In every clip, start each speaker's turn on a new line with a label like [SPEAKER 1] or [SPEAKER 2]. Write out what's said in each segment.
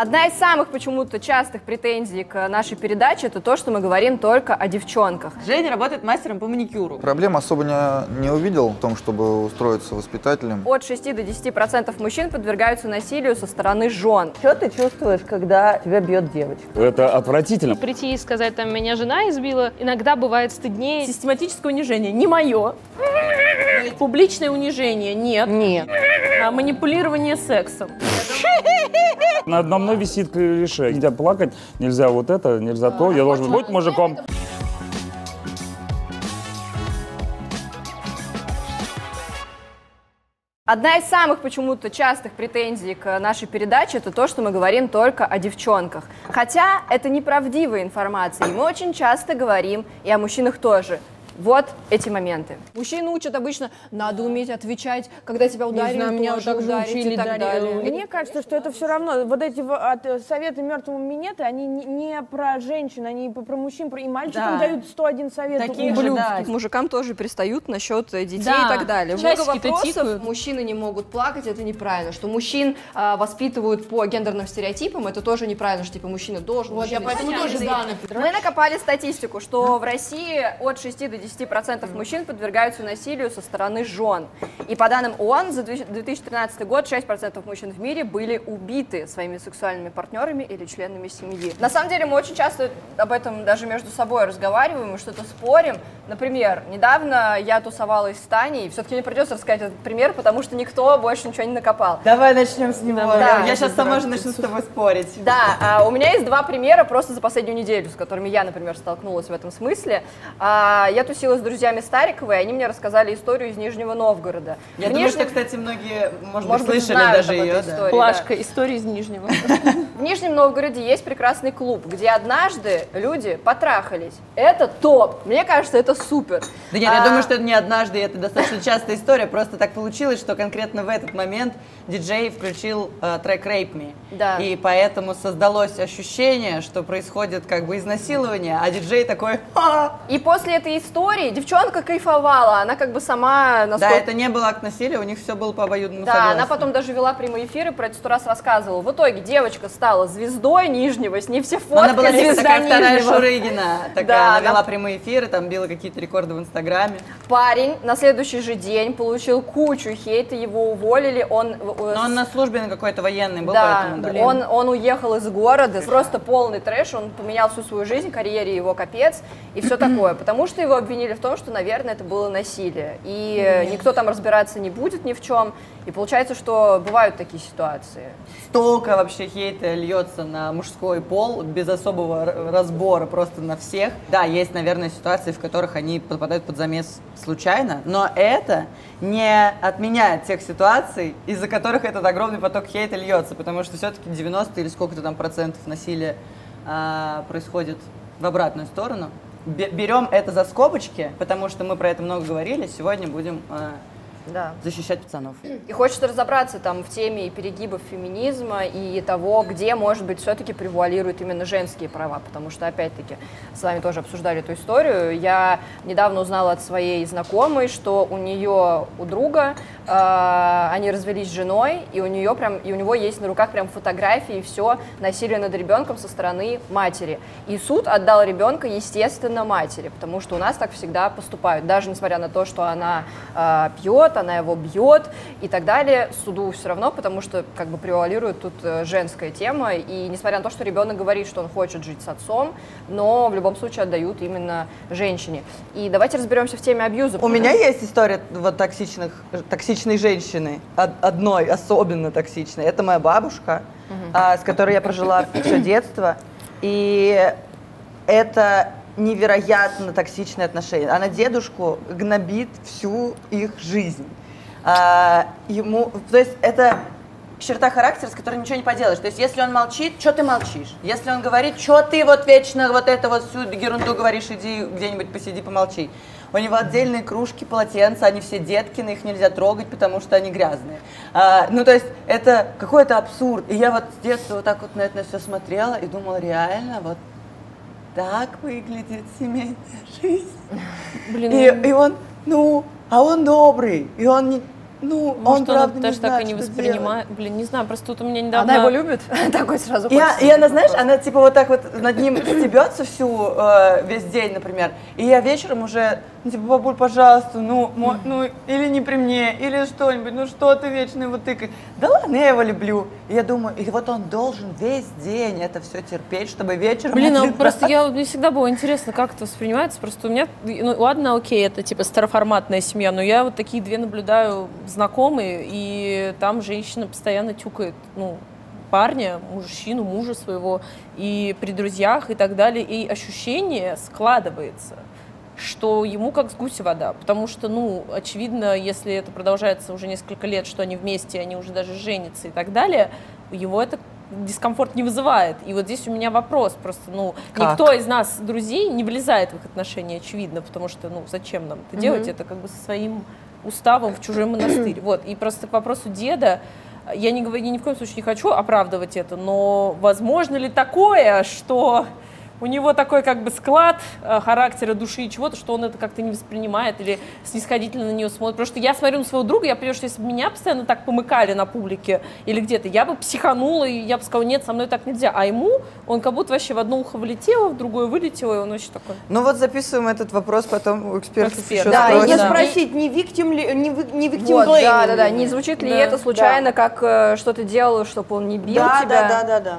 [SPEAKER 1] Одна из самых почему-то частых претензий к нашей передаче это то, что мы говорим только о девчонках.
[SPEAKER 2] Женя работает мастером по маникюру.
[SPEAKER 3] Проблем особо не, не увидел в том, чтобы устроиться воспитателем.
[SPEAKER 1] От 6 до 10 процентов мужчин подвергаются насилию со стороны жен.
[SPEAKER 2] Что ты чувствуешь, когда тебя бьет девочка?
[SPEAKER 4] Это отвратительно.
[SPEAKER 5] Прийти и сказать, там, меня жена избила, иногда бывает стыднее.
[SPEAKER 6] Систематическое унижение не мое. Публичное унижение нет.
[SPEAKER 1] Нет.
[SPEAKER 6] А манипулирование сексом.
[SPEAKER 4] Надо мной висит клише. Нельзя плакать, нельзя вот это, нельзя то. Я должен быть мужиком.
[SPEAKER 1] Одна из самых почему-то частых претензий к нашей передаче это то, что мы говорим только о девчонках. Хотя это неправдивая информация, и мы очень часто говорим и о мужчинах тоже. Вот эти моменты. Мужчины учат обычно, надо уметь отвечать, когда тебя ударили,
[SPEAKER 6] знаю, меня
[SPEAKER 1] тоже
[SPEAKER 6] так же
[SPEAKER 1] ударить
[SPEAKER 6] учили,
[SPEAKER 1] и так
[SPEAKER 6] Дарья.
[SPEAKER 1] далее.
[SPEAKER 7] Мне кажется, что это все равно. Вот эти от, э, советы мертвому минеты, они не, не про женщин, они про мужчин, про, и мальчикам
[SPEAKER 2] Да.
[SPEAKER 7] дают 101 совет.
[SPEAKER 2] Таких же, да.
[SPEAKER 1] К мужикам тоже пристают насчет э, детей
[SPEAKER 6] Да.
[SPEAKER 1] и так далее. Много вопросов,
[SPEAKER 6] тикают.
[SPEAKER 1] мужчины не могут плакать, это неправильно. Что мужчин а, воспитывают по гендерным стереотипам, это тоже неправильно, что типа мужчина должен.
[SPEAKER 6] Вот, я поэтому тоже да,
[SPEAKER 1] Мы накопали статистику, что в России от 6 до 10 процентов мужчин подвергаются насилию со стороны жен. И по данным ООН, за 2013 год 6 процентов мужчин в мире были убиты своими сексуальными партнерами или членами семьи. На самом деле мы очень часто об этом даже между собой разговариваем и что-то спорим. Например, недавно я тусовалась с Таней, все-таки мне придется рассказать этот пример, потому что никто больше ничего не накопал.
[SPEAKER 2] Давай начнем с него.
[SPEAKER 1] Да.
[SPEAKER 2] я сейчас сама же начну с тобой спорить.
[SPEAKER 1] Да, а, у меня есть два примера просто за последнюю неделю, с которыми я, например, столкнулась в этом смысле. А, я тусила с друзьями Стариковой, и они мне рассказали историю из Нижнего Новгорода.
[SPEAKER 2] Я
[SPEAKER 1] В
[SPEAKER 2] думаю, что, кстати, многие, может,
[SPEAKER 1] Может
[SPEAKER 2] быть, слышали даже ее. да.
[SPEAKER 1] истории.
[SPEAKER 6] Плашка, история из Нижнего.
[SPEAKER 1] В Нижнем Новгороде есть прекрасный клуб, где однажды люди потрахались. Это топ. Мне кажется, это супер.
[SPEAKER 2] Да нет, я
[SPEAKER 1] А,
[SPEAKER 2] думаю, что это не однажды, это достаточно частая история. Просто так получилось, что конкретно в этот момент диджей включил э, трек Rape Me.
[SPEAKER 1] Да.
[SPEAKER 2] И поэтому создалось ощущение, что происходит как бы изнасилование, а диджей такой «Ха!»
[SPEAKER 1] И после этой истории девчонка кайфовала, она как бы сама
[SPEAKER 2] Да,
[SPEAKER 1] насколько...
[SPEAKER 2] это не был акт насилия, у них все было по обоюдному
[SPEAKER 1] Да,
[SPEAKER 2] согласию.
[SPEAKER 1] она потом даже вела прямые эфиры, про это сто раз рассказывала. В итоге девочка стала звездой Нижнего, с ней все
[SPEAKER 2] Но
[SPEAKER 1] фоткали.
[SPEAKER 2] Она была типа
[SPEAKER 1] звезда
[SPEAKER 2] такая вторая. Шурыгина. Такая,
[SPEAKER 1] Да,
[SPEAKER 2] она вела
[SPEAKER 1] она-
[SPEAKER 2] прямые эфиры, там била какие-то рекорды в Инстаграме.
[SPEAKER 1] Парень на следующий же день получил кучу хейта, его уволили, он...
[SPEAKER 2] Но он на службе на какой-то военный был,
[SPEAKER 1] да,
[SPEAKER 2] поэтому да.
[SPEAKER 1] он, он уехал из города, просто полный трэш, он поменял всю свою жизнь, карьере его капец и все такое, потому что его обвинили в том, что, наверное, это было насилие, и никто там разбираться не будет ни в чем, и получается, что бывают такие ситуации.
[SPEAKER 2] Столько вообще хейта льется на мужской пол без особого разбора, просто на всех. Да, есть, наверное, ситуации, в которых они попадают под замес случайно, но это не отменяет тех ситуаций, из-за которых этот огромный поток хейта льется, потому что все-таки 90 или сколько-то там процентов насилия а, происходит в обратную сторону. Бе- Берем это за скобочки, потому что мы про это много говорили, сегодня будем а,
[SPEAKER 1] Да.
[SPEAKER 2] защищать пацанов.
[SPEAKER 1] И хочется разобраться там в теме и перегибов феминизма и того, где, может быть, все-таки превуалируют именно женские права, потому что, опять-таки, с вами тоже обсуждали эту историю. Я недавно узнала от своей знакомой, что у нее, у друга, э, они развелись с женой, и у нее прям, и у него есть на руках прям фотографии, все насилие над ребенком со стороны матери. И суд отдал ребенка, естественно, матери, потому что у нас так всегда поступают, даже несмотря на то, что она э, пьет, она его бьет и так далее, суду все равно, потому что как бы превалирует тут э, женская тема, и несмотря на то, что ребенок говорит, что он хочет жить с отцом, но в любом случае отдают именно женщине. И давайте разберемся в теме абьюза.
[SPEAKER 2] У меня есть история вот токсичных, токсичной женщины, од- одной особенно токсичной. Это моя бабушка, а, с которой я прожила все детство. И это невероятно токсичные отношения. Она дедушку гнобит всю их жизнь. А, ему, то есть это черта характера, с которой ничего не поделаешь. То есть если он молчит, что ты молчишь? Если он говорит, что ты вот вечно вот это вот всю ерунду говоришь, иди где-нибудь посиди, помолчи. У него отдельные кружки, полотенца, они все деткины, их нельзя трогать, потому что они грязные. А, ну, то есть это какой-то абсурд. И я вот с детства вот так вот на это все смотрела и думала, реально, вот так выглядит семейная жизнь.
[SPEAKER 6] Блин,
[SPEAKER 2] И, и он, ну, а он добрый, и он не... Ну, он
[SPEAKER 6] Может,
[SPEAKER 2] правда не
[SPEAKER 6] даже так
[SPEAKER 2] знает,
[SPEAKER 6] и не воспринимает. Блин, не знаю, просто тут у меня недавно...
[SPEAKER 1] Она его любит? Такой сразу
[SPEAKER 2] Я, и она, знаешь, она типа вот так вот над ним стебется всю э, весь день, например. И я вечером уже, ну, типа, бабуль, пожалуйста, ну, мо- ну, или не при мне, или что-нибудь, ну что ты вечно его тыкаешь. Да ладно, я его люблю. И я думаю, и вот он должен весь день это все терпеть, чтобы вечером...
[SPEAKER 6] Блин, а
[SPEAKER 2] один
[SPEAKER 6] просто я, мне всегда было интересно, как это воспринимается. Просто у меня, ну ладно, окей, это типа староформатная семья, но я вот такие две наблюдаю знакомые, и там женщина постоянно тюкает, ну, парня, мужчину, мужа своего, и при друзьях и так далее, и ощущение складывается что ему как с гуся вода, потому что, ну, очевидно, если это продолжается уже несколько лет, что они вместе, они уже даже женятся и так далее, его это дискомфорт не вызывает. И вот здесь у меня вопрос, просто, ну,
[SPEAKER 2] Как?
[SPEAKER 6] никто из нас, друзей, не влезает в их отношения, очевидно, потому что, ну, зачем нам это делать, это как бы со своим уставом в чужой монастырь. Вот, и просто к вопросу деда, я, не, я ни в коем случае не хочу оправдывать это, но возможно ли такое, что у него такой как бы склад э, характера, души и чего-то, что он это как-то не воспринимает или снисходительно на нее смотрит. Потому что я смотрю на своего друга, я понимаю, что если бы меня постоянно так помыкали на публике или где-то, я бы психанула, и я бы сказала, нет, со мной так нельзя. А ему, он как будто вообще в одно ухо влетело, в другое вылетело, и он очень такой...
[SPEAKER 2] Ну вот записываем этот вопрос, потом у экспертов
[SPEAKER 6] Эксперт.
[SPEAKER 2] еще
[SPEAKER 7] Да,
[SPEAKER 2] спросим.
[SPEAKER 7] и
[SPEAKER 6] Да.
[SPEAKER 7] спросить, не виктим ли, не, ви- не виктим
[SPEAKER 1] Вот, да, да, да. Не звучит ли
[SPEAKER 6] Да.
[SPEAKER 1] это случайно, как э, что ты делала, чтобы он не бил
[SPEAKER 7] Да,
[SPEAKER 1] тебя?
[SPEAKER 7] да, да, да, да.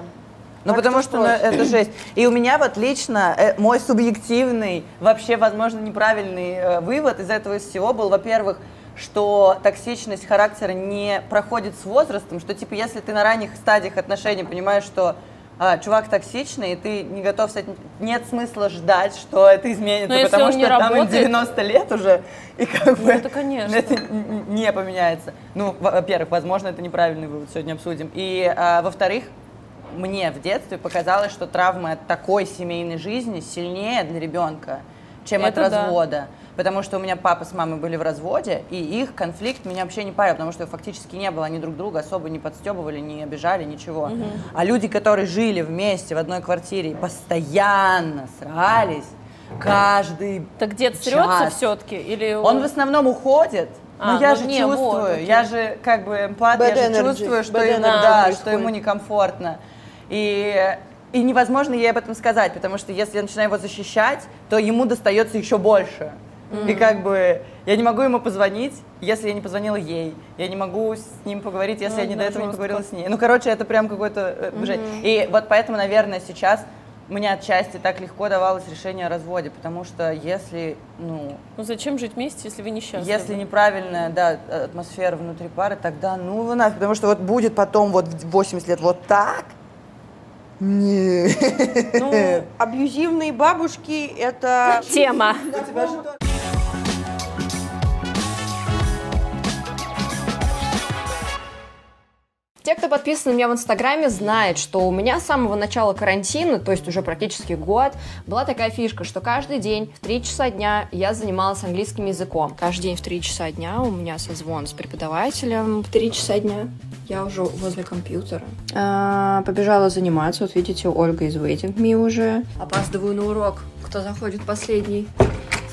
[SPEAKER 2] Ну,
[SPEAKER 7] Так
[SPEAKER 2] потому
[SPEAKER 7] что
[SPEAKER 2] ну, это жесть. И у меня вот лично э, мой субъективный, вообще, возможно, неправильный э, вывод из этого всего был, во-первых, что токсичность характера не проходит с возрастом, что, типа, если ты на ранних стадиях отношений понимаешь, что а, чувак токсичный, и ты не готов с этим, нет смысла ждать, что это изменится,
[SPEAKER 6] Но если
[SPEAKER 2] потому
[SPEAKER 6] он
[SPEAKER 2] что
[SPEAKER 6] не
[SPEAKER 2] там им
[SPEAKER 6] работает-
[SPEAKER 2] 90 лет уже, и как бы
[SPEAKER 6] это конечно.
[SPEAKER 2] это не поменяется. Ну, во- во-первых, возможно, это неправильный вывод, сегодня обсудим. И, а, во-вторых, мне в детстве показалось, что травмы от такой семейной жизни сильнее для ребенка, чем от
[SPEAKER 6] Это да.
[SPEAKER 2] развода. Потому что у меня папа с мамой были в разводе, и их конфликт меня вообще не парил, потому что фактически не было. Они друг друга особо не подстебывали, не обижали, ничего. А люди, которые жили вместе в одной квартире и постоянно срались, каждый
[SPEAKER 6] Так дед срется
[SPEAKER 2] час.
[SPEAKER 6] все-таки? Или
[SPEAKER 2] он в основном уходит, но
[SPEAKER 6] А,
[SPEAKER 2] я
[SPEAKER 6] ну
[SPEAKER 2] же
[SPEAKER 6] не, вот,
[SPEAKER 2] чувствую,
[SPEAKER 6] окей.
[SPEAKER 2] я же как бы эмпат,
[SPEAKER 7] Bad
[SPEAKER 2] я же
[SPEAKER 7] energy,
[SPEAKER 2] чувствую, что,
[SPEAKER 7] bad
[SPEAKER 2] ему, да, что ему некомфортно. И, и невозможно ей об этом сказать, потому что если я начинаю его защищать, то ему достается еще больше. И как бы я не могу ему позвонить, если я не позвонила ей. Я не могу с ним поговорить, если
[SPEAKER 6] Ну,
[SPEAKER 2] я не до этого не
[SPEAKER 6] жестко.
[SPEAKER 2] поговорила с ней. Ну, короче, это прям какой-то э, жесть. И вот поэтому, наверное, сейчас мне отчасти так легко давалось решение о разводе, потому что если, ну,
[SPEAKER 6] Ну зачем жить вместе, если вы несчастны?
[SPEAKER 2] если неправильная, да, атмосфера внутри пары, тогда ну его нафиг, потому что вот будет потом вот в 80 лет вот так. Не.
[SPEAKER 7] Ну, абьюзивные бабушки — это...
[SPEAKER 6] Тема.
[SPEAKER 1] Те, кто подписан на меня в Инстаграме, знают, что у меня с самого начала карантина, то есть уже практически год, была такая фишка, что каждый день в 3 часа дня я занималась английским языком. Каждый день в 3 часа дня у меня созвон с преподавателем. В 3 часа дня я уже возле компьютера. А, побежала заниматься. Вот видите, Ольга из Waiting Me уже. Опаздываю на урок. Кто заходит последний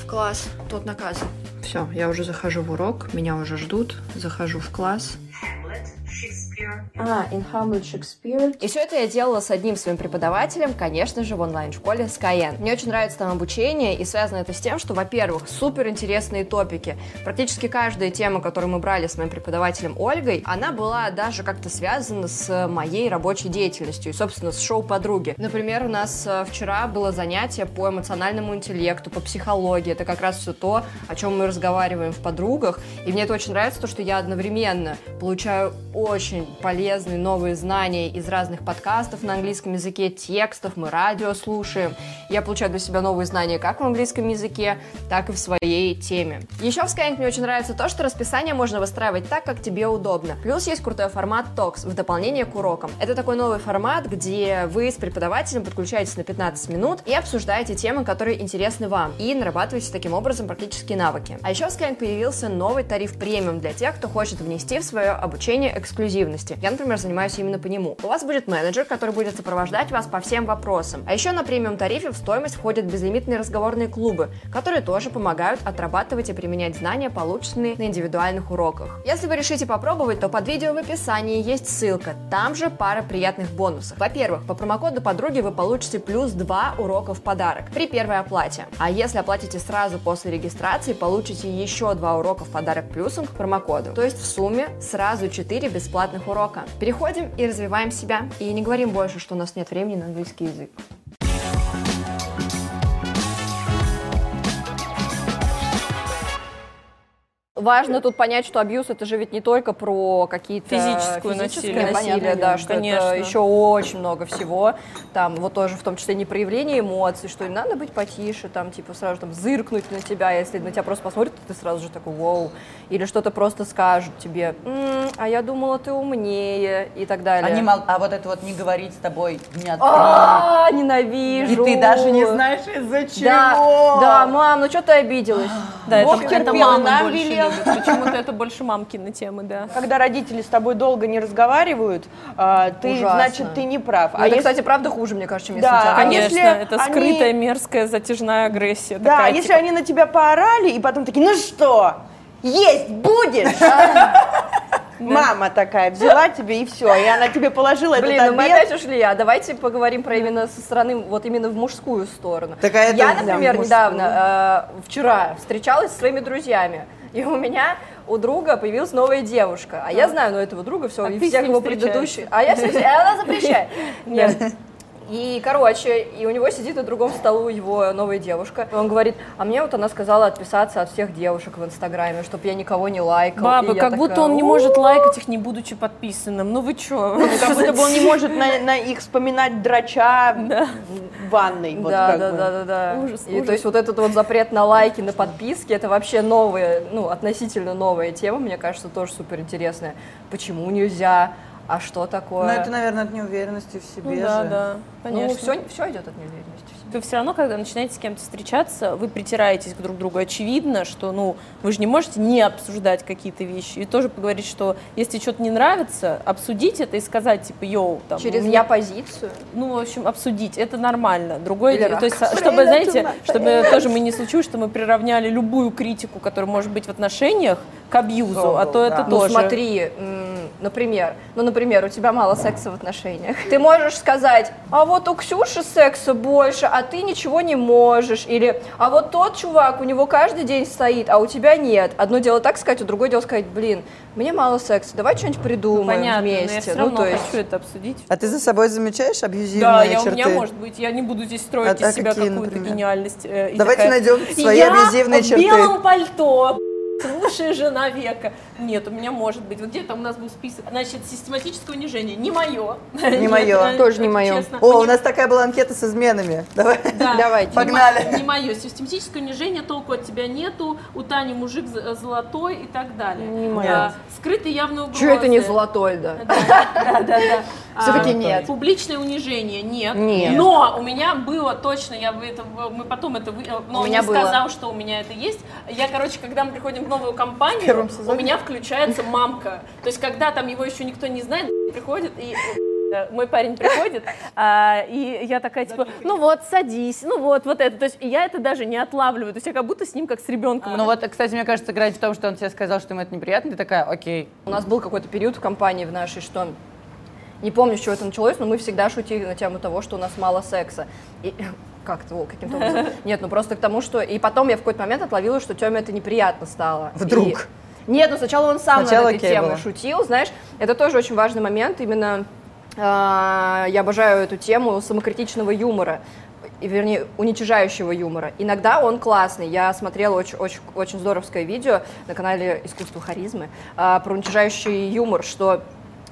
[SPEAKER 1] в класс, тот наказан. Все, я уже захожу в урок, меня уже ждут, захожу в класс. А, in Hamlet Shakespeare. И все это я делала с одним своим преподавателем, конечно же, в онлайн-школе Skyeng. Мне очень нравится там обучение, и связано это с тем, что, во-первых, супер интересные топики. Практически каждая тема, которую мы брали с моим преподавателем Ольгой, она была даже как-то связана с моей рабочей деятельностью и, собственно, с шоу подруги. Например, у нас э, вчера было занятие по эмоциональному интеллекту, по психологии. Это как раз все то, о чем мы разговариваем в подругах. И мне это очень нравится, то, что я одновременно получаю очень полезные новые знания из разных подкастов на английском языке, текстов, мы радио слушаем. Я получаю для себя новые знания как в английском языке, так и в своей теме. Еще в Skyeng мне очень нравится то, что расписание можно выстраивать так, как тебе удобно. Плюс есть крутой формат Talks в дополнение к урокам. Это такой новый формат, где вы с преподавателем подключаетесь на 15 минут и обсуждаете темы, которые интересны вам, и нарабатываете таким образом практические навыки. А еще в Skyeng появился новый тариф премиум для тех, кто хочет внести в свое обучение эксклюзивность. Деятельности. Я, например, занимаюсь именно по нему. У вас будет менеджер, который будет сопровождать вас по всем вопросам. А еще на премиум тарифе в стоимость входят безлимитные разговорные клубы, которые тоже помогают отрабатывать и применять знания, полученные на индивидуальных уроках. Если вы решите попробовать, то под видео в описании есть ссылка. Там же пара приятных бонусов. Во-первых, по промокоду подруги вы получите плюс 2 урока в подарок при первой оплате. А если оплатите сразу после регистрации, получите еще 2 урока в подарок плюсом к промокоду. То есть в сумме сразу 4 бесплатных урока. Переходим и развиваем себя. И не говорим больше, что у нас нет времени на английский язык. Важно тут понять, что абьюз это же ведь не только про какие-то
[SPEAKER 6] Физическое насилие,
[SPEAKER 1] насилие, да, что
[SPEAKER 6] конечно.
[SPEAKER 1] это еще очень много всего. Там вот тоже в том числе не проявление эмоций, что им надо быть потише, там типа сразу там зыркнуть на тебя, если на тебя просто посмотрят, то ты сразу же такой вау, или что-то просто скажут тебе, «М, а я думала ты умнее и так далее.
[SPEAKER 2] Они мол- а вот это вот не говорить с тобой дня три.
[SPEAKER 1] А,
[SPEAKER 2] И
[SPEAKER 1] ненавижу.
[SPEAKER 2] ты даже не знаешь из-за чего.
[SPEAKER 1] Да, да, мам, ну что ты обиделась?
[SPEAKER 6] Да,
[SPEAKER 2] Бог
[SPEAKER 6] это, это
[SPEAKER 2] нам
[SPEAKER 6] больше любят. Почему-то это больше мамкины темы, да.
[SPEAKER 7] Когда родители с тобой долго не разговаривают, а, ты,
[SPEAKER 1] Ужасно.
[SPEAKER 7] значит, ты не прав.
[SPEAKER 1] А это, кстати, правда хуже, мне кажется, чем если
[SPEAKER 7] Да, а
[SPEAKER 1] обидели.
[SPEAKER 6] Конечно,
[SPEAKER 7] если
[SPEAKER 6] это
[SPEAKER 7] они-
[SPEAKER 6] скрытая, мерзкая, затяжная агрессия.
[SPEAKER 7] Да,
[SPEAKER 6] такая,
[SPEAKER 7] если
[SPEAKER 6] типа,
[SPEAKER 7] они на тебя поорали, и потом такие, ну что, есть будешь? Мама такая взяла тебе, и все, и она тебе положила
[SPEAKER 1] Блин,
[SPEAKER 7] этот
[SPEAKER 1] ну мы опять ушли, а давайте поговорим про именно со стороны, вот именно в мужскую сторону.
[SPEAKER 2] Так, а это,
[SPEAKER 1] Я, например, недавно, э, вчера, встречалась со своими друзьями, и у меня у друга появилась новая девушка, а я знаю, ну, этого друга, все,
[SPEAKER 6] А
[SPEAKER 1] и всех его предыдущих, а я все, а она запрещает. Нет. И, короче, и у него сидит на другом столу его новая девушка. Он говорит, а мне вот она сказала отписаться от всех девушек в Инстаграме, чтобы я никого не лайкал.
[SPEAKER 6] Баба, как
[SPEAKER 1] такая,
[SPEAKER 6] будто он не
[SPEAKER 1] «У,
[SPEAKER 6] может лайкать их, не будучи подписанным. Ну вы чё?
[SPEAKER 7] Как будто бы он не может на, их вспоминать драча в ванной.
[SPEAKER 1] Да, да, да, да, да. И то есть вот этот вот запрет на лайки, на подписки, это вообще новая, ну, относительно новая тема, мне кажется, тоже супер интересная. Почему нельзя? А что такое?
[SPEAKER 2] Ну, это, наверное, от неуверенности в себе
[SPEAKER 6] Ну да,
[SPEAKER 2] же.
[SPEAKER 6] да, конечно.
[SPEAKER 1] Ну, все, все идет от неуверенности в себе.
[SPEAKER 6] Вы все равно, когда начинаете с кем-то встречаться, вы притираетесь к друг другу. Очевидно, что ну, вы же не можете не обсуждать какие-то вещи. И тоже поговорить, что если что-то не нравится, обсудить это и сказать, типа, йоу, там,
[SPEAKER 1] Через
[SPEAKER 6] у меня
[SPEAKER 1] я позицию.
[SPEAKER 6] Ну, в общем, обсудить, это нормально. Другое
[SPEAKER 1] Или
[SPEAKER 6] дело, то есть,
[SPEAKER 1] рак.
[SPEAKER 6] чтобы, знаете, чтобы тоже мы не случилось, что мы приравняли любую критику, которая может быть в отношениях, к абьюзу, а то это
[SPEAKER 1] Ну
[SPEAKER 6] тоже.
[SPEAKER 1] смотри, м, например, ну, например, у тебя мало секса в отношениях. Ты можешь сказать, а вот у Ксюши секса больше, а ты ничего не можешь. Или, а вот тот чувак, у него каждый день стоит, а у тебя нет. Одно дело так сказать, а другое дело сказать, блин, мне мало секса, давай что-нибудь
[SPEAKER 6] Ну,
[SPEAKER 1] придумаем
[SPEAKER 6] понятно, но я
[SPEAKER 1] вместе.
[SPEAKER 6] все
[SPEAKER 1] ну,
[SPEAKER 6] равно
[SPEAKER 1] то есть...
[SPEAKER 6] хочу это обсудить.
[SPEAKER 2] А ты за собой замечаешь абьюзивные
[SPEAKER 6] Да, я, у
[SPEAKER 2] черты?
[SPEAKER 6] меня может быть, я не буду здесь строить
[SPEAKER 2] А- а
[SPEAKER 6] из себя
[SPEAKER 2] какие,
[SPEAKER 6] какую-то гениальность. э,
[SPEAKER 2] Давайте
[SPEAKER 6] такая,
[SPEAKER 2] найдем свои
[SPEAKER 6] я
[SPEAKER 2] абьюзивные
[SPEAKER 6] в
[SPEAKER 2] черты.
[SPEAKER 6] белом пальто, лучшая жена века. Нет, у меня может быть. Вот где-то у нас был список. Значит, систематическое унижение. Не мое.
[SPEAKER 2] Не моё.
[SPEAKER 1] Тоже не моё.
[SPEAKER 2] О, у нас такая была анкета с изменами. Давай.
[SPEAKER 6] Да.
[SPEAKER 1] Давайте.
[SPEAKER 2] Погнали.
[SPEAKER 6] Не мое. Систематическое унижение, толку от тебя нету, у Тани мужик з- золотой и так далее.
[SPEAKER 7] Не
[SPEAKER 6] моё.
[SPEAKER 7] моё.
[SPEAKER 6] скрытый явно угрозы.
[SPEAKER 1] Че это не золотой, да?
[SPEAKER 6] Да, да, да.
[SPEAKER 1] Все-таки
[SPEAKER 6] А,
[SPEAKER 1] нет.
[SPEAKER 6] Публичное унижение нет.
[SPEAKER 1] Нет.
[SPEAKER 6] Но у меня было точно, я в это, мы потом это, вы- но
[SPEAKER 1] У
[SPEAKER 6] он
[SPEAKER 1] меня
[SPEAKER 6] не
[SPEAKER 1] было.
[SPEAKER 6] сказал, что у меня это есть. Я, короче, когда мы приходим в новую компанию, у меня включается мамка. То есть, когда там его еще никто не знает, приходит и э, мой парень приходит, а, и я такая, типа, ну вот, садись, ну вот, вот это. То есть я это даже не отлавливаю. То есть я как будто с ним как с ребенком.
[SPEAKER 2] Ну вот, кстати, мне кажется, играть в том, что он тебе сказал, что ему это неприятно, ты такая, окей.
[SPEAKER 1] У нас был какой-то период в компании в нашей, что не помню, с чего это началось, но мы всегда шутили на тему того, что у нас мало секса. И как-то о, каким-то образом. Нет, ну просто к тому, что... И потом я в какой-то момент отловила, что Теме это неприятно стало.
[SPEAKER 2] Вдруг?
[SPEAKER 1] И- Нет, ну сначала он сам
[SPEAKER 2] Сначала
[SPEAKER 1] над этой темой
[SPEAKER 2] было.
[SPEAKER 1] шутил, знаешь. Это тоже очень важный момент, именно а, я обожаю эту тему самокритичного юмора и, вернее, уничижающего юмора. Иногда он классный. Я смотрела очень, очень, очень здоровское видео на канале «Искусство харизмы» а, про уничижающий юмор, что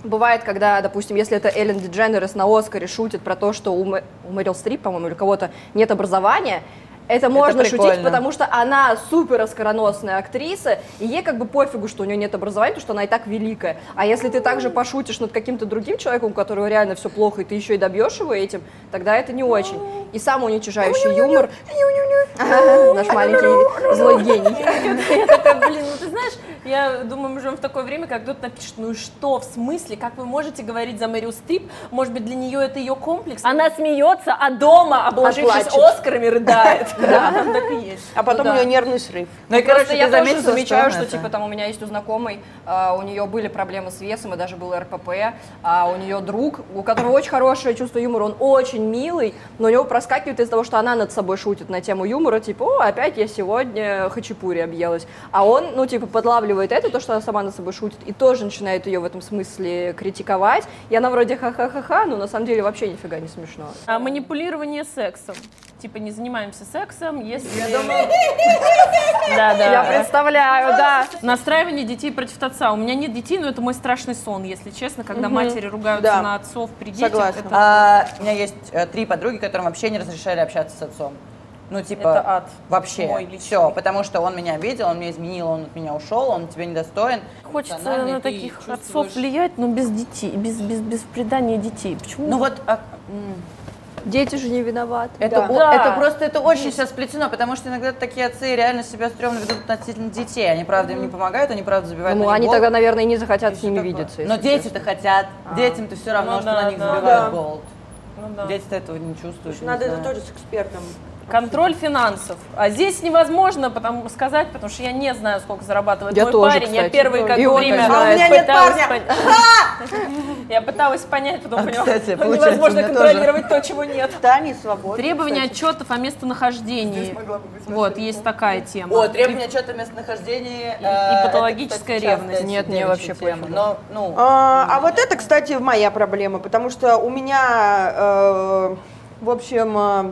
[SPEAKER 1] Бывает, когда, допустим, если это Эллен Дидженерес на Оскаре шутит про то, что у, Мэ- у Мэрил Стрип, по-моему, или кого-то нет образования, это можно шутить,
[SPEAKER 2] прикольно.
[SPEAKER 1] потому что она супер оскароносная актриса, и ей как бы пофигу, что у нее нет образования, потому что она и так великая. А если ты также пошутишь над каким-то другим человеком, у которого реально все плохо, и ты еще и добьешь его этим, тогда это не очень. И самоуничижающий юмор. Наш маленький злой гений.
[SPEAKER 6] Это, блин, ну ты знаешь, я думаю, мы живем в такое время, как кто-то напишет, ну и что, в смысле, как вы можете говорить за Мэрил Стрип, может быть, для нее это ее комплекс? Она смеется, а дома, обложившись. Оскарами, рыдает. Да, так и есть.
[SPEAKER 7] А потом
[SPEAKER 6] Ну
[SPEAKER 7] у
[SPEAKER 6] да.
[SPEAKER 7] нее нервный срыв.
[SPEAKER 2] Ну и,
[SPEAKER 1] Просто
[SPEAKER 2] короче,
[SPEAKER 1] я тоже
[SPEAKER 2] заметила,
[SPEAKER 1] замечаю, что, типа там у меня есть у знакомой, а, у нее были проблемы с весом, и даже был РПП, а у нее друг, у которого очень хорошее чувство юмора, он очень милый, но у него проскакивает из-за того, что она над собой шутит на тему юмора, типа, о, опять я сегодня хачапури объелась. А он, ну, типа, подлавливает это, то, что она сама над собой шутит, и тоже начинает ее в этом смысле критиковать. И она вроде ха-ха-ха-ха, но на самом деле вообще нифига не смешно.
[SPEAKER 6] А манипулирование сексом. Типа не занимаемся сексом, если... Да, да.
[SPEAKER 1] Я представляю, да.
[SPEAKER 6] Настраивание детей против отца. У меня нет детей, но это мой страшный сон, если честно, когда матери ругаются на отцов при детях.
[SPEAKER 7] Согласна.
[SPEAKER 2] А, у меня есть э, три подруги, которым вообще не разрешали общаться с отцом. Ну, типа,
[SPEAKER 6] Это ад.
[SPEAKER 2] вообще. Все, потому что он меня обидел, он меня изменил, он от меня ушел, он тебе недостоин.
[SPEAKER 6] Хочется на таких
[SPEAKER 2] чувствуешь-
[SPEAKER 6] отцов влиять, но без детей, без, без, без предания детей. Почему?
[SPEAKER 2] Ну вот, а,
[SPEAKER 1] Дети же не виноваты.
[SPEAKER 2] это,
[SPEAKER 7] Да.
[SPEAKER 2] о-
[SPEAKER 6] Да.
[SPEAKER 2] это просто, это очень сейчас сплетено, потому что иногда такие отцы реально себя стрёмно ведут относительно детей. Они, правда, им не помогают, они, правда, забивают
[SPEAKER 1] Ну, они тогда, наверное, и не захотят
[SPEAKER 2] И
[SPEAKER 1] с ними
[SPEAKER 2] такое.
[SPEAKER 1] видеться.
[SPEAKER 2] Но дети-то хотят, детям-то все равно,
[SPEAKER 6] Ну
[SPEAKER 2] что
[SPEAKER 6] да,
[SPEAKER 2] на них
[SPEAKER 6] да.
[SPEAKER 2] забивают
[SPEAKER 7] Да.
[SPEAKER 2] болт.
[SPEAKER 6] Ну да.
[SPEAKER 2] Дети-то этого не чувствуют. не
[SPEAKER 7] Надо это
[SPEAKER 2] знаю.
[SPEAKER 7] тоже с экспертом.
[SPEAKER 6] Контроль финансов. А здесь невозможно потому, сказать, потому что я не знаю, сколько зарабатывает
[SPEAKER 1] Я
[SPEAKER 6] мой
[SPEAKER 1] тоже,
[SPEAKER 6] парень. Я
[SPEAKER 1] кстати.
[SPEAKER 6] первое как
[SPEAKER 1] И
[SPEAKER 6] время.
[SPEAKER 7] А у меня нет парня.
[SPEAKER 6] пон- Я пыталась понять, потом
[SPEAKER 2] А,
[SPEAKER 6] поняла,
[SPEAKER 2] кстати,
[SPEAKER 6] что
[SPEAKER 2] получается,
[SPEAKER 6] невозможно контролировать то, чего нет.
[SPEAKER 7] Да, не свободно.
[SPEAKER 6] Требования отчетов о местонахождении. Вот, есть такая тема.
[SPEAKER 2] О, требование отчета о местонахождении.
[SPEAKER 6] И-
[SPEAKER 2] э,
[SPEAKER 6] и
[SPEAKER 2] это,
[SPEAKER 6] патологическая ревность.
[SPEAKER 1] Нет, мне вообще.
[SPEAKER 2] Но, ну,
[SPEAKER 7] А, а вот это, кстати, моя проблема, потому что у меня, э, в общем, э,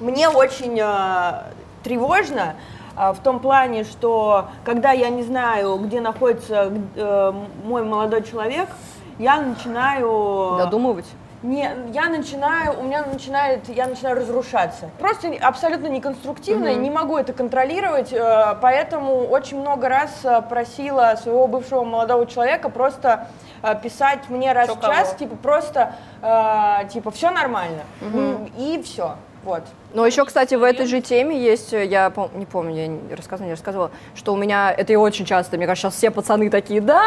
[SPEAKER 7] мне очень э, тревожно э, в том плане, что когда я не знаю, где находится э, мой молодой человек, я начинаю...
[SPEAKER 1] Додумывать.
[SPEAKER 7] Не, я начинаю, у меня начинает, я начинаю разрушаться. Просто абсолютно неконструктивно, не могу это контролировать, э, поэтому очень много раз э, просила своего бывшего молодого человека просто э, писать мне раз
[SPEAKER 6] Чё
[SPEAKER 7] в час,
[SPEAKER 6] кого?
[SPEAKER 7] типа просто, э, типа все нормально, М, и все, вот.
[SPEAKER 1] Но еще, кстати, в этой же теме есть, э, я пом- не помню, я не рассказывала, не рассказывала, что у меня, это и очень часто, мне кажется, сейчас все пацаны такие, да,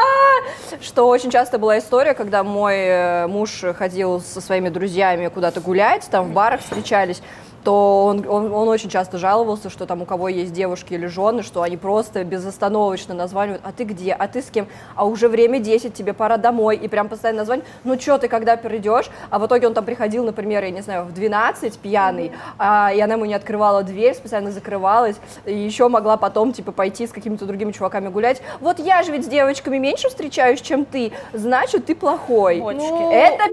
[SPEAKER 1] что очень часто была история, когда мой э, муж ходил со своими друзьями куда-то гулять, там в барах встречались, то он, он, он очень часто жаловался, что там у кого есть девушки или жены, что они просто безостановочно названивают, а ты где, а ты с кем, а уже время 10, тебе пора домой, и прям постоянно названивают, ну что ты когда придешь, а в итоге он там приходил, например, я не знаю, в 12 пьяный, а, и она ему не открывала дверь, специально закрывалась, и еще могла потом, типа, пойти с какими-то другими чуваками гулять, вот я же ведь с девочками меньше встречаюсь, чем ты, значит, ты плохой.
[SPEAKER 7] Ну,
[SPEAKER 1] Это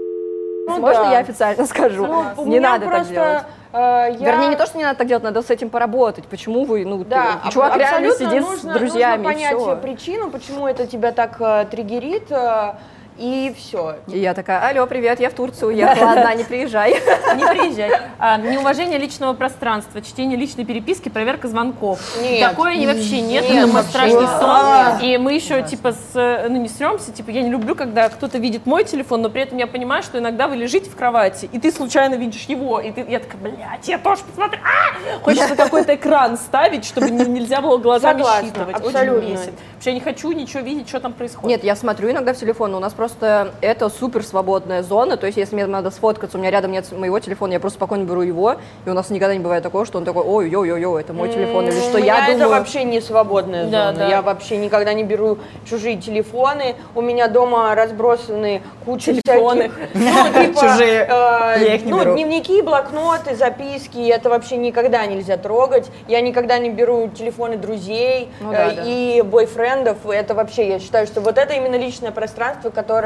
[SPEAKER 7] ну
[SPEAKER 1] можно
[SPEAKER 7] да.
[SPEAKER 1] я официально скажу?
[SPEAKER 7] Ну,
[SPEAKER 1] не надо так делать.
[SPEAKER 7] Э, я-
[SPEAKER 1] Вернее, не то, что не надо так делать, надо с этим поработать. Почему вы, ну, ты-
[SPEAKER 7] Да,
[SPEAKER 1] чувак
[SPEAKER 7] аб-
[SPEAKER 1] реально сидит
[SPEAKER 7] нужно,
[SPEAKER 1] с друзьями,
[SPEAKER 7] нужно понять
[SPEAKER 1] всё.
[SPEAKER 7] причину, почему это тебя так э, триггерит, э, и все.
[SPEAKER 1] И я такая, алло, привет, я в Турцию уехала одна, не приезжай.
[SPEAKER 6] Не приезжай. А, неуважение личного пространства, чтение личной переписки, проверка звонков.
[SPEAKER 7] Нет.
[SPEAKER 6] Такое и вообще нет,
[SPEAKER 7] Нет,
[SPEAKER 6] это мой
[SPEAKER 7] вообще
[SPEAKER 6] страшный сон. И мы еще типа с, э, ну не сремся, типа я не люблю, когда кто-то видит мой телефон, но при этом я понимаю, что иногда вы лежите в кровати, и ты случайно видишь его, и ты, я такая, блядь, я тоже посмотрю. А! Хочется какой-то экран ставить, чтобы не- нельзя было глазами
[SPEAKER 7] Согласна,
[SPEAKER 6] считывать.
[SPEAKER 7] абсолютно.
[SPEAKER 6] Очень бесит. Потому что я не хочу ничего видеть, что там происходит.
[SPEAKER 1] Нет, я смотрю иногда в телефон, но у нас просто это супер свободная зона, то есть если мне надо сфоткаться, у меня рядом нет моего телефона, я просто спокойно беру его, и у нас никогда не бывает такого, что он такой, ой, йо, йо, йо, это мой телефон, или что я
[SPEAKER 7] это
[SPEAKER 1] думаю...
[SPEAKER 7] вообще не свободная зона.
[SPEAKER 6] да.
[SPEAKER 7] Я вообще никогда не беру чужие телефоны. У меня дома разбросаны куча
[SPEAKER 6] Телефоны.
[SPEAKER 7] ну, типа,
[SPEAKER 2] Чужие.
[SPEAKER 7] э,
[SPEAKER 2] Я их не
[SPEAKER 7] ну,
[SPEAKER 2] беру.
[SPEAKER 7] дневники, блокноты, записки. Это вообще никогда нельзя трогать. Я никогда не беру телефоны друзей
[SPEAKER 1] Ну
[SPEAKER 7] э, и бойфрендов. Это вообще, я считаю, что вот это именно личное пространство, которое...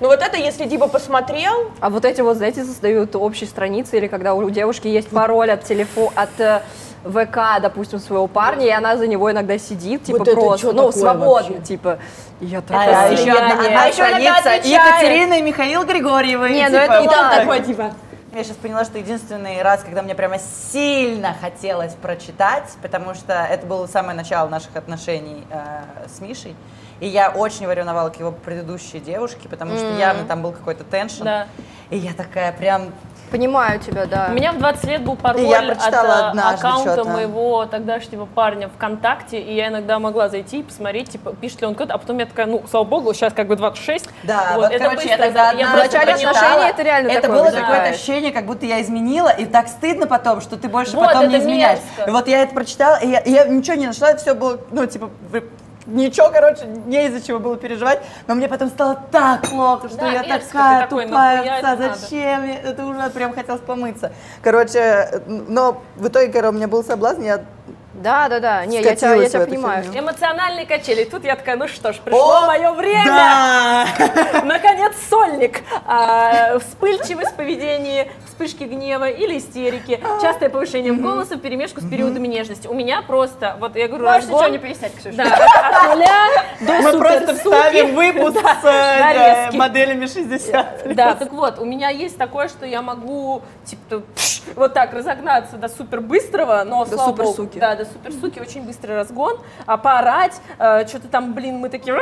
[SPEAKER 7] Ну вот это, если типа посмотрел,
[SPEAKER 1] А вот эти вот, знаете, создают общие страницы, или когда у девушки есть пароль от телефона, от э, ВК, допустим, своего парня, и она за него иногда сидит, типа
[SPEAKER 7] Вот это
[SPEAKER 1] просто, ну, свободно,
[SPEAKER 7] вообще?
[SPEAKER 1] типа. И я
[SPEAKER 2] А,
[SPEAKER 1] такая,
[SPEAKER 2] еще одна, одна
[SPEAKER 7] А еще иногда
[SPEAKER 2] страница
[SPEAKER 7] отвечает.
[SPEAKER 2] Екатерина и Михаил Григорьевы.
[SPEAKER 1] Не,
[SPEAKER 2] и
[SPEAKER 1] ну это
[SPEAKER 2] типа,
[SPEAKER 1] не
[SPEAKER 2] вот
[SPEAKER 1] так.
[SPEAKER 2] такой, типа. Я сейчас поняла, что единственный раз, когда мне прямо сильно хотелось прочитать, потому что это было самое начало наших отношений э, с Мишей, и я очень ревновала к его предыдущей девушке, потому что явно там был какой-то теншн.
[SPEAKER 6] Да.
[SPEAKER 2] И я такая прям
[SPEAKER 1] Понимаю тебя, да.
[SPEAKER 6] У меня в 20 лет был пароль
[SPEAKER 2] я
[SPEAKER 6] от э, аккаунта
[SPEAKER 2] что-то.
[SPEAKER 6] моего тогдашнего парня ВКонтакте, и я иногда могла зайти и посмотреть, типа, пишет ли он код, а потом я такая, ну, слава богу, сейчас как бы 26.
[SPEAKER 2] Да,
[SPEAKER 6] вот,
[SPEAKER 2] вот,
[SPEAKER 6] это
[SPEAKER 2] короче,
[SPEAKER 6] быстро,
[SPEAKER 2] я тогда
[SPEAKER 6] да, я
[SPEAKER 1] В начале отношений это реально
[SPEAKER 2] Это
[SPEAKER 1] такое
[SPEAKER 2] было
[SPEAKER 1] возникает.
[SPEAKER 2] какое-то ощущение, как будто я изменила, и так стыдно потом, что ты больше
[SPEAKER 6] Вот,
[SPEAKER 2] потом не
[SPEAKER 6] это
[SPEAKER 2] изменяешь.
[SPEAKER 6] мерзко.
[SPEAKER 2] Вот я это прочитала, и я, и я ничего не нашла, все было, ну, типа, ничего, короче, не из-за чего было переживать, но мне потом стало так плохо, что
[SPEAKER 6] Да,
[SPEAKER 2] я такая
[SPEAKER 6] такой,
[SPEAKER 2] тупая овца, зачем? я- Это уже прям хотелось помыться. Короче, но в итоге, когда у меня был соблазн, я
[SPEAKER 1] Да, да, да. Не, я тебя, я тебя понимаю.
[SPEAKER 2] фигню.
[SPEAKER 6] Эмоциональные качели. Тут я такая, ну что ж, пришло мое время.
[SPEAKER 2] Да!
[SPEAKER 6] Наконец, сольник. А, вспыльчивость в поведении, вспышки гнева или истерики, частое повышение голоса в перемешку с периодами нежности. У меня просто, вот я говорю,
[SPEAKER 1] Можешь ничего не пояснять, Ксюша.
[SPEAKER 6] Да, от, нуля до
[SPEAKER 2] Мы просто вставим выпуск с э, моделями 60.
[SPEAKER 6] Да, так вот, у меня есть такое, что я могу, типа, вот так разогнаться до супер быстрого, но,
[SPEAKER 1] До
[SPEAKER 6] слава
[SPEAKER 1] супер
[SPEAKER 6] богу,
[SPEAKER 1] суки.
[SPEAKER 6] Да, до супер суки, очень быстрый разгон, а поорать, э, что-то там, блин, мы такие,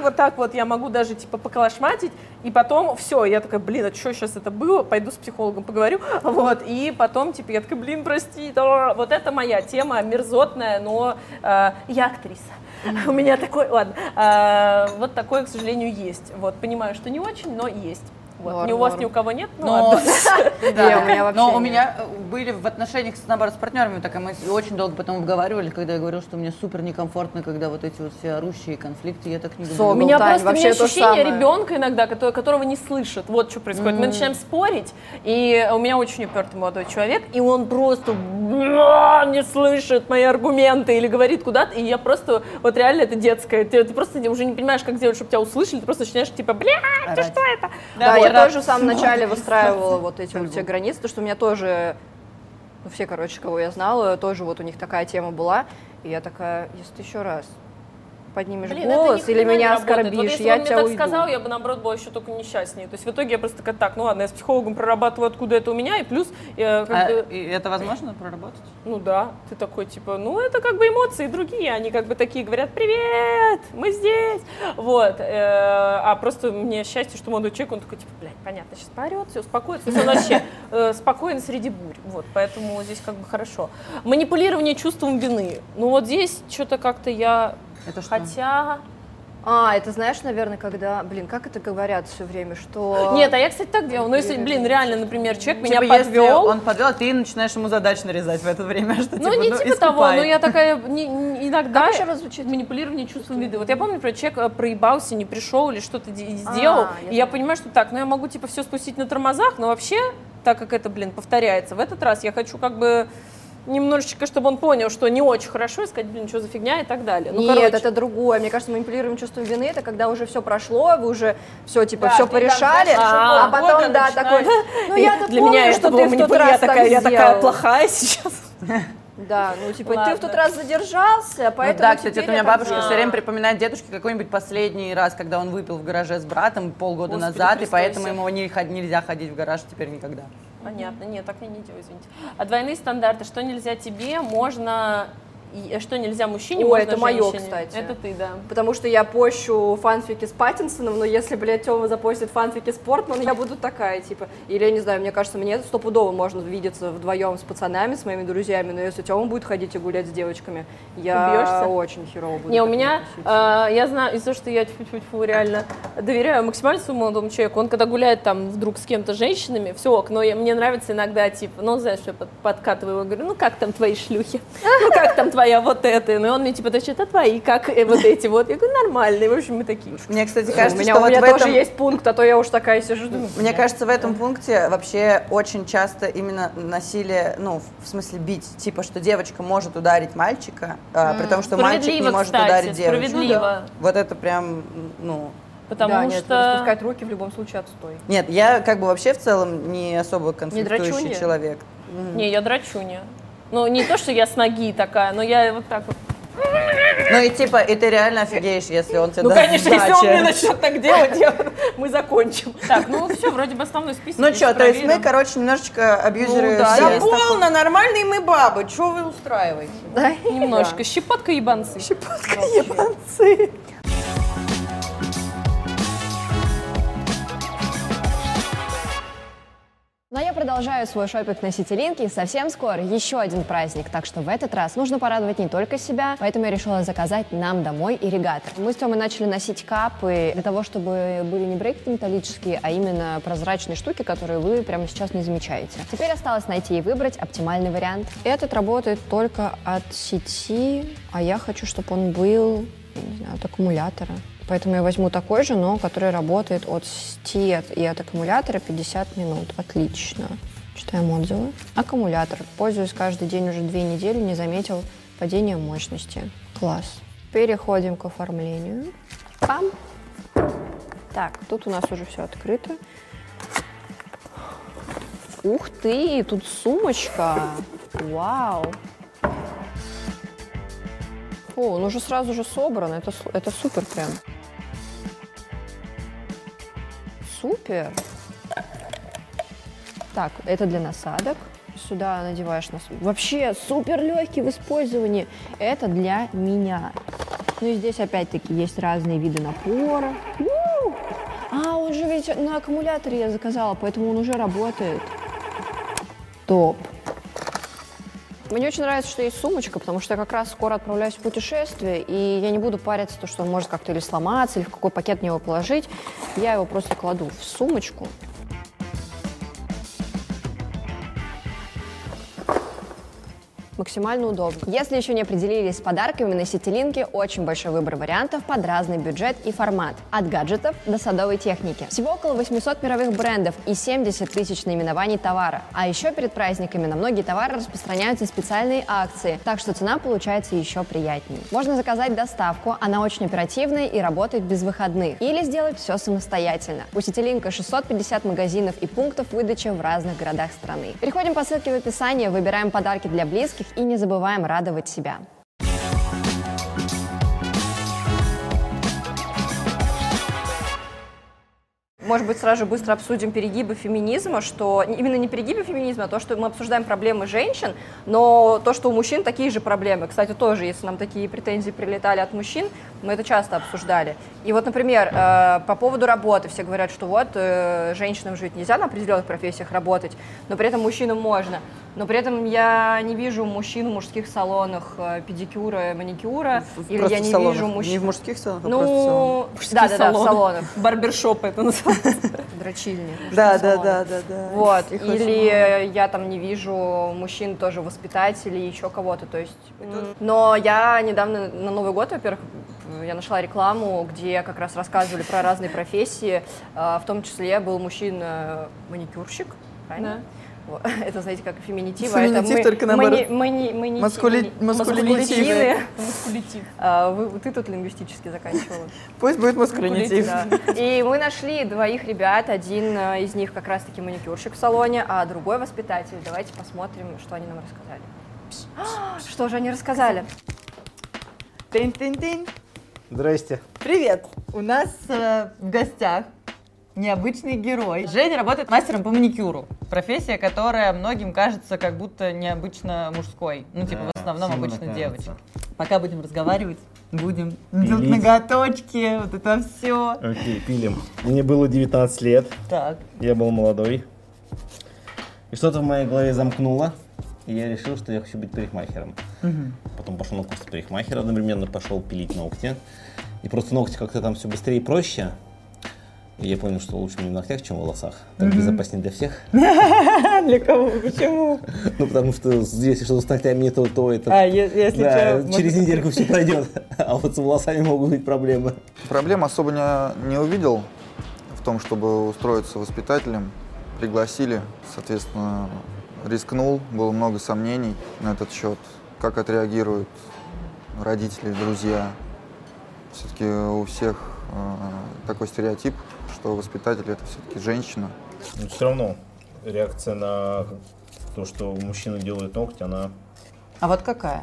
[SPEAKER 6] вот так вот, я могу даже, типа, поколошматить, и потом, все, я такая, блин, а что сейчас это было, пойду с психологом поговорю, вот, и потом, типа, я такая, блин, прости, вот это моя тема, мерзотная, но э, я актриса. У меня такой, ладно, э, вот такое, к сожалению, есть. Вот, понимаю, что не очень, но есть. Вот.
[SPEAKER 1] Норм,
[SPEAKER 6] ни у вас,
[SPEAKER 1] норм.
[SPEAKER 6] ни у кого нет, ну
[SPEAKER 2] Но,
[SPEAKER 6] ладно.
[SPEAKER 1] Не, у меня вообще
[SPEAKER 2] но у меня э, были в отношениях, с, наоборот, с партнерами, так и мы очень долго потом обговаривали, когда я говорила, что мне супер некомфортно, когда вот эти вот все орущие конфликты, я так не люблю.
[SPEAKER 6] У меня просто ощущение ребенка иногда, которого не слышит. Вот что происходит. Мы начинаем спорить, и у меня очень упертый молодой человек, и он просто «Бля, не слышит мои аргументы или говорит куда-то, и я просто, вот реально это детское, ты, ты просто уже не понимаешь, как сделать, чтобы тебя услышали, ты просто начинаешь типа, бля, ты что это?
[SPEAKER 1] Да,
[SPEAKER 6] вот.
[SPEAKER 1] я тоже в самом начале выстраивала вот эти вот все границы, потому что у меня тоже, ну, все, короче, кого я знала, тоже вот у них такая тема была, и я такая, если ты еще раз поднимешь
[SPEAKER 6] Блин,
[SPEAKER 1] голос или меня
[SPEAKER 6] работает. Вот
[SPEAKER 1] оскорбишь,
[SPEAKER 6] если
[SPEAKER 1] я
[SPEAKER 6] он мне
[SPEAKER 1] тебя
[SPEAKER 6] так
[SPEAKER 1] уйду.
[SPEAKER 6] сказал, я бы наоборот была еще только несчастнее. То есть в итоге я просто такая, так, ну ладно, я с психологом прорабатываю, откуда это у меня, и плюс, э, как
[SPEAKER 2] А,
[SPEAKER 6] бы,
[SPEAKER 2] это возможно проработать?
[SPEAKER 6] ну да, ты такой типа, ну это как бы эмоции другие, они как бы такие говорят, привет, мы здесь, вот. э, а просто мне счастье, что молодой человек, он такой типа, блядь, понятно, сейчас поорет, все успокоится, он вообще э, спокоен среди бурь, вот, поэтому здесь как бы хорошо. Манипулирование чувством вины, ну вот здесь что-то как-то я,
[SPEAKER 2] Это что?
[SPEAKER 6] хотя...
[SPEAKER 1] А, это знаешь, наверное, когда, блин, как это говорят все время, что...
[SPEAKER 6] Нет, а я, кстати, так делала. Но если, блин, реально, например, человек меня
[SPEAKER 2] Типа, если
[SPEAKER 6] подвел.
[SPEAKER 2] он подвел, ты начинаешь ему задач нарезать в это время, что
[SPEAKER 6] Ну,
[SPEAKER 2] типа,
[SPEAKER 6] не типа того,
[SPEAKER 2] искупай.
[SPEAKER 6] но я такая не- не- иногда
[SPEAKER 1] Как еще раз звучит?
[SPEAKER 6] манипулирование чувством вида. Вот я помню, например, человек э, проебался, не пришел или что-то де- сделал,
[SPEAKER 1] А, я
[SPEAKER 6] и я понимаю, что так, ну я могу типа все спустить на тормозах, но вообще, так как это, блин, повторяется, в этот раз я хочу как бы немножечко, чтобы он понял, что не очень хорошо, и сказать, блин, что за фигня и так далее. Ну,
[SPEAKER 1] Нет,
[SPEAKER 6] короче.
[SPEAKER 1] это другое. Мне кажется, манипулируем чувством вины, это когда уже все прошло, вы уже все типа
[SPEAKER 7] Да,
[SPEAKER 1] все
[SPEAKER 7] ты там,
[SPEAKER 1] порешали,
[SPEAKER 7] знаешь,
[SPEAKER 1] а,
[SPEAKER 6] а
[SPEAKER 1] потом да
[SPEAKER 7] начинаешь.
[SPEAKER 1] такой. Ну я тут
[SPEAKER 6] Для
[SPEAKER 1] помню,
[SPEAKER 6] меня
[SPEAKER 1] что ты в тот раз
[SPEAKER 6] я такая,
[SPEAKER 1] так
[SPEAKER 6] я такая плохая сейчас.
[SPEAKER 1] Да, ну типа ты
[SPEAKER 6] Ладно.
[SPEAKER 1] в тот раз задержался,
[SPEAKER 2] Ну
[SPEAKER 1] поэтому
[SPEAKER 2] да, кстати, это у меня бабушка
[SPEAKER 1] так
[SPEAKER 2] все время припоминает дедушке какой-нибудь последний раз, когда он выпил в гараже с братом полгода
[SPEAKER 6] Господи,
[SPEAKER 2] назад, и поэтому ему не нельзя ходить в гараж теперь никогда.
[SPEAKER 6] Понятно, нет, так я не делаю, извините. А двойные стандарты, что нельзя тебе, можно, что нельзя мужчине, можно
[SPEAKER 1] это
[SPEAKER 6] женщине.
[SPEAKER 1] кстати.
[SPEAKER 6] Это ты, да.
[SPEAKER 1] Потому что я пощу фанфики с Паттинсоном, но если, блядь, Тёма запостит фанфики с Портман, я буду такая, типа. Или, я не знаю, мне кажется, мне стопудово можно видеться вдвоем с пацанами, с моими друзьями, но если Тёма будет ходить и гулять с девочками, я
[SPEAKER 6] Убьёшься?
[SPEAKER 1] очень херово буду.
[SPEAKER 6] Не, у меня, э, я знаю, из-за того, что я тьфу-тьфу-тьфу, реально доверяю максимально своему молодому человеку, он когда гуляет там вдруг с кем-то женщинами, все ок, но я- мне нравится иногда, типа, ну, знаешь, я под- подкатываю его, говорю, ну, как там твои шлюхи? Ну, как там твоя вот эта? Ну, и он мне, типа, тащит, а твои, как э, вот эти вот? Я говорю, нормальные, в общем, мы такие.
[SPEAKER 2] Мне, кстати,
[SPEAKER 1] у
[SPEAKER 2] кажется,
[SPEAKER 1] меня,
[SPEAKER 2] что
[SPEAKER 1] у
[SPEAKER 2] вот
[SPEAKER 1] меня
[SPEAKER 2] в
[SPEAKER 1] тоже
[SPEAKER 2] этом...
[SPEAKER 1] есть пункт, а то я уж такая сижу. думаю,
[SPEAKER 2] Мне
[SPEAKER 1] «Бля».
[SPEAKER 2] кажется, в этом пункте вообще очень часто именно насилие, ну, в смысле бить, типа, что девочка может ударить мальчика, а, при том, что мальчик не может
[SPEAKER 6] кстати,
[SPEAKER 2] ударить девочку.
[SPEAKER 6] справедливо.
[SPEAKER 2] Вот это прям, ну...
[SPEAKER 6] Потому
[SPEAKER 1] да, нет,
[SPEAKER 6] что...
[SPEAKER 1] распускать руки в любом случае отстой.
[SPEAKER 2] Нет, я как бы вообще в целом не особо конфликтующий
[SPEAKER 1] драчунья?
[SPEAKER 2] человек.
[SPEAKER 6] Не, я драчуня. Ну, не то, что я с ноги такая, но я вот так вот.
[SPEAKER 2] Ну и типа, и ты реально офигеешь, если он тебе
[SPEAKER 6] Ну,
[SPEAKER 2] даст
[SPEAKER 6] конечно, если он
[SPEAKER 2] сдачи.
[SPEAKER 6] мне начнет так делать, я- мы закончим. Так, ну все, вроде бы основной список.
[SPEAKER 2] Ну что, то есть мы, короче, немножечко абьюзеры
[SPEAKER 6] Ну да,
[SPEAKER 2] все.
[SPEAKER 7] Да
[SPEAKER 6] есть
[SPEAKER 7] полно, нормальные мы бабы, что вы устраиваете?
[SPEAKER 6] Немножко. Щепотка ебанцы.
[SPEAKER 2] Ебанцы.
[SPEAKER 1] Ну, а я продолжаю свой шопинг на Ситилинке, и совсем скоро еще один праздник, так что в этот раз нужно порадовать не только себя, поэтому я решила заказать нам домой ирригатор. Мы с Тёмой начали носить капы для того, чтобы были не брекеты металлические, а именно прозрачные штуки, которые вы прямо сейчас не замечаете. Теперь осталось найти и выбрать оптимальный вариант. Этот работает только от сети, а я хочу, чтобы он был не знаю, от аккумулятора. Поэтому я возьму такой же, но который работает от сети и от аккумулятора 50 минут. Отлично. Читаем отзывы. Аккумулятор. Пользуюсь каждый день уже две недели, не заметил падения мощности. Класс. Переходим к оформлению. Пам. Так, тут у нас уже все открыто. Ух ты, тут сумочка. Вау. О, он уже сразу же собран. Это, это супер прям. Супер. Так, это для насадок. Сюда надеваешь нас. Вообще супер легкий в использовании. Это для меня. Ну и здесь опять-таки есть разные виды напора. А, он же ведь на аккумуляторе я заказала, поэтому он уже работает. Топ. Мне очень нравится, что есть сумочка, потому что я как раз скоро отправляюсь в путешествие, и я не буду париться, то, что он может как-то или сломаться, или в какой пакет мне его положить. Я его просто кладу в сумочку. Максимально удобно. Если еще не определились с подарками, на Ситилинке очень большой выбор вариантов под разный бюджет и формат. От гаджетов до садовой техники. Всего около 800 мировых брендов и 70 тысяч наименований товара. А еще перед праздниками на многие товары распространяются специальные акции, так что цена получается еще приятнее. Можно заказать доставку, она очень оперативная и работает без выходных. Или сделать все самостоятельно. У Ситилинка 650 магазинов и пунктов выдачи в разных городах страны. Переходим по ссылке в описании, выбираем подарки для близких и не забываем радовать себя. Может быть, сразу же быстро обсудим перегибы феминизма, что именно не перегибы феминизма, а то, что мы обсуждаем проблемы женщин, но то, что у мужчин такие же проблемы. Кстати, тоже, если нам такие претензии прилетали от мужчин, мы это часто обсуждали. И вот, например, э, по поводу работы все говорят, что вот э, женщинам жить нельзя на определенных профессиях работать, но при этом мужчинам можно. Но при этом я не вижу мужчин в мужских салонах э, педикюра, маникюра, или
[SPEAKER 2] Просто
[SPEAKER 1] я
[SPEAKER 2] в
[SPEAKER 1] не
[SPEAKER 2] салонах.
[SPEAKER 1] вижу мужчин.
[SPEAKER 2] Не в мужских салонах, а просто в салонах.
[SPEAKER 1] Ну, да, да, да, в салонах.
[SPEAKER 6] Барбершоп это называется.
[SPEAKER 1] Дрочильни.
[SPEAKER 2] Да, да, да, да, да.
[SPEAKER 1] Вот, или я там не вижу мужчин тоже воспитателей, еще кого-то, то есть. Но я недавно на Новый год, во-первых, я нашла рекламу, где как раз рассказывали про разные профессии, а, в том числе был мужчина-маникюрщик, правильно? Это, знаете, как феминитив, а это
[SPEAKER 2] Феминитив
[SPEAKER 1] мы-
[SPEAKER 2] только наоборот.
[SPEAKER 1] мани- мани- мани-
[SPEAKER 2] Маскули-
[SPEAKER 1] маскулитивы. А, вы- Ты тут лингвистически заканчивала.
[SPEAKER 2] Пусть будет маскулинитив.
[SPEAKER 1] Да. И мы нашли двоих ребят. Один э, из них как раз-таки маникюрщик в салоне, а другой воспитатель. Давайте посмотрим, что они нам рассказали. А, Что же они рассказали?
[SPEAKER 2] Тынь-тынь-тынь.
[SPEAKER 8] Здрасте.
[SPEAKER 2] Привет! У нас э, в гостях необычный герой. Женя работает мастером по маникюру. Профессия, которая многим кажется как будто необычно мужской. Ну, типа, в
[SPEAKER 8] Да,
[SPEAKER 2] основном
[SPEAKER 8] всем
[SPEAKER 2] обычно
[SPEAKER 8] она
[SPEAKER 2] девочек.
[SPEAKER 8] кажется.
[SPEAKER 2] Пока будем разговаривать, будем делать
[SPEAKER 8] Пилить.
[SPEAKER 2] ноготочки, вот это все.
[SPEAKER 8] Окей, пилим. Мне было 19 лет,
[SPEAKER 2] Так.
[SPEAKER 8] я был молодой. И что-то в моей голове замкнуло, и я решил, что я хочу быть парикмахером. Потом пошел на курс парикмахера, одновременно пошел пилить ногти. И просто ногти как-то там все быстрее и проще. И я понял, что лучше мне в ногтях, чем в волосах. Так безопаснее для всех.
[SPEAKER 2] Для кого? Почему?
[SPEAKER 8] Ну, потому что если что-то с ногтями не то, то это...
[SPEAKER 2] А, если
[SPEAKER 8] Да, через
[SPEAKER 2] можно-
[SPEAKER 8] недельку все пройдет. А вот с волосами могут быть проблемы.
[SPEAKER 3] Проблем особо не, не увидел в том, чтобы устроиться воспитателем. Пригласили, соответственно, рискнул, было много сомнений на этот счет. Как отреагируют родители, друзья. Все-таки у всех э, такой стереотип, что воспитатель это все-таки женщина.
[SPEAKER 8] Но все равно реакция на то, что мужчины делают ногти, она
[SPEAKER 2] А вот какая?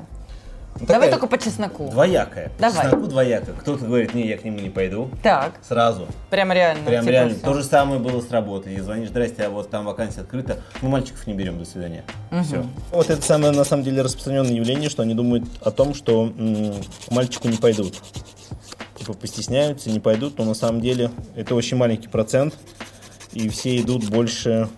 [SPEAKER 8] ну,
[SPEAKER 2] Давай
[SPEAKER 8] такая
[SPEAKER 2] только по чесноку.
[SPEAKER 8] двоякая. По
[SPEAKER 2] Давай.
[SPEAKER 8] чесноку двояко. Кто-то говорит, не, я к нему не пойду.
[SPEAKER 2] Так,
[SPEAKER 8] Сразу.
[SPEAKER 2] прям реально.
[SPEAKER 8] Прям
[SPEAKER 2] типа
[SPEAKER 8] реально.
[SPEAKER 2] всё.
[SPEAKER 8] То же самое было с работой. И звонишь, здрасте, а вот там вакансия открыта. Мы мальчиков не берем, до свидания. Все. Вот это самое, на самом деле, распространенное явление, что они думают о том, что м, к мальчику не пойдут. Типа постесняются, не пойдут, но на самом деле это очень маленький процент. И все идут больше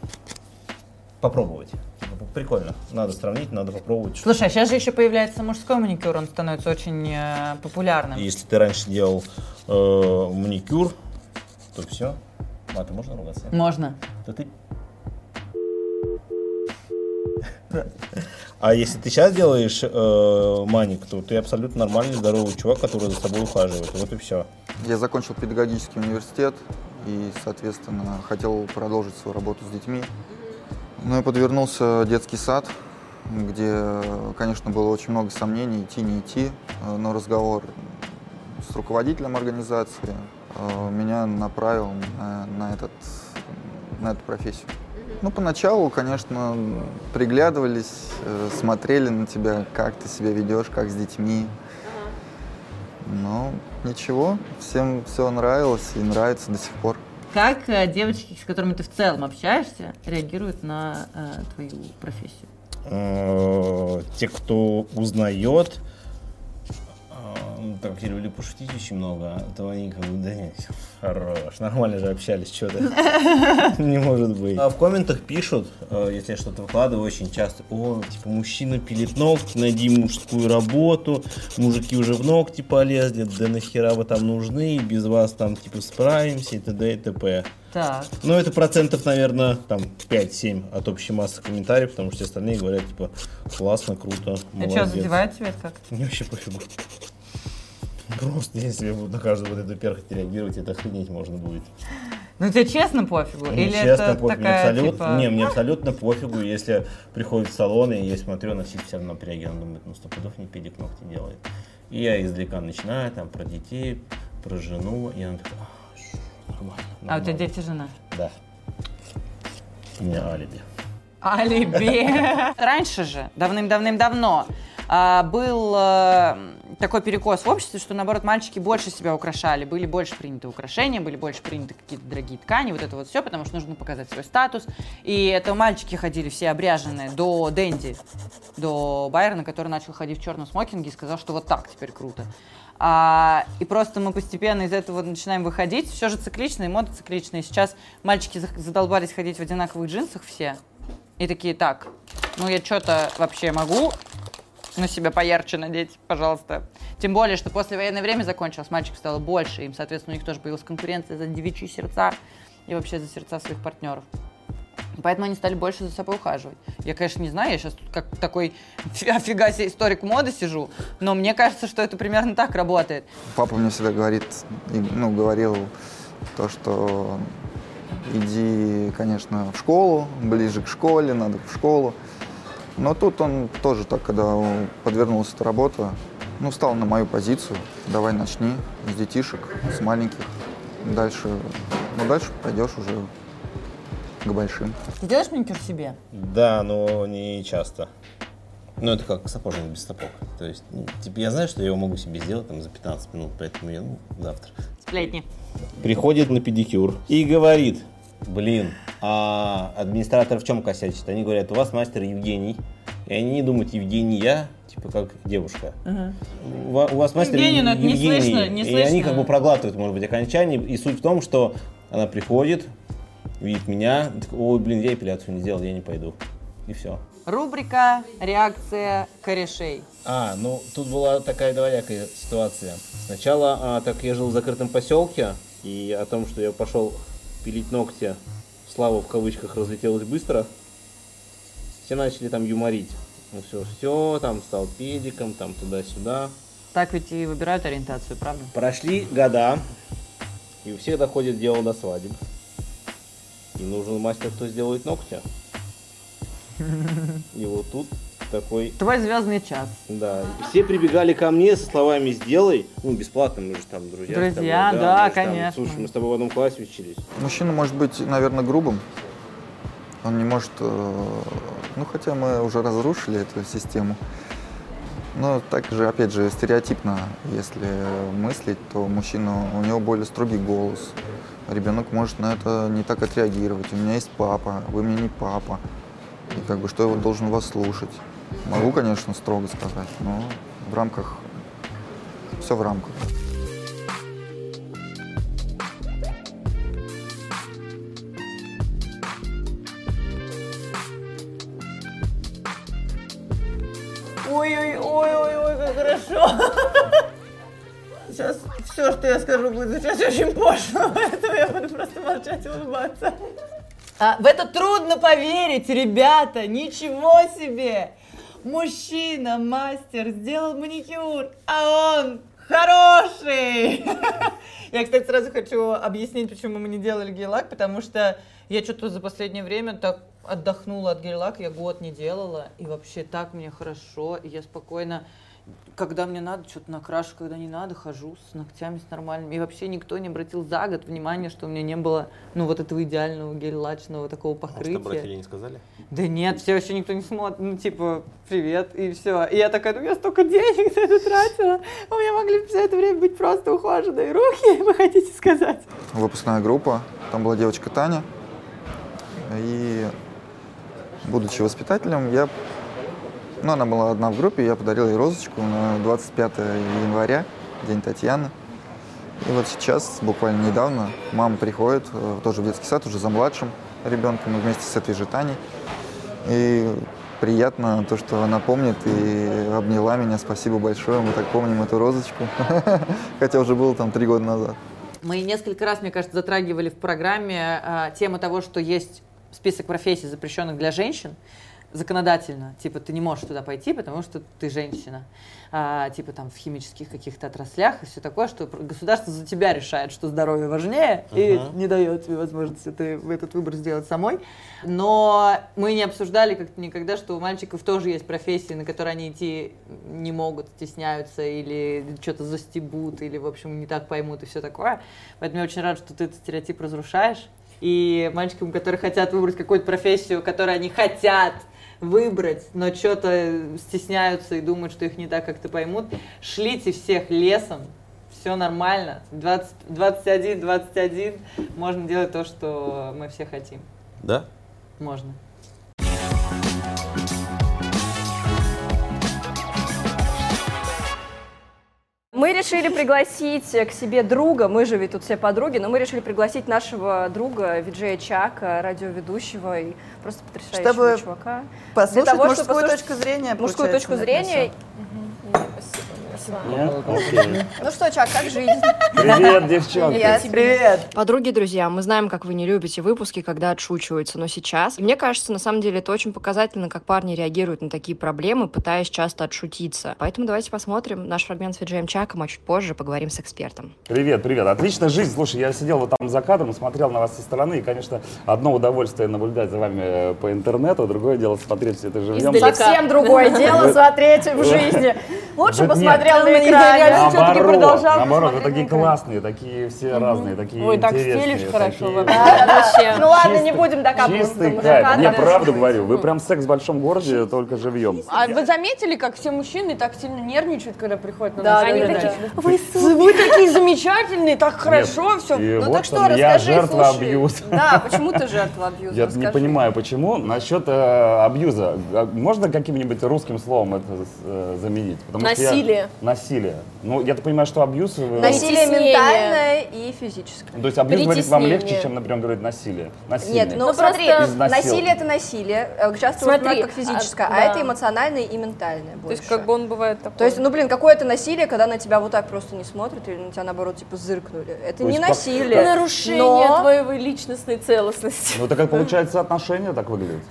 [SPEAKER 8] попробовать. Типа, прикольно. Надо сравнить, надо попробовать.
[SPEAKER 2] Слушай, а сейчас же еще появляется мужской маникюр, он становится очень э, популярным.
[SPEAKER 8] Если ты раньше делал э, маникюр, то все. Мата, можно ругаться?
[SPEAKER 2] Можно.
[SPEAKER 8] То ты... А если ты сейчас делаешь э, маник, то ты абсолютно нормальный, здоровый чувак, который за собой ухаживает. Вот и все.
[SPEAKER 3] Я закончил педагогический университет и, соответственно, хотел продолжить свою работу с детьми. Но и подвернулся детский сад, где, конечно, было очень много сомнений, идти, не идти. Э, Но разговор с руководителем организации э, меня направил на, на этот, на эту профессию. Ну, поначалу, конечно, приглядывались, э, смотрели на тебя, как ты себя ведешь, как с детьми. Но ничего, всем все нравилось и нравится до сих пор.
[SPEAKER 2] Как э, девочки, с которыми ты в целом общаешься, реагируют на э, твою профессию?
[SPEAKER 8] Э, Те, кто узнает, ну, так я люблю пошутить очень много, то они как бы, да нет, хорош, нормально же общались, что-то. Не может быть. А в комментах пишут, э, если я что-то выкладываю, очень часто, о, типа, мужчина пилит ногти, найди мужскую работу, мужики уже в ногти полезли, да нахера вы там нужны, без вас там, типа, справимся и т.д. и т.п.
[SPEAKER 2] Так.
[SPEAKER 8] Ну, это процентов, наверное, там 5-7 от общей массы комментариев, потому что все остальные говорят, типа, классно, круто,
[SPEAKER 2] А
[SPEAKER 8] молодец.
[SPEAKER 2] что, задевает тебя это как?
[SPEAKER 8] Мне вообще пофигу. Просто если я буду на каждую вот эту перхоть реагировать, это охренеть можно будет.
[SPEAKER 2] Ну тебе честно пофигу?
[SPEAKER 8] Мне
[SPEAKER 2] Или
[SPEAKER 8] честно
[SPEAKER 2] это
[SPEAKER 8] пофигу, мне
[SPEAKER 2] такая,
[SPEAKER 8] абсолютно,
[SPEAKER 2] типа...
[SPEAKER 8] не, мне абсолютно пофигу, если приходит в салон, и я смотрю, она сидит все равно она думает, ну, сто пудов не педик ногти делает. И я издалека начинаю, там, про детей, про жену, и она такая, «А, ш, нормально,
[SPEAKER 2] А у тебя
[SPEAKER 8] нормально».
[SPEAKER 2] дети, жена?
[SPEAKER 8] Да. У меня алиби.
[SPEAKER 2] Алиби. Раньше же, давным-давным-давно, был э, такой перекос в обществе, что, наоборот, мальчики больше себя украшали, были больше приняты украшения, были больше приняты какие-то дорогие ткани, вот это вот все, потому что нужно показать свой статус. И это мальчики ходили все обряженные до Дэнди, до Байрона, который начал ходить в черном смокинге и сказал, что вот так теперь круто. А, и просто мы постепенно из этого начинаем выходить. Все же циклично, и мода цикличная. Сейчас мальчики задолбались ходить в одинаковых джинсах все. И такие, так, ну я что-то вообще могу на себя поярче надеть, пожалуйста. Тем более, что после военное время закончилось, мальчиков стало больше, им, соответственно, у них тоже появилась конкуренция за девичьи сердца и вообще за сердца своих партнеров. Поэтому они стали больше за собой ухаживать. Я, конечно, не знаю, я сейчас тут как такой фи- офига себе историк моды сижу, но мне кажется, что это примерно так работает.
[SPEAKER 3] Папа мне всегда говорит, ну, говорил то, что иди, конечно, в школу, ближе к школе, надо в школу. Но тут он тоже так, когда подвернулась эта работа, ну, встал на мою позицию. Давай начни с детишек, с маленьких. Дальше, ну, дальше пойдешь уже к большим.
[SPEAKER 2] Ты делаешь маникюр себе?
[SPEAKER 8] Да, но не часто. Ну, это как сапожник без сапог. То есть, ну, типа, я знаю, что я его могу себе сделать там за 15 минут, поэтому я, ну, завтра.
[SPEAKER 2] Сплетни.
[SPEAKER 8] Приходит на педикюр и говорит, блин, а администратор в чем косячит? Они говорят, у вас мастер Евгений. И они не думают, Евгения, типа как девушка. У ва- у вас мастер
[SPEAKER 2] Евгений, но
[SPEAKER 8] Ев-
[SPEAKER 2] это не
[SPEAKER 8] Евгений.
[SPEAKER 2] слышно, не
[SPEAKER 8] И они как бы проглатывают, может быть, окончание. И суть в том, что она приходит, видит меня, такая, ой, блин, я эпиляцию не сделал, я не пойду. И все.
[SPEAKER 2] Рубрика «Реакция корешей».
[SPEAKER 8] А, ну тут была такая двоякая ситуация. Сначала, а, так я жил в закрытом поселке, и о том, что я пошел пилить ногти, слава в кавычках разлетелась быстро. Все начали там юморить. Ну все, все, там стал педиком, там туда-сюда.
[SPEAKER 2] Так ведь и выбирают ориентацию, правда?
[SPEAKER 8] Прошли года, и у всех доходит дело до свадеб. И нужен мастер, кто сделает ногти. И вот тут такой
[SPEAKER 2] Твой звездный час.
[SPEAKER 8] Да, все прибегали ко мне со словами «сделай». Ну, бесплатно, мы же там друзья. с тобой,
[SPEAKER 2] Друзья, да,
[SPEAKER 8] мы же там,
[SPEAKER 2] конечно.
[SPEAKER 8] слушай, мы с тобой в одном классе учились.
[SPEAKER 3] Мужчина может быть, наверное, грубым. Он не может... э, Ну, хотя мы уже разрушили эту систему. Но также, опять же, стереотипно, если мыслить, то мужчина, у него более строгий голос. Ребенок может на это не так отреагировать. У меня есть папа, вы мне не папа. И как бы что я должен вас слушать. Могу, конечно, строго сказать, но в рамках... Все в рамках.
[SPEAKER 2] Ой-ой-ой-ой-ой, как хорошо. Сейчас все, что я скажу, будет звучать очень пошло, поэтому я буду просто молчать и улыбаться. А, в это трудно поверить, ребята, ничего себе! Мужчина, мастер, сделал маникюр, а он хороший! Я, кстати, сразу хочу объяснить, почему мы не делали гель-лак, потому что я что-то за последнее время так отдохнула от гель-лака, я год не делала, и вообще так мне хорошо, и я спокойно, когда мне надо, что-то накрашу, когда не надо, хожу с ногтями, с нормальными. И вообще никто не обратил за год внимания, что у меня не было, ну, вот этого идеального гель-лачного такого
[SPEAKER 8] Может,
[SPEAKER 2] покрытия.
[SPEAKER 8] обратили, не сказали?
[SPEAKER 2] Да нет, все вообще никто не смотрит, ну типа, привет, и все. И я такая, ну я столько денег на это тратила, у меня могли все это время быть просто ухоженные руки, вы хотите сказать?
[SPEAKER 3] Выпускная группа, там была девочка Таня. И будучи воспитателем, я, ну, она была одна в группе, я подарил ей розочку на 25 января, День Татьяны. И вот сейчас, буквально недавно, мама приходит э, тоже в детский сад, уже за младшим ребенком, вместе с этой же Таней. И приятно то, что она помнит и обняла меня. Спасибо большое, мы так помним эту розочку. Хотя уже было там три года назад.
[SPEAKER 2] Мы несколько раз, мне кажется, затрагивали в программе а, тему того, что есть список профессий, запрещенных для женщин, законодательно. Типа, ты не можешь туда пойти, потому что ты женщина. А, типа, там, в химических каких-то отраслях и все такое, что государство за тебя решает, что здоровье важнее, и
[SPEAKER 8] Мгм.
[SPEAKER 2] не дает тебе возможности ты этот выбор сделать самой. Но мы не обсуждали как-то никогда, что у мальчиков тоже есть профессии, на которые они идти не могут, стесняются, или что-то застебут, или, в общем, не так поймут и все такое. Поэтому я очень рада, что ты этот стереотип разрушаешь. И мальчикам, которые хотят выбрать какую-то профессию, которую они хотят выбрать, но что-то стесняются и думают, что их не так как-то поймут, шлите всех лесом, все нормально. 20, 21, 21, можно делать то, что мы все хотим.
[SPEAKER 8] Да?
[SPEAKER 2] Можно.
[SPEAKER 1] Мы решили пригласить к себе друга, мы же ведь тут все подруги, но мы решили пригласить нашего друга Виджея Чака, радиоведущего и просто потрясающего
[SPEAKER 6] Чтобы
[SPEAKER 1] чувака.
[SPEAKER 6] Послушать
[SPEAKER 1] того, чтобы
[SPEAKER 6] мужскую
[SPEAKER 1] послушать
[SPEAKER 6] точку зрения.
[SPEAKER 1] Мужскую точку
[SPEAKER 6] на это
[SPEAKER 1] зрения.
[SPEAKER 6] Всё.
[SPEAKER 4] Нет? Окей.
[SPEAKER 1] Ну что, Чак, как жизнь?
[SPEAKER 4] Привет, девчонки.
[SPEAKER 1] Привет.
[SPEAKER 6] Привет.
[SPEAKER 1] Подруги, друзья, мы знаем, как вы не любите выпуски, когда отшучиваются, но сейчас, мне кажется, на самом деле это очень показательно, как парни реагируют на такие проблемы, пытаясь часто отшутиться. Поэтому давайте посмотрим наш фрагмент с Виджеем Чаком, а чуть позже поговорим с экспертом.
[SPEAKER 4] Привет, привет. Отличная жизнь. Слушай, я сидел вот там за кадром, смотрел на вас со стороны, и, конечно, одно удовольствие наблюдать за вами э, по интернету, другое дело смотреть все это живьем.
[SPEAKER 7] Издалека.
[SPEAKER 1] Совсем другое дело смотреть в жизни. Лучше посмотрел на экране.
[SPEAKER 7] всё-таки
[SPEAKER 4] Наоборот, вы такие классные, такие все разные, такие
[SPEAKER 7] Ой, так стелишь хорошо вообще.
[SPEAKER 1] Ну ладно, не будем докапываться
[SPEAKER 4] Чистый кайф. Не, правду говорю, вы прям секс в большом городе, только живьем.
[SPEAKER 7] А вы заметили, как все мужчины так сильно нервничают, когда приходят на нас?
[SPEAKER 1] да,
[SPEAKER 7] Они
[SPEAKER 1] да,
[SPEAKER 7] такие,
[SPEAKER 1] да.
[SPEAKER 7] Вы, такие замечательные, так хорошо все.
[SPEAKER 1] Ну так что,
[SPEAKER 4] я
[SPEAKER 1] расскажи,
[SPEAKER 4] жертва абьюза.
[SPEAKER 1] Да, почему ты жертва абьюза?
[SPEAKER 4] Я не понимаю, почему. Насчет э, абьюза. А Можно каким-нибудь русским словом это э, заменить? Я-
[SPEAKER 7] Насилие.
[SPEAKER 4] Насилие. Ну, я так понимаю, что абьюз...
[SPEAKER 1] Насилие ментальное и физическое.
[SPEAKER 4] То есть абьюз говорит вам легче, чем, например, говорить насилие. Насилие.
[SPEAKER 1] Нет, ну,
[SPEAKER 7] Ну,
[SPEAKER 1] смотри, насилие это насилие, э, часто
[SPEAKER 7] Смотри,
[SPEAKER 1] как физическое,
[SPEAKER 7] а,
[SPEAKER 1] а,
[SPEAKER 7] да.
[SPEAKER 1] это эмоциональное и ментальное
[SPEAKER 7] То
[SPEAKER 1] больше.
[SPEAKER 7] есть как бы он бывает такой.
[SPEAKER 1] То есть, ну блин, какое-то насилие, когда на тебя вот так просто не смотрят или на тебя наоборот типа зыркнули. Это
[SPEAKER 4] То
[SPEAKER 1] не
[SPEAKER 4] есть как-
[SPEAKER 1] насилие.
[SPEAKER 7] нарушение
[SPEAKER 1] но-
[SPEAKER 7] твоей личностной целостности.
[SPEAKER 4] Ну, так как получается отношения так выглядят.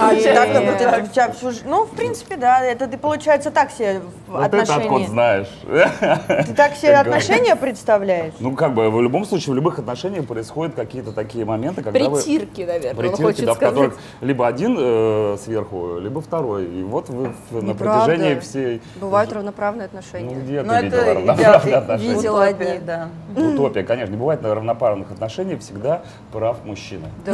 [SPEAKER 2] А, и так, как
[SPEAKER 1] Нет.
[SPEAKER 2] вот это у тебя всю жи- Ну, в принципе, да, это ты, получается, так себе в
[SPEAKER 4] Вот это откуда
[SPEAKER 2] отношения.
[SPEAKER 4] Знаешь.
[SPEAKER 2] Ты так себе отношения представляешь?
[SPEAKER 4] Ну, как бы, в любом случае, в любых отношениях происходят какие-то такие моменты, когда вы...
[SPEAKER 7] Притирки, наверное, он
[SPEAKER 4] Притирки,
[SPEAKER 7] хочет
[SPEAKER 4] да, в
[SPEAKER 7] сказать.
[SPEAKER 4] которых либо один э, сверху, либо второй. И вот вы в- на протяжении всей...
[SPEAKER 1] Бывают равноправные
[SPEAKER 4] Ну,
[SPEAKER 1] отношения.
[SPEAKER 4] где
[SPEAKER 2] Ну,
[SPEAKER 4] ты
[SPEAKER 2] это
[SPEAKER 4] видела равноправные отношения?
[SPEAKER 1] видела
[SPEAKER 2] Утопия,
[SPEAKER 1] одни.
[SPEAKER 2] да.
[SPEAKER 4] Утопия, конечно. Не бывает равноправных отношений, всегда прав мужчина.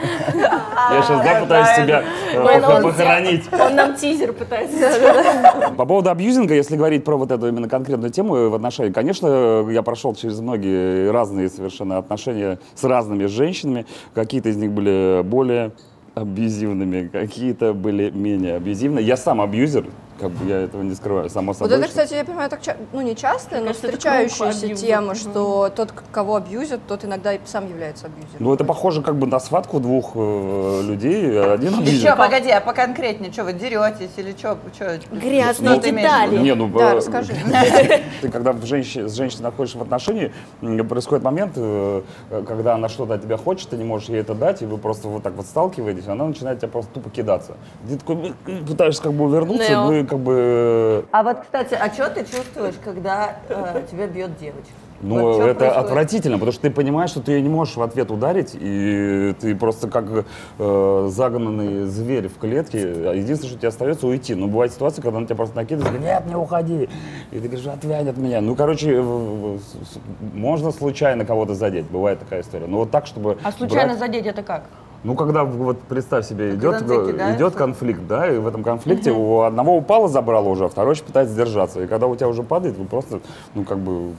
[SPEAKER 4] Я сейчас, да, пытаюсь себя э, похоронить.
[SPEAKER 7] Он нам тизер пытается.
[SPEAKER 4] По поводу абьюзинга, если говорить про вот эту именно конкретную тему в отношениях, конечно, я прошел через многие разные совершенно отношения с разными женщинами. Какие-то из них были более абьюзивными, какие-то были менее абьюзивные. Я сам абьюзер, Как бы я этого не скрываю, само
[SPEAKER 1] Вот
[SPEAKER 4] собой.
[SPEAKER 1] это,
[SPEAKER 4] что-
[SPEAKER 1] кстати, я понимаю, так ну не часто, но
[SPEAKER 6] кажется, это
[SPEAKER 1] встречающаяся тема, что тот, к- кого абьюзят, тот иногда и сам является абьюзером.
[SPEAKER 4] Ну, это похоже как бы на схватку двух э, людей. Один
[SPEAKER 2] И
[SPEAKER 4] обиден.
[SPEAKER 2] что, погоди, а поконкретнее, что вы деретесь или что?
[SPEAKER 6] Грязные
[SPEAKER 2] Что имеешь в
[SPEAKER 6] детали.
[SPEAKER 4] Не, ну,
[SPEAKER 1] Да,
[SPEAKER 4] э,
[SPEAKER 1] расскажи.
[SPEAKER 4] Ты когда в женщине, с женщиной находишься в отношении, происходит момент, э, когда она что-то от тебя хочет, ты не можешь ей это дать, и вы просто вот так вот сталкиваетесь, она начинает тебя просто тупо кидаться. Ты такой пытаешься как бы увернуться,
[SPEAKER 6] Нео.
[SPEAKER 4] Как бы...
[SPEAKER 2] А вот, кстати, а что ты чувствуешь, когда э, тебя бьет девочка?
[SPEAKER 4] Ну,
[SPEAKER 2] Вот
[SPEAKER 4] это
[SPEAKER 2] происходит?
[SPEAKER 4] отвратительно, потому что ты понимаешь, что ты ее не можешь в ответ ударить, и ты просто как э, загнанный зверь в клетке. А Единственное, что тебе остается уйти. Но бывает ситуация, когда она тебя просто накидывает, говорит, нет, не уходи. И ты говоришь, отвянь от меня. Ну, короче, можно случайно кого-то задеть. Бывает такая история. Но вот так, чтобы...
[SPEAKER 7] А случайно
[SPEAKER 4] брать-
[SPEAKER 7] задеть это как?
[SPEAKER 4] Ну, когда, вот представь себе, идет, идет конфликт, да, и в этом конфликте у одного упало, забрало уже, а второй еще пытается сдержаться. И когда у тебя уже падает, вы просто, ну, как бы,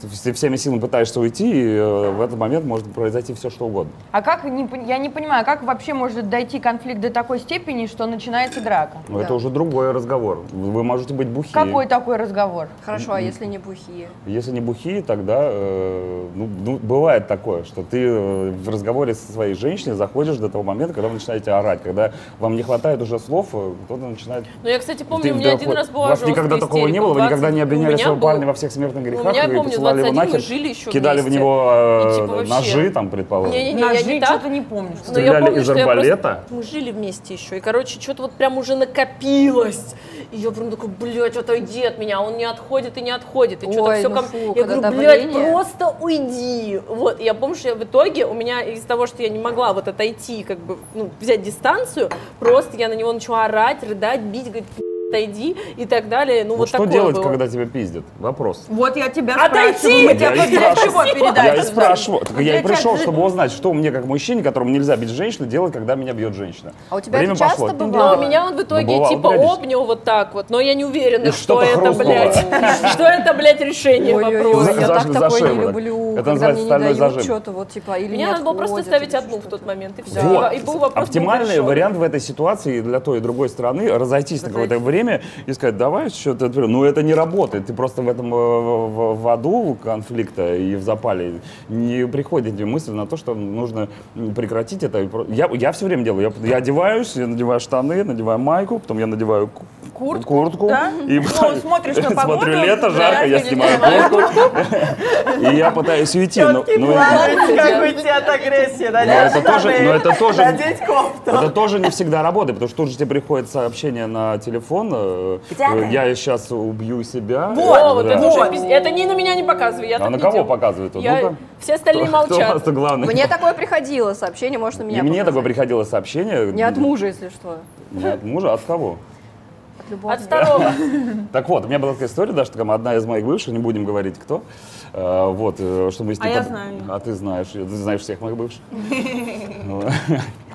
[SPEAKER 4] ты всеми силами пытаешься уйти, и э, в этот момент может произойти все, что угодно.
[SPEAKER 7] А как, не я не понимаю, как вообще может дойти конфликт до такой степени, что начинается драка?
[SPEAKER 4] Но это уже другой разговор. Вы можете быть бухие.
[SPEAKER 7] Какой такой разговор?
[SPEAKER 1] Хорошо, а если не бухие?
[SPEAKER 4] Если не бухие, тогда, э, ну, ну, бывает такое, что ты э, в разговоре со своей женщиной заходишь до того момента, когда вы начинаете орать, когда вам не хватает уже слов, э, кто-то начинает...
[SPEAKER 6] Ну, я, кстати, помню,
[SPEAKER 4] Ты-
[SPEAKER 6] у меня
[SPEAKER 4] ты-
[SPEAKER 6] один раз была
[SPEAKER 4] У вас никогда такого не было? Вы никогда
[SPEAKER 6] 20
[SPEAKER 4] не
[SPEAKER 6] у
[SPEAKER 4] обвиняли
[SPEAKER 6] меня
[SPEAKER 4] своего
[SPEAKER 6] был-
[SPEAKER 4] парня во всех смертных грехах
[SPEAKER 6] меня,
[SPEAKER 4] и
[SPEAKER 6] помню,
[SPEAKER 4] посылали его
[SPEAKER 6] 21 мы
[SPEAKER 4] нахер?
[SPEAKER 6] жили еще
[SPEAKER 4] Кидали в
[SPEAKER 6] вместе.
[SPEAKER 4] него э,
[SPEAKER 6] И типа вообще-
[SPEAKER 4] ножи, там, предположим?
[SPEAKER 6] Не-не-не, я не так.
[SPEAKER 7] что-то не помню. что
[SPEAKER 6] Но я
[SPEAKER 4] Стреляли
[SPEAKER 6] помню,
[SPEAKER 4] из
[SPEAKER 6] я просто-
[SPEAKER 4] арбалета?
[SPEAKER 6] Мы жили вместе еще, и, короче, что-то вот прям уже накопилось. И я прям такой, блядь, отойди от меня, он не отходит и не отходит. И что-то
[SPEAKER 1] Ой,
[SPEAKER 6] все
[SPEAKER 1] ну
[SPEAKER 6] ко
[SPEAKER 1] фу.
[SPEAKER 6] Я говорю, блядь, просто уйди. Вот, и я помню, что я в итоге, у меня из-за того, что я не могла вот отойти, как бы, ну, взять дистанцию, просто я на него начала орать, рыдать, бить, говорить, отойди и так далее. Ну,
[SPEAKER 4] Вот
[SPEAKER 6] вот
[SPEAKER 4] что делать,
[SPEAKER 6] было.
[SPEAKER 4] когда тебя пиздят? Вопрос.
[SPEAKER 7] Вот я тебя
[SPEAKER 6] Отойти!
[SPEAKER 7] спрашиваю,
[SPEAKER 6] Я
[SPEAKER 7] для
[SPEAKER 4] спрашиваю. Я и спрашиваю. Так я и пришел, чтобы узнать, что мне, как мужчине, которому нельзя бить женщину, делать, когда меня бьет женщина.
[SPEAKER 1] А у тебя
[SPEAKER 4] Время
[SPEAKER 1] это часто
[SPEAKER 4] пошло.
[SPEAKER 6] Но
[SPEAKER 1] бывало?
[SPEAKER 6] меня он в итоге
[SPEAKER 4] Ну, бывало
[SPEAKER 6] типа
[SPEAKER 4] периодически.
[SPEAKER 6] обнял вот так вот, но я не уверена, что это, блядь, что это, блядь, решение вопроса.
[SPEAKER 1] я так такое не люблю,
[SPEAKER 4] Это
[SPEAKER 1] когда мне не дают что-то вот типа или
[SPEAKER 6] Меня
[SPEAKER 1] не
[SPEAKER 6] надо было просто ставить одну в тот момент, и все.
[SPEAKER 4] Вот.
[SPEAKER 6] И был вопрос был
[SPEAKER 4] Оптимальный
[SPEAKER 6] решен.
[SPEAKER 4] вариант в этой ситуации для той и другой стороны разойтись на какое-то время и сказать, давай что-то. Ну, это не работает. Ты просто в этом э, в, в аду конфликта и в запале не приходит тебе мысль на то, что нужно прекратить это. Я, я все время делаю. Я, я одеваюсь, я надеваю штаны, надеваю майку, потом я надеваю ку-
[SPEAKER 7] Куртку,
[SPEAKER 4] куртку
[SPEAKER 7] да?
[SPEAKER 4] и
[SPEAKER 7] Ну, смотришь на погоду,
[SPEAKER 4] смотрю лето, жарко, я снимаю куртку и я пытаюсь уйти. но- но-
[SPEAKER 2] Как уйти от агрессии,
[SPEAKER 4] но
[SPEAKER 2] надеть
[SPEAKER 4] это тоже,
[SPEAKER 2] штаны,
[SPEAKER 4] но это тоже,
[SPEAKER 2] надеть кофту.
[SPEAKER 4] это тоже не всегда работает, потому что тут же тебе приходит сообщение на телефон. Э,
[SPEAKER 2] Где
[SPEAKER 4] э? Я сейчас убью себя.
[SPEAKER 6] Вот
[SPEAKER 4] Да.
[SPEAKER 6] это уже пиз- Это не на меня не показывай, я
[SPEAKER 4] А
[SPEAKER 6] так
[SPEAKER 4] на
[SPEAKER 6] не
[SPEAKER 4] кого
[SPEAKER 6] делаю.
[SPEAKER 4] показывает?
[SPEAKER 6] Я-
[SPEAKER 4] Ну-ка.
[SPEAKER 6] Все остальные
[SPEAKER 4] Кто- кто у
[SPEAKER 6] молчат.
[SPEAKER 4] вас главный?
[SPEAKER 1] Мне такое приходило сообщение, может, на меня
[SPEAKER 4] И мне
[SPEAKER 1] показать.
[SPEAKER 4] такое приходило сообщение.
[SPEAKER 1] Не от мужа, если что.
[SPEAKER 4] Не от мужа, а от кого?
[SPEAKER 1] От любого.
[SPEAKER 6] От второго.
[SPEAKER 4] Так вот, у меня была такая история, даже там одна из моих бывших, не будем говорить кто, э, вот, э, что мы с ней...
[SPEAKER 7] А я знаю.
[SPEAKER 4] А ты знаешь, ты знаешь всех моих бывших. Ну,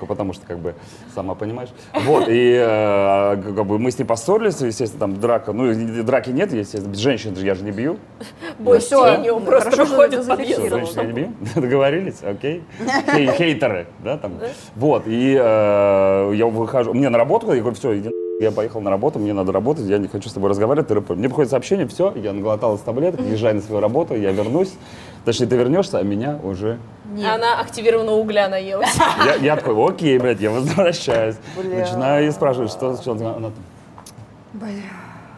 [SPEAKER 4] Потому что, как бы, сама понимаешь. Вот, и э, как бы мы с ней поссорились, естественно, там драка, ну, драки нет, естественно, женщин же я же не бью.
[SPEAKER 6] Бой с
[SPEAKER 1] Всё,
[SPEAKER 6] тенью, просто выходит.
[SPEAKER 4] Женщин я не бью? Договорились? Окей. Хей- Хейтеры, да, там. Вот, и э, я выхожу, мне на работу, я говорю, все, иди я поехал на работу, мне надо работать, я не хочу с тобой разговаривать, ты рэпер». Мне приходит сообщение, все, я наглоталась таблеток, езжай на свою работу, я вернусь. Точнее, ты вернешься, а меня уже...
[SPEAKER 6] Она активированного угля наелась.
[SPEAKER 4] Я, я такой, окей, блядь, я возвращаюсь. Начинаю ее спрашивать, что, что она там.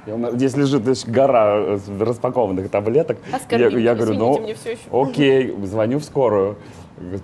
[SPEAKER 4] И меня Здесь лежит значит, гора э, распакованных таблеток. Я, я говорю, ну,
[SPEAKER 6] мне всё еще.
[SPEAKER 4] окей, звоню в скорую.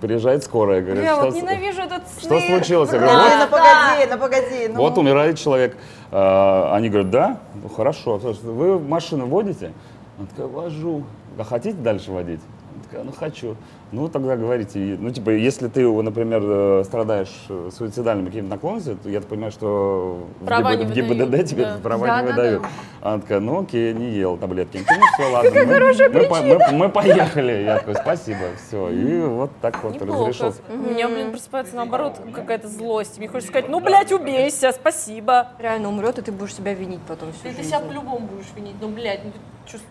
[SPEAKER 4] Приезжает скорая, говорит,
[SPEAKER 1] Бля,
[SPEAKER 4] что,
[SPEAKER 1] вот
[SPEAKER 4] с-
[SPEAKER 1] ненавижу этот
[SPEAKER 4] что
[SPEAKER 1] сны.
[SPEAKER 4] случилось? Я говорю, вот,
[SPEAKER 2] ну погоди, ну погоди. ну.
[SPEAKER 4] вот умирает человек. А, Они говорят, да? Ну хорошо. Вы машину водите? Она такая, вожу. А хотите дальше водить? Она такая, ну хочу. Ну тогда говорите. Ну типа, если ты, например, э, страдаешь э, суицидальными какими-то наклонностями, то я так понимаю, что в
[SPEAKER 6] Права
[SPEAKER 4] ГИБ-
[SPEAKER 6] не
[SPEAKER 4] в ГИБДД тебе
[SPEAKER 6] да.
[SPEAKER 4] права
[SPEAKER 1] Да,
[SPEAKER 4] не
[SPEAKER 1] да,
[SPEAKER 4] выдают. Она такая, ну окей, не ел таблетки. Ну все, ладно. мы- мы, по- мы- мы поехали. Я такой, спасибо, все. И вот так вот
[SPEAKER 6] Неплохо.
[SPEAKER 4] разрешился.
[SPEAKER 6] У меня, блин, просыпается наоборот какая-то злость. Мне хочется сказать, ну, блядь, убейся, спасибо.
[SPEAKER 1] Реально умрет, и ты будешь себя винить потом всю
[SPEAKER 6] Ты, ты себя по-любому будешь винить. Ну, блядь, ну,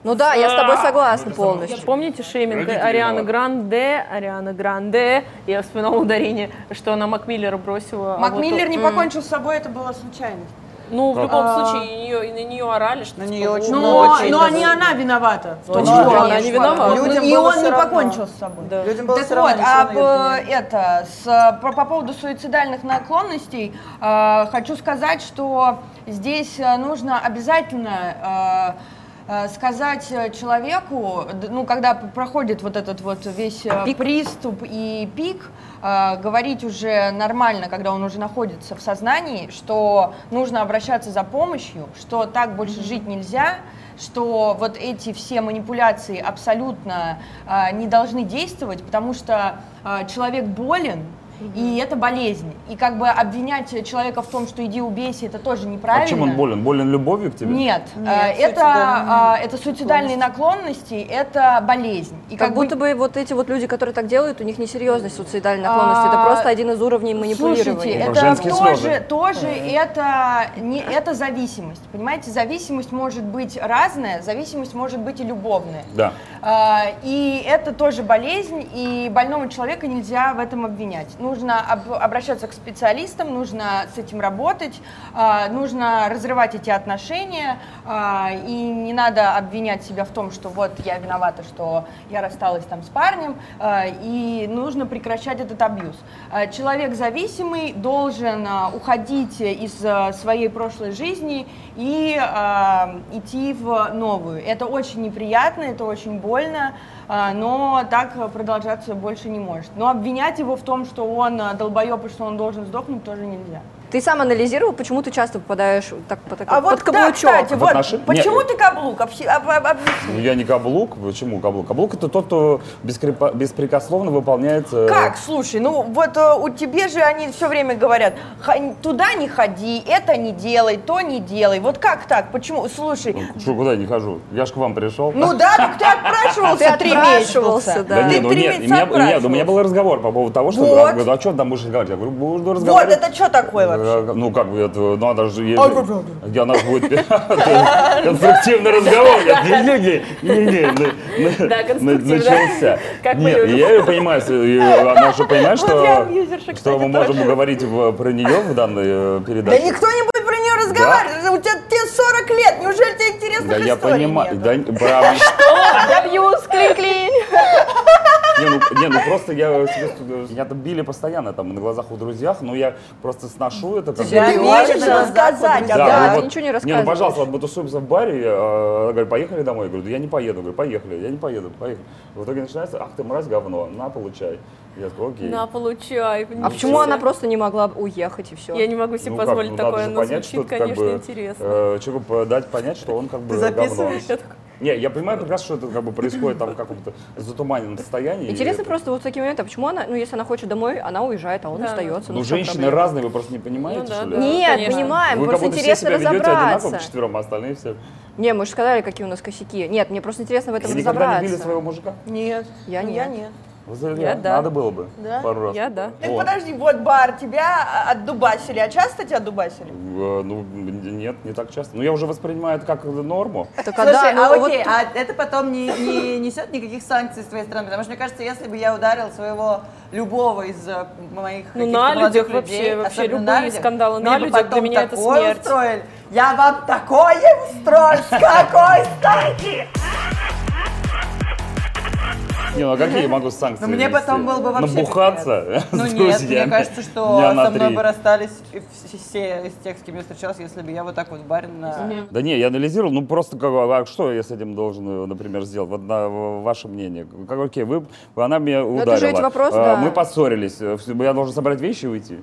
[SPEAKER 1] Ну да, я с тобой согласна полностью.
[SPEAKER 6] Помните шейминг
[SPEAKER 4] Родители
[SPEAKER 6] Арианы
[SPEAKER 4] виноваты.
[SPEAKER 6] Гранде, Арианы Гранде, я вспоминала ударение, что она Макмиллера бросила. а
[SPEAKER 7] Мак
[SPEAKER 6] вот
[SPEAKER 7] Миллер
[SPEAKER 6] он-
[SPEAKER 7] не покончил с собой, это было случайно.
[SPEAKER 6] Ну, в любом
[SPEAKER 7] А.
[SPEAKER 6] случае, и нее- и на нее орали, что
[SPEAKER 2] На
[SPEAKER 6] типа,
[SPEAKER 2] нее очень
[SPEAKER 7] Но,
[SPEAKER 2] много
[SPEAKER 7] но не она виновата. в том,
[SPEAKER 6] Ну,
[SPEAKER 7] что-
[SPEAKER 6] она не виновата.
[SPEAKER 2] Людям
[SPEAKER 7] и
[SPEAKER 2] было
[SPEAKER 7] он
[SPEAKER 2] всё
[SPEAKER 7] не
[SPEAKER 2] равно.
[SPEAKER 7] покончил с собой.
[SPEAKER 6] Да.
[SPEAKER 2] Людям было
[SPEAKER 7] Так
[SPEAKER 2] всё
[SPEAKER 7] вот,
[SPEAKER 2] равно, ничего на её
[SPEAKER 7] э, это, с, по, по поводу суицидальных наклонностей, э, хочу сказать, что здесь э, нужно обязательно э, сказать э, человеку, ну, когда проходит вот этот вот весь э, приступ и пик, э, говорить уже нормально, когда он уже находится в сознании, что нужно обращаться за помощью, что так больше жить нельзя, что вот эти все манипуляции абсолютно э, не должны действовать, потому что э, человек болен, и это болезнь. И как бы обвинять человека в том, что иди убейся, это тоже неправильно.
[SPEAKER 4] А чем он болен? Болен любовью к тебе?
[SPEAKER 7] Нет,
[SPEAKER 2] Нет,
[SPEAKER 7] э, это,
[SPEAKER 2] суицидальные
[SPEAKER 7] э, это суицидальные наклонности, это болезнь. И
[SPEAKER 1] Как будто бы вот эти вот люди, которые так делают, у них не серьезная суицидальная наклонность, это
[SPEAKER 7] А,
[SPEAKER 1] просто один из уровней манипулирования.
[SPEAKER 7] Слушайте,
[SPEAKER 4] Как
[SPEAKER 7] это
[SPEAKER 4] женские
[SPEAKER 7] тоже,
[SPEAKER 4] слезы.
[SPEAKER 7] тоже это, не, это зависимость. Понимаете, зависимость может быть разная, зависимость может быть и любовная.
[SPEAKER 4] Да.
[SPEAKER 7] А, И это тоже болезнь, и больного человека нельзя в этом обвинять. Нужно об- обращаться к специалистам, нужно с этим работать, а, нужно разрывать эти отношения, а, и не надо обвинять себя в том, что вот я виновата, что я рассталась там с парнем, а, и нужно прекращать этот абьюз. А, Человек зависимый должен а, уходить из а, своей прошлой жизни и а, идти в новую. Это очень неприятно, это очень больно, но так продолжаться больше не может. Но обвинять его в том, что он а, долбоеб и что он должен сдохнуть, тоже нельзя.
[SPEAKER 1] Ты сам анализировал, почему ты часто попадаешь так, по так-
[SPEAKER 7] А
[SPEAKER 1] под
[SPEAKER 7] вот, да,
[SPEAKER 1] каблучок?
[SPEAKER 7] кстати,
[SPEAKER 4] В
[SPEAKER 7] вот,
[SPEAKER 4] отношен-
[SPEAKER 7] почему
[SPEAKER 4] Нет.
[SPEAKER 7] ты каблук? Обси- об- об- объясни.
[SPEAKER 4] Ну, Я не каблук. Почему каблук? Каблук это тот, кто бескрепо- беспрекословно выполняет... э,
[SPEAKER 7] Как? Слушай, ну вот э, у тебе же они все время говорят, «Ха- туда не ходи, это не делай, то не делай. Вот как так? Почему? Слушай,
[SPEAKER 4] Что, куда я не хожу? Я ж к вам пришел.
[SPEAKER 7] ну да, так ты отпрашивался три месяца.
[SPEAKER 1] да.
[SPEAKER 4] Да
[SPEAKER 7] Ты
[SPEAKER 4] не, ну
[SPEAKER 7] три
[SPEAKER 4] нет, у
[SPEAKER 7] месяца
[SPEAKER 4] меня, у меня- у меня был разговор по поводу того, что
[SPEAKER 7] Вот.
[SPEAKER 4] я говорю, а что там будешь разговаривать? Я говорю, буду
[SPEAKER 7] Вот,
[SPEAKER 4] разговаривать.
[SPEAKER 7] это что такое вообще?
[SPEAKER 4] Э, Ну как бы это, ну она же есть,
[SPEAKER 7] А, да, да,
[SPEAKER 4] где она будет конструктивный разговор. Я- не- не- не- не- не-
[SPEAKER 6] Да,
[SPEAKER 4] на-
[SPEAKER 6] конструктивно.
[SPEAKER 4] Начался. Нет, я ее понимаю, она же понимает, что, что мы можем говорить про нее в данной э,
[SPEAKER 7] Да
[SPEAKER 4] передаче.
[SPEAKER 7] никто не будет про нее разговаривать. У тебя тебе 40 лет, неужели тебе интересных
[SPEAKER 4] Да я понимаю, да, правда.
[SPEAKER 5] Абьюз, клин-клин.
[SPEAKER 4] Не, ну, не, ну просто я себе, меня там били постоянно там на глазах у друзьях, но я просто сношу это как
[SPEAKER 2] Тебя
[SPEAKER 7] Можешь рассказать?
[SPEAKER 4] Да,
[SPEAKER 7] да.
[SPEAKER 4] ну вот-
[SPEAKER 1] ничего не
[SPEAKER 4] Не, ну
[SPEAKER 1] рассказываешь.
[SPEAKER 4] пожалуйста, вот мы тусуемся в баре, э, она говорит, поехали домой. Я говорю, да я не поеду. Говорю, поехали. Я не поеду, поехали. В итоге начинается, ах ты мразь, говно, на, получай. Я такой, окей.
[SPEAKER 6] На, получай.
[SPEAKER 1] А почему она просто не могла уехать и все?
[SPEAKER 6] Я не могу себе
[SPEAKER 4] Ну как,
[SPEAKER 6] позволить
[SPEAKER 4] ну надо
[SPEAKER 6] такое, но
[SPEAKER 4] понять,
[SPEAKER 6] звучит,
[SPEAKER 4] что
[SPEAKER 6] конечно,
[SPEAKER 4] как бы,
[SPEAKER 6] интересно.
[SPEAKER 4] э, человеку дать понять, что он как бы
[SPEAKER 2] Ты
[SPEAKER 4] говно. Не, я понимаю прекрасно, что это как бы происходит там в каком-то затуманенном состоянии.
[SPEAKER 1] Интересно
[SPEAKER 4] это-
[SPEAKER 1] просто вот такие моменты, а почему она, ну если она хочет домой, она уезжает, а он
[SPEAKER 6] Да.
[SPEAKER 1] остается.
[SPEAKER 4] Ну,
[SPEAKER 1] чем
[SPEAKER 4] женщины
[SPEAKER 1] проблема?
[SPEAKER 4] разные, вы просто не понимаете,
[SPEAKER 6] Ну да,
[SPEAKER 4] что ли?
[SPEAKER 6] да.
[SPEAKER 1] Нет,
[SPEAKER 6] конечно.
[SPEAKER 1] понимаем,
[SPEAKER 4] Вы
[SPEAKER 1] просто интересно
[SPEAKER 4] себя ведете одинаково
[SPEAKER 1] разобраться.
[SPEAKER 4] четвером, а остальные все.
[SPEAKER 1] Не, мы же сказали, какие у нас косяки. Нет, мне просто интересно в этом
[SPEAKER 4] Вы никогда не били
[SPEAKER 1] разобраться.
[SPEAKER 4] своего мужика?
[SPEAKER 7] Нет.
[SPEAKER 1] Я
[SPEAKER 7] Ну,
[SPEAKER 1] нет.
[SPEAKER 7] Я нет.
[SPEAKER 6] Я да.
[SPEAKER 4] Надо было бы
[SPEAKER 7] Да?
[SPEAKER 4] пару раз.
[SPEAKER 6] Я да.
[SPEAKER 7] Так
[SPEAKER 4] Вот.
[SPEAKER 7] подожди, вот бар, тебя а, отдубасили. А часто тебя отдубасили?
[SPEAKER 4] Э, Ну, нет, не так часто. Ну, я уже воспринимаю это как норму.
[SPEAKER 1] Так,
[SPEAKER 2] Слушай,
[SPEAKER 1] да, ну,
[SPEAKER 2] а
[SPEAKER 1] вот
[SPEAKER 2] окей, а это потом не, не несет никаких санкций с твоей стороны? Потому что мне кажется, если бы я ударил своего любого из э, моих
[SPEAKER 6] Ну, на
[SPEAKER 2] молодых
[SPEAKER 6] людях вообще,
[SPEAKER 2] людей,
[SPEAKER 6] вообще
[SPEAKER 2] особенно
[SPEAKER 6] любые
[SPEAKER 2] на людях,
[SPEAKER 6] скандалы на
[SPEAKER 2] бы
[SPEAKER 6] людях для
[SPEAKER 2] потом
[SPEAKER 6] меня это смерть.
[SPEAKER 2] устроили. Я вам такое устрою, с какой стати?
[SPEAKER 4] Не, ну а какие я могу санкции
[SPEAKER 2] Но мне
[SPEAKER 4] ввести?
[SPEAKER 2] потом был бы вообще
[SPEAKER 4] Набухаться
[SPEAKER 2] Ну нет, мне кажется, что со мной бы расстались все- из тех, с кем я встречалась, если бы я вот так вот в баре на...
[SPEAKER 4] Да не, я анализировал, ну просто как, а что я с этим должен, э, например, сделать? Вот на в- ваше мнение. Как, окей, вы, она меня ударила.
[SPEAKER 1] это же ведь вопрос,
[SPEAKER 4] а,
[SPEAKER 1] да.
[SPEAKER 4] Мы поссорились. э, Я должен собрать вещи и уйти.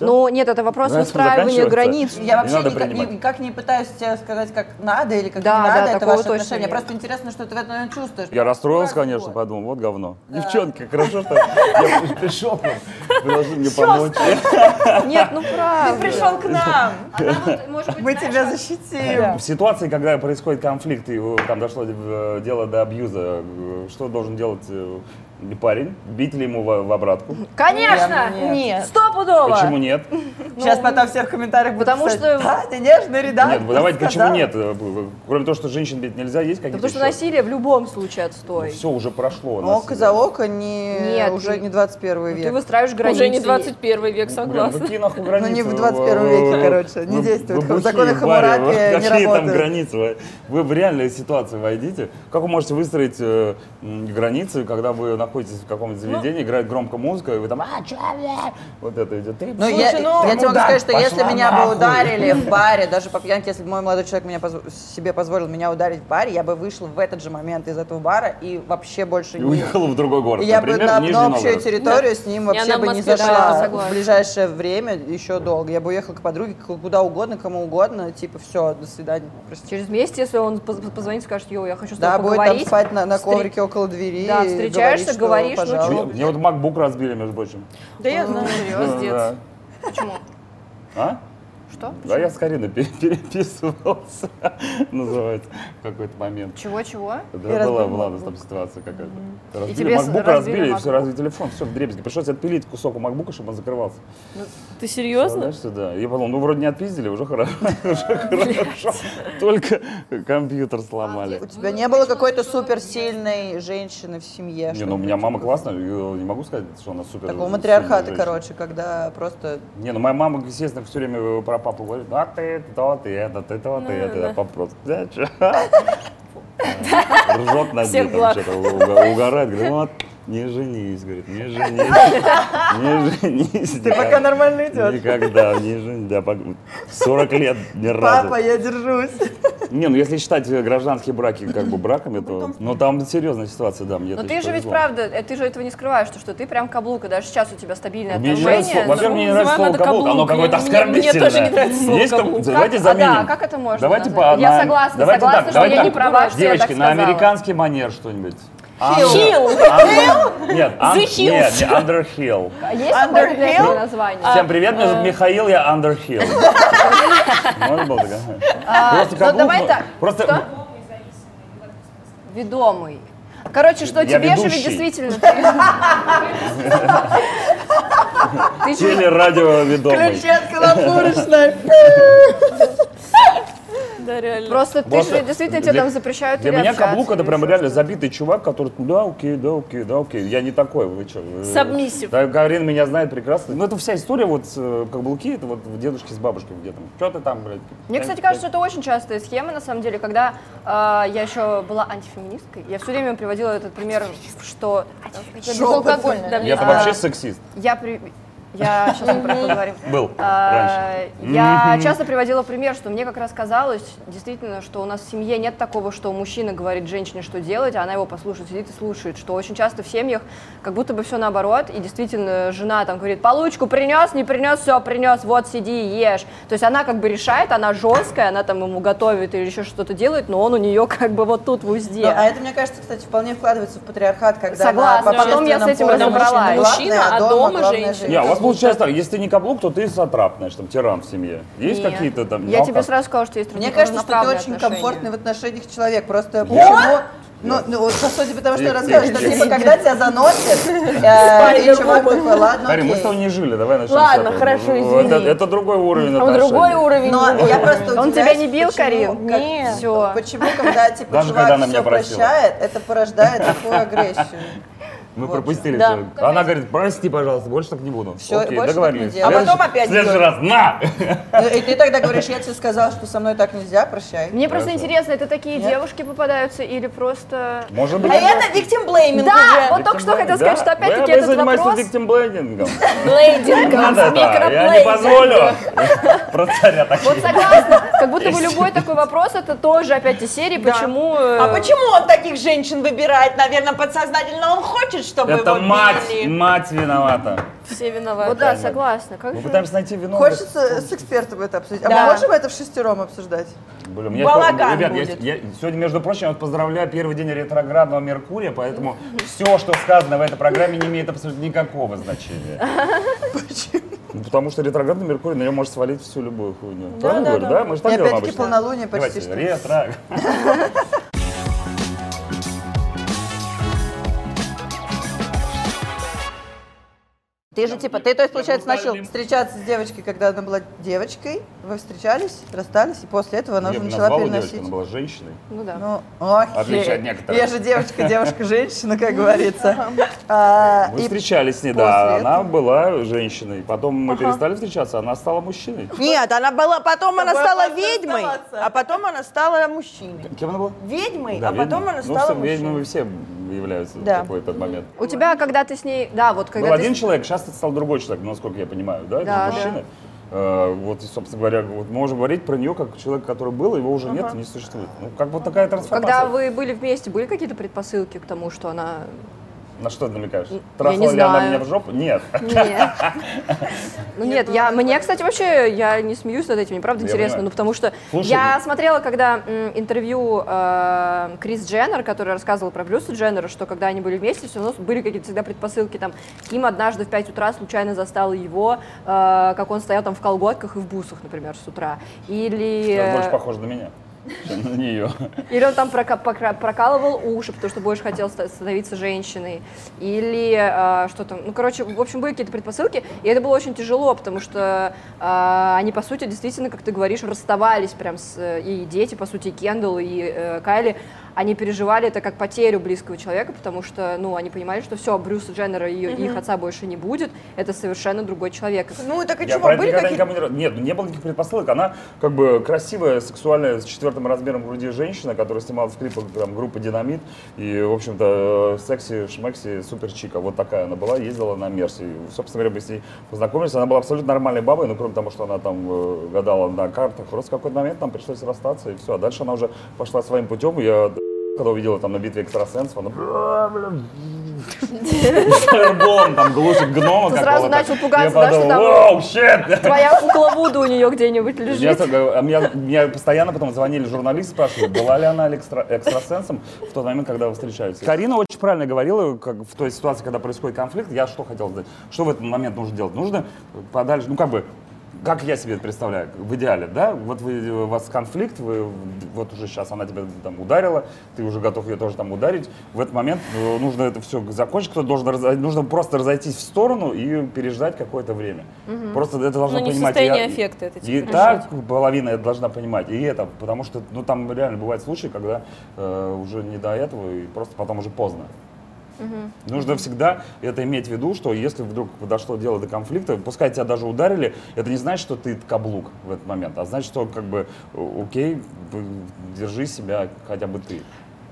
[SPEAKER 1] Ну, нет, это вопрос выстраивания границ.
[SPEAKER 2] Я вообще никак, никак не пытаюсь тебе сказать, как надо или как
[SPEAKER 1] Да,
[SPEAKER 2] не
[SPEAKER 1] да,
[SPEAKER 2] надо, это
[SPEAKER 1] такого
[SPEAKER 2] ваши
[SPEAKER 1] точно
[SPEAKER 2] отношения.
[SPEAKER 1] нет.
[SPEAKER 2] Просто интересно, что ты в этот момент чувствуешь.
[SPEAKER 4] Я расстроился,
[SPEAKER 2] Как
[SPEAKER 4] конечно,
[SPEAKER 2] вот?
[SPEAKER 4] подумал, вот говно. Девчонки, хорошо, что я пришел должны мне помочь.
[SPEAKER 1] Нет, ну правда.
[SPEAKER 7] Пришел к нам.
[SPEAKER 2] Мы тебя защитим.
[SPEAKER 4] В ситуации, когда происходит конфликт и э, там дошло э, дело до абьюза, э, что должен делать И парень, бить ли ему в, в обратку?
[SPEAKER 1] Конечно!
[SPEAKER 2] Нет.
[SPEAKER 7] Нет.
[SPEAKER 1] Стопудово!
[SPEAKER 4] Почему нет?
[SPEAKER 2] Сейчас потом все в комментариях будут
[SPEAKER 1] потому что-
[SPEAKER 2] Да, ты нежный редактор.
[SPEAKER 4] Нет, давайте, почему
[SPEAKER 2] сказал».
[SPEAKER 4] нет? Э, Кроме того, что женщин бить нельзя, есть
[SPEAKER 1] Да
[SPEAKER 4] какие-то
[SPEAKER 1] потому что насилие в любом случае отстой.
[SPEAKER 4] Все уже прошло.
[SPEAKER 2] Ну, Око за око не,
[SPEAKER 1] Нет,
[SPEAKER 2] уже
[SPEAKER 1] ты-
[SPEAKER 2] не 21
[SPEAKER 1] Ну, Ты
[SPEAKER 2] век.
[SPEAKER 1] выстраиваешь границы.
[SPEAKER 6] Уже не 21 век, согласна.
[SPEAKER 4] какие нахуй
[SPEAKER 2] Ну,
[SPEAKER 4] границы?
[SPEAKER 2] не в
[SPEAKER 4] Вы-
[SPEAKER 2] 21
[SPEAKER 4] вы-
[SPEAKER 2] веке, короче, не
[SPEAKER 4] бухие
[SPEAKER 2] Законы Хаммурапи не
[SPEAKER 4] Какие там границы? Вы, вы в реальную ситуацию войдите. Как вы можете выстроить э, границы, когда вы находитесь в каком-то заведении, играет громко музыка, и вы там, а, бля?» Вот это идет. Ты,
[SPEAKER 2] Ну,
[SPEAKER 4] слушай,
[SPEAKER 2] я,
[SPEAKER 4] ну,
[SPEAKER 2] я тебе могу
[SPEAKER 4] да,
[SPEAKER 2] сказать, что если меня бы ударили в баре, даже по пьянке, если бы мой молодой человек меня позв- себе позволил меня ударить в баре, я бы вышла в этот же момент из этого бара и вообще больше
[SPEAKER 4] И
[SPEAKER 2] не...
[SPEAKER 4] уехала в другой город.
[SPEAKER 2] Я бы
[SPEAKER 4] например,
[SPEAKER 2] на,
[SPEAKER 4] Нижний
[SPEAKER 2] на общую
[SPEAKER 4] Новгород.
[SPEAKER 2] территорию с ним вообще бы не
[SPEAKER 6] да,
[SPEAKER 2] зашла в ближайшее время, еще долго. Я бы уехала к подруге куда угодно, кому угодно, типа, все, до свидания, простите.
[SPEAKER 1] Через месяц, если он поз- позвонит, скажет, йоу, я хочу с
[SPEAKER 2] Да,
[SPEAKER 1] тобой
[SPEAKER 2] будет там
[SPEAKER 1] поговорить.
[SPEAKER 2] спать на, на коврике около двери.
[SPEAKER 1] Да, встречаешься,
[SPEAKER 2] что,
[SPEAKER 1] говоришь, ну,
[SPEAKER 2] пожалуйста.
[SPEAKER 4] Мне, мне вот MacBook разбили, между прочим.
[SPEAKER 7] Да я знаю.
[SPEAKER 4] Да.
[SPEAKER 1] Почему?
[SPEAKER 4] А?
[SPEAKER 1] Что?
[SPEAKER 4] Да, я с Кариной пере- переписывался, называется, в какой-то момент.
[SPEAKER 1] Чего-чего?
[SPEAKER 4] Да,
[SPEAKER 2] И
[SPEAKER 4] была, была
[SPEAKER 2] MacBook.
[SPEAKER 4] там ситуация какая-то. Разбили
[SPEAKER 1] тебе с-
[SPEAKER 4] MacBook,
[SPEAKER 1] разбили
[SPEAKER 4] разбили, и все,
[SPEAKER 1] MacBook.
[SPEAKER 4] разбили телефон, все в дребезги. Пришлось отпилить кусок у MacBook, чтобы он закрывался.
[SPEAKER 6] Ты серьезно?
[SPEAKER 4] Знаешь, что да. Я подумал, ну вроде не отпиздили, уже хорошо. Только компьютер сломали.
[SPEAKER 2] У тебя не было какой-то суперсильной женщины в семье?
[SPEAKER 4] Не, ну у меня мама классная, не могу сказать, что она супер.
[SPEAKER 2] Такого матриархата, короче, когда просто...
[SPEAKER 4] Не, ну моя мама, естественно, все время про папу говорит, а ты то, ты это, ты то, ты это. Просто, да, чё? Ржет над
[SPEAKER 6] благ.
[SPEAKER 4] что-то угорает, говорит, не женись, говорит, не женись, не женись.
[SPEAKER 2] Ты пока нормально идешь.
[SPEAKER 4] Никогда, не женись, да, пок- 40 лет ни разу.
[SPEAKER 2] Папа, я держусь.
[SPEAKER 4] Не, ну если считать э, гражданские браки как бы браками, то, ну там серьезная ситуация, да, мне
[SPEAKER 1] Но ты же ведь правда, э, ты же этого не скрываешь, что, что ты прям каблука, даже сейчас у тебя стабильное отношение.
[SPEAKER 4] Во-первых, мне не нравится слово каблук, оно какое-то
[SPEAKER 6] Мне- мне
[SPEAKER 4] оскорбительное.
[SPEAKER 6] тоже не нравится слово каблук.
[SPEAKER 4] Давайте заменим.
[SPEAKER 1] да, как это можно
[SPEAKER 4] Давайте по-
[SPEAKER 1] Я
[SPEAKER 4] на-
[SPEAKER 1] согласна, согласна, что я не права, что я
[SPEAKER 4] Девочки,
[SPEAKER 1] так
[SPEAKER 4] на
[SPEAKER 1] сказала.
[SPEAKER 4] американский манер что-нибудь.
[SPEAKER 6] Хилл.
[SPEAKER 4] Under- Нет,
[SPEAKER 6] The
[SPEAKER 4] нет, не Underhill.
[SPEAKER 1] А Есть этого название?
[SPEAKER 4] Всем привет, меня зовут Михаил, я Underhill. Можно было такое? Просто
[SPEAKER 1] ну, давай так.
[SPEAKER 4] Просто?
[SPEAKER 1] Ведомый. Короче, что
[SPEAKER 4] Я
[SPEAKER 1] тебе
[SPEAKER 4] ведущий.
[SPEAKER 1] действительно... же ведь-
[SPEAKER 4] телерадио ведомый.
[SPEAKER 2] Ключетка на фурочной.
[SPEAKER 6] Да, реально.
[SPEAKER 1] Просто ты
[SPEAKER 4] Просто
[SPEAKER 1] же действительно тебе там запрещают
[SPEAKER 4] Для меня каблук это прям реально забитый чувак, который да, окей, да, окей, да, окей. Я не такой, вы что?
[SPEAKER 6] Submissive.
[SPEAKER 4] Да, Карина меня знает прекрасно. Ну, это вся история, вот э, каблуки, это вот в дедушке с бабушкой где там. Что ты там, блядь?
[SPEAKER 1] Мне, кстати, кажется, это очень частая схема, на самом деле, когда э, я еще была антифеминисткой, я все время приводила этот пример, что
[SPEAKER 5] Безалкогольное.
[SPEAKER 4] Я-то
[SPEAKER 1] А,
[SPEAKER 4] вообще сексист.
[SPEAKER 1] я при... Я сейчас мы про это поговорим.
[SPEAKER 4] Был
[SPEAKER 1] А,
[SPEAKER 4] раньше.
[SPEAKER 1] Я часто приводила пример, что мне как раз казалось, действительно, что у нас в семье нет такого, что мужчина говорит женщине, что делать, а она его послушает, сидит и слушает, что очень часто в семьях как будто бы все наоборот, и действительно жена там говорит, получку принес, не принес, все, принес, вот сиди и ешь. То есть она как бы решает, она жесткая, она там ему готовит или еще что-то делает, но он у нее как бы вот тут в узде.
[SPEAKER 2] А это, мне кажется, кстати, вполне вкладывается в патриархат, когда
[SPEAKER 1] Согласна,
[SPEAKER 2] на
[SPEAKER 1] потом я с этим разобралась.
[SPEAKER 2] мужчина
[SPEAKER 6] а
[SPEAKER 2] главная,
[SPEAKER 6] дома
[SPEAKER 2] главная
[SPEAKER 6] женщина.
[SPEAKER 4] Не, а у вас получается так, если ты не каблук, то ты сатрап, знаешь, там, тиран в семье. Есть
[SPEAKER 1] Нет.
[SPEAKER 4] какие-то там...
[SPEAKER 1] Я тебе сразу сказала, что есть
[SPEAKER 2] Мне кажется, что ты очень
[SPEAKER 1] отношения.
[SPEAKER 2] комфортный в отношениях человек. Просто почему? Ну, ну, вот по сути, потому что я рассказываю, что типа, когда тебя заносит, э, и чувак такой, ладно,
[SPEAKER 4] Карин, мы с тобой не жили, давай начнем
[SPEAKER 6] Ладно, хорошо, извини.
[SPEAKER 4] Это, другой уровень
[SPEAKER 6] А
[SPEAKER 4] отношений.
[SPEAKER 6] другой уровень.
[SPEAKER 2] Но я просто
[SPEAKER 1] Он тебя не бил, Карин? Нет.
[SPEAKER 2] Почему, когда типа чувак все прощает, это порождает такую агрессию.
[SPEAKER 4] Мы пропустили
[SPEAKER 6] Да.
[SPEAKER 4] Она говорит, прости, пожалуйста, больше так не буду.
[SPEAKER 2] Всё,
[SPEAKER 4] Окей,
[SPEAKER 2] больше так
[SPEAKER 4] договорились.
[SPEAKER 2] не делай.
[SPEAKER 7] А потом опять
[SPEAKER 4] В следующий раз, на!
[SPEAKER 2] Ну, И ты тогда говоришь, я тебе сказал, что со мной так нельзя, прощай.
[SPEAKER 1] Мне просто интересно, это такие девушки попадаются или просто...
[SPEAKER 4] Может быть,
[SPEAKER 7] А это victim blaming
[SPEAKER 1] Да, вот только что хотел сказать, что опять-таки
[SPEAKER 4] я,
[SPEAKER 1] этот вопрос...
[SPEAKER 4] виктимблейдингом.
[SPEAKER 6] Блейдингом,
[SPEAKER 4] Вот это, я не позволю. Про царя так
[SPEAKER 1] Вот согласна, как будто бы любой такой вопрос, это тоже опять из серии, почему... э,
[SPEAKER 7] А почему он таких женщин выбирает? Наверное, подсознательно он хочет, чтобы
[SPEAKER 4] Это
[SPEAKER 7] его
[SPEAKER 4] мать,
[SPEAKER 7] били.
[SPEAKER 4] мать виновата.
[SPEAKER 6] Все виноваты.
[SPEAKER 1] Вот да, согласна. Как
[SPEAKER 4] Мы
[SPEAKER 1] же...
[SPEAKER 4] пытаемся найти вину.
[SPEAKER 2] Хочется с экспертом это обсудить. А
[SPEAKER 7] Да.
[SPEAKER 2] мы можем это в шестером обсуждать?
[SPEAKER 4] Блин, мне
[SPEAKER 7] Балаган
[SPEAKER 4] ребят, я-
[SPEAKER 7] будет.
[SPEAKER 4] я, сегодня, между прочим, я вот поздравляю первый день ретроградного Меркурия, поэтому все, что сказано в этой программе, не имеет абсолютно никакого значения. Почему? Ну, потому что ретроградный Меркурий на него может свалить всю любую хуйню. Правильно говорю, да? Мы же так
[SPEAKER 2] И
[SPEAKER 4] делаем
[SPEAKER 2] опять-таки
[SPEAKER 4] обычно.
[SPEAKER 2] полнолуние почти
[SPEAKER 4] Давайте,
[SPEAKER 2] что.
[SPEAKER 4] ретро.
[SPEAKER 2] Ты же типа, ты, то есть, получается, начал встречаться с девочкой, когда она была девочкой, вы встречались, расстались, и после этого она уже начала переносить.
[SPEAKER 4] она была женщиной.
[SPEAKER 1] Ну да.
[SPEAKER 2] Ну,
[SPEAKER 4] отличие от некоторых.
[SPEAKER 2] Я же девочка, девушка, женщина, как говорится. А,
[SPEAKER 4] Мы встречались с ней, да, она была женщиной. Потом мы перестали встречаться, она стала мужчиной.
[SPEAKER 7] Нет, она была, потом она стала ведьмой, а потом она стала мужчиной.
[SPEAKER 4] Кем она была?
[SPEAKER 7] Ведьмой, а потом она
[SPEAKER 4] Ну,
[SPEAKER 7] стала
[SPEAKER 4] все, ведьмами
[SPEAKER 7] мужчиной.
[SPEAKER 4] все являются
[SPEAKER 7] Да.
[SPEAKER 4] в какой-то момент.
[SPEAKER 1] У тебя, когда ты с ней... Да, вот когда
[SPEAKER 4] Был
[SPEAKER 1] ты...
[SPEAKER 4] один человек, сейчас это стал другой человек, насколько я понимаю, да, это
[SPEAKER 1] Да,
[SPEAKER 4] же мужчина. Э, Вот, собственно говоря, вот мы можем говорить про нее как человек, который был, его уже нет, не существует. Ну, как вот такая трансформация.
[SPEAKER 1] Когда вы были вместе, были какие-то предпосылки к тому, что она...
[SPEAKER 4] На что ты намекаешь?
[SPEAKER 1] не
[SPEAKER 4] ли она меня в жопу? Нет.
[SPEAKER 1] Нет. Ну нет, я, мне, кстати, вообще, я не смеюсь над этим, мне правда интересно, ну потому что я смотрела, когда интервью э, Крис Дженнер, который рассказывал про Брюса Дженнера, что когда они были вместе, все равно были какие-то всегда предпосылки, там, Ким однажды в 5 утра случайно застала его, э, как он стоял там в колготках и в бусах, например, с утра, или...
[SPEAKER 4] Это больше
[SPEAKER 1] э,
[SPEAKER 4] похоже на меня, на нее.
[SPEAKER 1] или он там прокалывал уши, потому что больше хотел ста- становиться женщиной. Или э, что там. Ну, короче, в общем, были какие-то предпосылки. И это было очень тяжело, потому что э, они, по сути, действительно, как ты говоришь, расставались прям с... И дети, по сути, и Кендалл, и э, Кайли, они переживали это как потерю близкого человека, потому что, ну, они понимали, что все, Брюса Дженнера и их отца больше не будет. Это совершенно другой человек.
[SPEAKER 7] Ну, так и
[SPEAKER 4] Я
[SPEAKER 7] чего, были какие-то...
[SPEAKER 4] не... Нет, ну, не было никаких предпосылок. Она как бы красивая, сексуальная, с четвертым размером груди женщина, которая снималась в клипах там, группы «Динамит». И, в общем-то, секси, шмекси, супер чика. Вот такая она была, ездила на Мерсе. И, собственно говоря, мы с ней познакомились. Она была абсолютно нормальной бабой, ну, кроме того, что она там э, гадала на картах. Просто в какой-то момент нам пришлось расстаться, и все. А дальше она уже пошла своим путем. И я когда увидела там на битве экстрасенсов, она «Бля, бля, с фаерболом там глушит гнома
[SPEAKER 1] Ты сразу начал пугаться, да, что там-
[SPEAKER 4] «Вау, щет!»
[SPEAKER 1] Твоя кукла Вуду у нее где-нибудь лежит.
[SPEAKER 4] а меня, меня постоянно потом звонили журналисты, спрашивали, была ли она экстра- экстрасенсом в тот момент, когда вы встречались. Карина очень правильно говорила, как в той ситуации, когда происходит конфликт, я что хотел сказать, что в этот момент нужно делать? Нужно подальше, ну как бы, как я себе это представляю, в идеале, да? Вот вы, у вас конфликт, вы, вот уже сейчас она тебя там ударила, ты уже готов ее тоже там ударить. В этот момент э, нужно это все закончить, кто должен разо- нужно просто разойтись в сторону и переждать какое-то время. Просто это
[SPEAKER 6] Ну, не в
[SPEAKER 4] понимать.
[SPEAKER 6] состоянии
[SPEAKER 4] я-
[SPEAKER 6] аффекта это
[SPEAKER 4] И
[SPEAKER 6] типа
[SPEAKER 4] так половина это должна понимать, и это, потому что, ну, там реально бывают случаи, когда э, уже не до этого, и просто потом уже поздно. Нужно всегда это иметь в виду, что если вдруг подошло дело до конфликта, пускай тебя даже ударили, это не значит, что ты каблук в этот момент, а значит, что как бы, окей, держи себя хотя бы ты.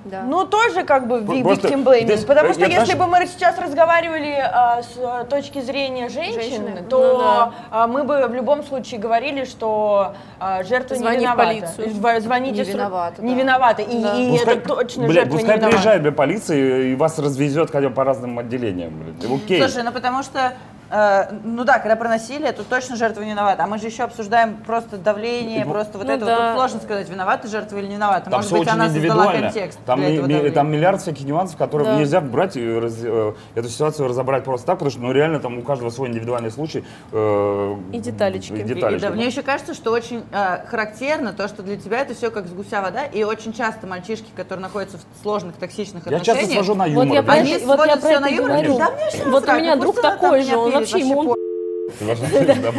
[SPEAKER 1] Да.
[SPEAKER 7] Ну, тоже как бы victim blaming.
[SPEAKER 4] здесь,
[SPEAKER 7] потому
[SPEAKER 4] э,
[SPEAKER 7] что если
[SPEAKER 4] знаешь-
[SPEAKER 7] бы мы сейчас разговаривали а, с а, точки зрения женщины,
[SPEAKER 1] Женщины.
[SPEAKER 7] то
[SPEAKER 6] Ну да.
[SPEAKER 7] а, мы бы в любом случае говорили, что а, жертва
[SPEAKER 6] Звони
[SPEAKER 7] не виновата.
[SPEAKER 6] полицию.
[SPEAKER 7] Зв- Звоните
[SPEAKER 1] Не виновата,
[SPEAKER 7] Не
[SPEAKER 1] да.
[SPEAKER 7] виновата. И,
[SPEAKER 6] Да.
[SPEAKER 7] и
[SPEAKER 4] Пускай-
[SPEAKER 7] это точно
[SPEAKER 4] блядь,
[SPEAKER 7] жертва не
[SPEAKER 4] пускай
[SPEAKER 7] виновата.
[SPEAKER 4] приезжает полиция и вас развезет хотя бы по разным отделениям. блядь. Окей.
[SPEAKER 2] Слушай, ну потому что, э, ну да, когда про насилие, то точно жертва не виновата. А мы же еще обсуждаем просто давление,
[SPEAKER 4] Ну,
[SPEAKER 2] просто вот
[SPEAKER 6] ну
[SPEAKER 2] это.
[SPEAKER 6] да.
[SPEAKER 2] Вот тут сложно сказать, виновата жертва или не виновата.
[SPEAKER 4] Там
[SPEAKER 2] Может
[SPEAKER 4] все
[SPEAKER 2] быть,
[SPEAKER 4] очень
[SPEAKER 2] она создала
[SPEAKER 4] индивидуально.
[SPEAKER 2] контекст
[SPEAKER 4] Там,
[SPEAKER 2] для
[SPEAKER 4] ми-
[SPEAKER 2] этого
[SPEAKER 4] ми-
[SPEAKER 2] давления.
[SPEAKER 4] там миллиард всяких нюансов, которые
[SPEAKER 6] Да.
[SPEAKER 4] нельзя брать и раз- э, эту ситуацию разобрать просто так, потому что ну, реально там у каждого свой индивидуальный случай. э,
[SPEAKER 6] И деталечки.
[SPEAKER 4] и
[SPEAKER 6] И-
[SPEAKER 2] И-
[SPEAKER 4] деталечки,
[SPEAKER 2] да,
[SPEAKER 4] да.
[SPEAKER 2] мне еще кажется, что очень э, характерно то, что для тебя это все как с гуся вода, и очень часто мальчишки, которые находятся в сложных токсичных
[SPEAKER 4] Я
[SPEAKER 2] отношениях,
[SPEAKER 4] часто свожу на
[SPEAKER 6] Вот
[SPEAKER 4] юмор.
[SPEAKER 6] я
[SPEAKER 4] да.
[SPEAKER 6] про
[SPEAKER 2] они
[SPEAKER 6] вот
[SPEAKER 2] сводят
[SPEAKER 6] я про
[SPEAKER 2] все
[SPEAKER 6] это
[SPEAKER 2] на юмор.
[SPEAKER 6] говорю.
[SPEAKER 2] Да мне
[SPEAKER 6] Вот у меня
[SPEAKER 2] ну
[SPEAKER 6] друг такой же, он вообще ему.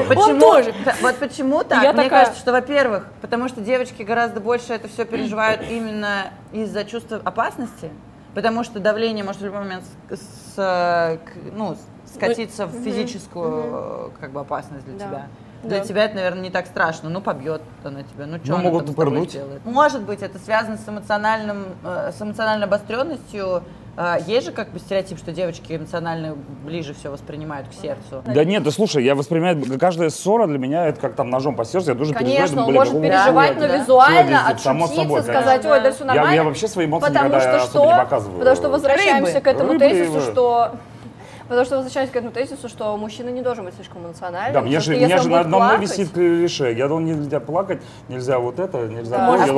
[SPEAKER 2] Почему?
[SPEAKER 6] тоже.
[SPEAKER 2] Вот почему так?
[SPEAKER 6] Я
[SPEAKER 2] Мне
[SPEAKER 6] такая-
[SPEAKER 2] кажется, что, во-первых, потому что девочки гораздо больше это все переживают именно из-за чувства опасности, потому что давление может в любой момент с- ну, скатиться в физическую э, как бы опасность для
[SPEAKER 1] Да.
[SPEAKER 2] тебя. Для
[SPEAKER 6] Да.
[SPEAKER 2] тебя это, наверное, не так страшно. Ну, побьет она тебя. Ну, что
[SPEAKER 4] Ну,
[SPEAKER 2] она
[SPEAKER 4] могут
[SPEAKER 2] там с тобой сделает? Может быть, это связано с эмоциональным, э, с эмоциональной обостренностью. А, Есть же как бы стереотип, что девочки эмоционально ближе все воспринимают к сердцу.
[SPEAKER 4] Да нет, да слушай, я воспринимаю, каждая ссора для меня это как там ножом по сердцу, я переживаю.
[SPEAKER 1] Конечно,
[SPEAKER 4] думаю,
[SPEAKER 1] он
[SPEAKER 4] блин,
[SPEAKER 1] может переживать, но
[SPEAKER 2] да.
[SPEAKER 1] визуально
[SPEAKER 4] само
[SPEAKER 1] отшутиться,
[SPEAKER 4] собой,
[SPEAKER 1] сказать,
[SPEAKER 6] конечно.
[SPEAKER 1] ой, да все
[SPEAKER 4] Я-
[SPEAKER 1] нормально.
[SPEAKER 4] я вообще свои эмоции
[SPEAKER 1] потому
[SPEAKER 4] никогда
[SPEAKER 1] что
[SPEAKER 4] особо
[SPEAKER 1] что?
[SPEAKER 4] не показываю.
[SPEAKER 1] Потому что возвращаемся
[SPEAKER 7] Рыбы.
[SPEAKER 1] к этому
[SPEAKER 4] Рыбы
[SPEAKER 1] тезису, что... Потому что возвращаемся к этому тезису, что мужчина не должен быть слишком эмоциональным.
[SPEAKER 4] Да, мне же,
[SPEAKER 1] что
[SPEAKER 4] мне же на одном
[SPEAKER 1] плакать-
[SPEAKER 4] висит клише. Я думал, нельзя плакать, нельзя вот это, нельзя
[SPEAKER 1] Да.
[SPEAKER 4] то.
[SPEAKER 1] Можешь
[SPEAKER 4] Я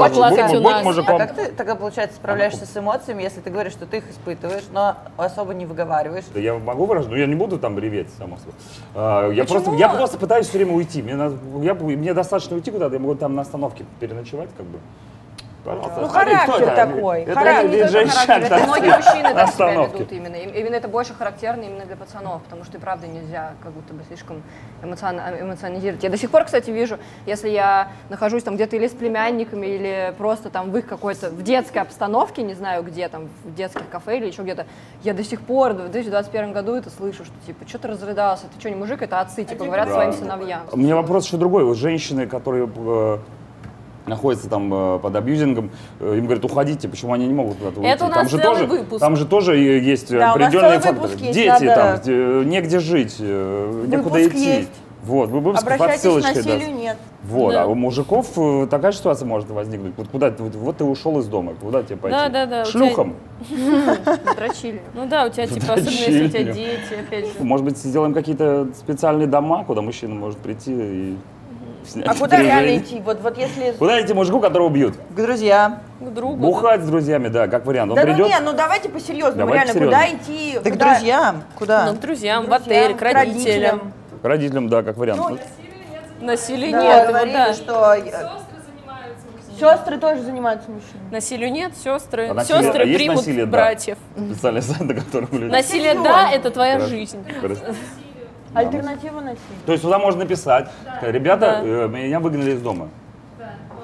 [SPEAKER 6] у
[SPEAKER 4] будь
[SPEAKER 6] нас.
[SPEAKER 4] мужиком.
[SPEAKER 2] А как ты тогда, получается, справляешься с эмоциями, если ты говоришь, что ты их испытываешь, но особо не выговариваешь?
[SPEAKER 4] Да Я могу выражать, но я не буду там реветь, само собой. А, я, просто, я просто пытаюсь все время уйти. Мне, надо- я, мне достаточно уйти куда-то, я могу там на остановке переночевать, как бы. Пожалуйста.
[SPEAKER 7] Ну,
[SPEAKER 4] Смотри,
[SPEAKER 7] характер
[SPEAKER 4] это?
[SPEAKER 7] такой,
[SPEAKER 4] Это
[SPEAKER 7] характер.
[SPEAKER 4] диджей
[SPEAKER 1] характер, это многие мужчины так себя ведут именно. Именно это больше характерно именно для пацанов, потому что и правда нельзя как будто бы слишком эмоцион- эмоционизировать. Я до сих пор, кстати, вижу, если я нахожусь там где-то или с племянниками, или просто там в их какой-то, в детской обстановке, не знаю где, там в детских кафе или еще где-то, я до сих пор в 2021 году это слышу, что типа, что ты разрыдался, ты что, не мужик, это отцы, типа, говорят
[SPEAKER 4] Да.
[SPEAKER 1] своим сыновьям.
[SPEAKER 4] У меня вопрос еще другой. Вот женщины, которые э, находятся там э, под абьюзингом, э, им говорят, уходите, почему они не могут куда-то уйти?
[SPEAKER 6] Это у нас
[SPEAKER 4] там же тоже,
[SPEAKER 6] выпуск.
[SPEAKER 4] Там же тоже есть
[SPEAKER 7] Да,
[SPEAKER 4] определенные факторы.
[SPEAKER 7] есть,
[SPEAKER 4] Дети,
[SPEAKER 7] надо-
[SPEAKER 4] там, э, негде жить, э, некуда
[SPEAKER 7] Выпуск
[SPEAKER 4] идти.
[SPEAKER 7] есть.
[SPEAKER 4] Вот, вы выпуск под
[SPEAKER 7] Обращайтесь к
[SPEAKER 4] ссылочкой
[SPEAKER 7] насилию
[SPEAKER 4] даст.
[SPEAKER 7] нет.
[SPEAKER 4] Вот,
[SPEAKER 6] Да.
[SPEAKER 4] а у мужиков такая ситуация может возникнуть. Вот куда ты, вот, ты ушел из дома, куда тебе пойти?
[SPEAKER 6] Да, да, да,
[SPEAKER 4] Шлюхом.
[SPEAKER 1] Дрочили.
[SPEAKER 6] Ну да, у тебя типа, особенно если у тебя дети, опять же.
[SPEAKER 4] Может быть, сделаем какие-то специальные дома, куда мужчина может прийти и снять
[SPEAKER 7] А куда реально идти? Вот, вот если...
[SPEAKER 4] Куда идти мужику, которого убьют?
[SPEAKER 2] К друзьям.
[SPEAKER 6] К другу.
[SPEAKER 4] Бухать с друзьями, да, как вариант. Он
[SPEAKER 7] Да ну
[SPEAKER 4] придет,
[SPEAKER 7] не, ну давайте по-серьезному,
[SPEAKER 4] Давайте
[SPEAKER 7] реально, куда идти?
[SPEAKER 2] Да к
[SPEAKER 7] куда-
[SPEAKER 2] друзьям. Куда?
[SPEAKER 6] Ну, к друзьям, в
[SPEAKER 7] Друзьям,
[SPEAKER 6] отель, к родителям.
[SPEAKER 4] к родителям, да, как вариант.
[SPEAKER 7] Ну,
[SPEAKER 4] Ну,
[SPEAKER 6] Насилия
[SPEAKER 7] Да,
[SPEAKER 6] нет,
[SPEAKER 7] говорили,
[SPEAKER 6] да.
[SPEAKER 7] что э, сестры тоже занимаются мужчинами.
[SPEAKER 6] Насилию нет, сестры.
[SPEAKER 4] А насилие-
[SPEAKER 6] Сестры
[SPEAKER 4] а
[SPEAKER 6] примут
[SPEAKER 4] насилие, да?
[SPEAKER 6] братьев.
[SPEAKER 4] люди...
[SPEAKER 6] Насилие, да, это твоя жизнь.
[SPEAKER 4] Хорошо.
[SPEAKER 7] Альтернатива насилию.
[SPEAKER 4] То есть сюда можно написать, ребята,
[SPEAKER 6] Да.
[SPEAKER 4] э, меня выгнали из дома.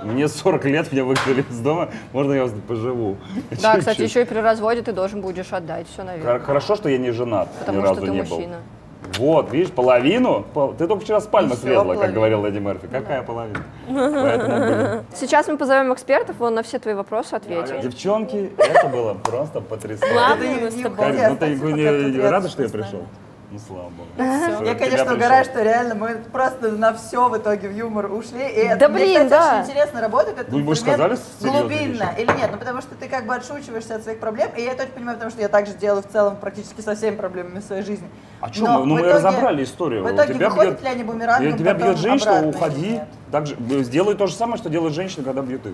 [SPEAKER 4] Мне 40 лет, меня выгнали из дома, можно я поживу?
[SPEAKER 1] Да, кстати,
[SPEAKER 4] Чуть-чуть.
[SPEAKER 1] еще и при разводе ты должен будешь отдать все, наверное.
[SPEAKER 4] Хор- Хорошо, что я не женат,
[SPEAKER 1] Потому
[SPEAKER 4] ни
[SPEAKER 1] что
[SPEAKER 4] разу
[SPEAKER 1] ты
[SPEAKER 4] не
[SPEAKER 1] мужчина.
[SPEAKER 4] был. Вот, видишь, половину. Пол- Ты только вчера с пальмы
[SPEAKER 2] всё,
[SPEAKER 4] слезла, как
[SPEAKER 2] половину.
[SPEAKER 4] говорил Эдди Мерфи. Какая половина? Поэтому, блин,
[SPEAKER 1] Сейчас мы позовем экспертов, он на все твои вопросы ответит.
[SPEAKER 4] Девчонки, это было просто потрясающе.
[SPEAKER 6] Главное, мы с тобой.
[SPEAKER 4] Карин, ну ты не- не рада, что я пришел? Ну, слава богу.
[SPEAKER 2] Я,
[SPEAKER 4] Тебя
[SPEAKER 2] конечно,
[SPEAKER 4] пришел.
[SPEAKER 2] угораю, что реально мы просто на все в итоге в юмор ушли. И это,
[SPEAKER 1] Да
[SPEAKER 2] мне,
[SPEAKER 1] блин,
[SPEAKER 2] кстати,
[SPEAKER 1] да.
[SPEAKER 2] очень интересно работает этот
[SPEAKER 4] Ну, вы
[SPEAKER 2] инструмент
[SPEAKER 4] сказали
[SPEAKER 2] глубинно
[SPEAKER 4] вещи.
[SPEAKER 2] или нет. Ну, потому что ты как бы отшучиваешься от своих проблем, и я это очень понимаю, потому что я так же делаю в целом практически со всеми проблемами в своей жизни.
[SPEAKER 4] А что, мы, ну
[SPEAKER 2] в
[SPEAKER 4] мы
[SPEAKER 2] итоге-
[SPEAKER 4] разобрали историю.
[SPEAKER 2] В итоге
[SPEAKER 4] тебя
[SPEAKER 2] выходит
[SPEAKER 4] бьет,
[SPEAKER 2] ли они бумерангом
[SPEAKER 4] и тебя бьет женщина, уходи.
[SPEAKER 2] нет?
[SPEAKER 4] Так же, э, сделай то же самое, что делают женщины, когда бьют их.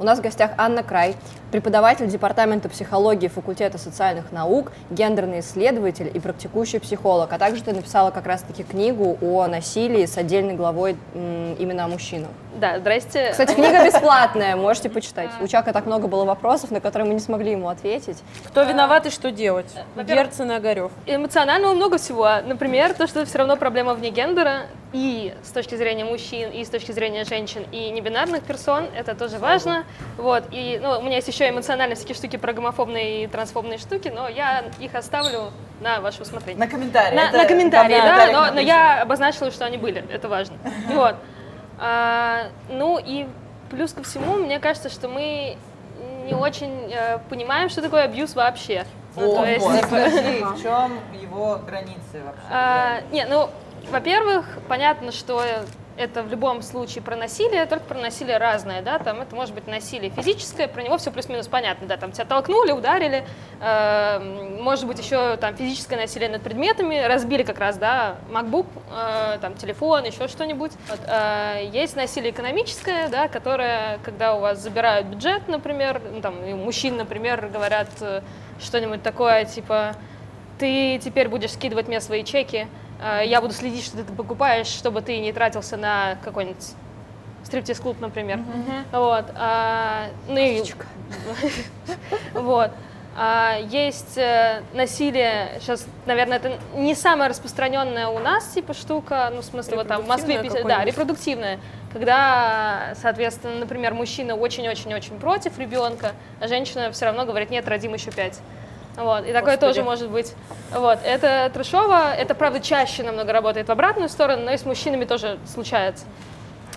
[SPEAKER 1] У нас в гостях Анна Край, преподаватель Департамента психологии факультета социальных наук, гендерный исследователь и практикующий психолог. А также ты написала как раз-таки книгу о насилии с отдельной главой м, именно о мужчинах.
[SPEAKER 5] Да, здрасте.
[SPEAKER 1] Кстати, книга бесплатная, можете почитать. У Чака так много было вопросов, на которые мы не смогли ему ответить.
[SPEAKER 6] Кто виноват и что делать?
[SPEAKER 5] Во-первых-
[SPEAKER 6] Герцен и Огарев.
[SPEAKER 5] Эмоционального много всего. Например, то, что все равно проблема вне гендера, и с точки зрения мужчин, и с точки зрения женщин, и небинарных персон, это тоже важно. Вот, и ну, у меня есть еще эмоциональные всякие штуки про гомофобные и трансфобные штуки, но я их оставлю на ваше усмотрение.
[SPEAKER 2] На комментарии.
[SPEAKER 5] На,
[SPEAKER 2] Это
[SPEAKER 5] на комментарии,
[SPEAKER 2] в
[SPEAKER 5] да,
[SPEAKER 2] комментариях
[SPEAKER 5] но, но я обозначила, что они были, это важно. Вот. А, ну и плюс ко всему, мне кажется, что мы не очень э, понимаем, что такое абьюз вообще. Ну, то есть,
[SPEAKER 2] Вот, в чем его границы вообще?
[SPEAKER 5] а, не, ну, во-первых, понятно, что это в любом случае про насилие, только про насилие разное, да, там это может быть насилие физическое, про него все плюс-минус понятно, да, там тебя толкнули, ударили, э, может быть еще там физическое насилие над предметами, разбили как раз, да, MacBook, э, там телефон, еще что-нибудь. Вот, э, есть насилие экономическое, да, которое, когда у вас забирают бюджет, например, ну, там, и мужчин, например, говорят э, что-нибудь такое, типа, ты теперь будешь скидывать мне свои чеки, я буду следить, что ты покупаешь, чтобы ты не тратился на какой-нибудь стриптиз-клуб, например. Вот. а, ну и... Вот. А, есть э, насилие, сейчас, наверное, это не самая распространенная у нас типа штука, ну, в смысле, вот там в Москве, да, репродуктивная, когда, соответственно, например, мужчина очень-очень-очень против ребенка, а женщина все равно говорит, нет, родим еще пять. Вот, и такое
[SPEAKER 6] Господи.
[SPEAKER 5] тоже может быть. Вот, это трешово, это, правда, чаще намного работает в обратную сторону, но и с мужчинами тоже случается.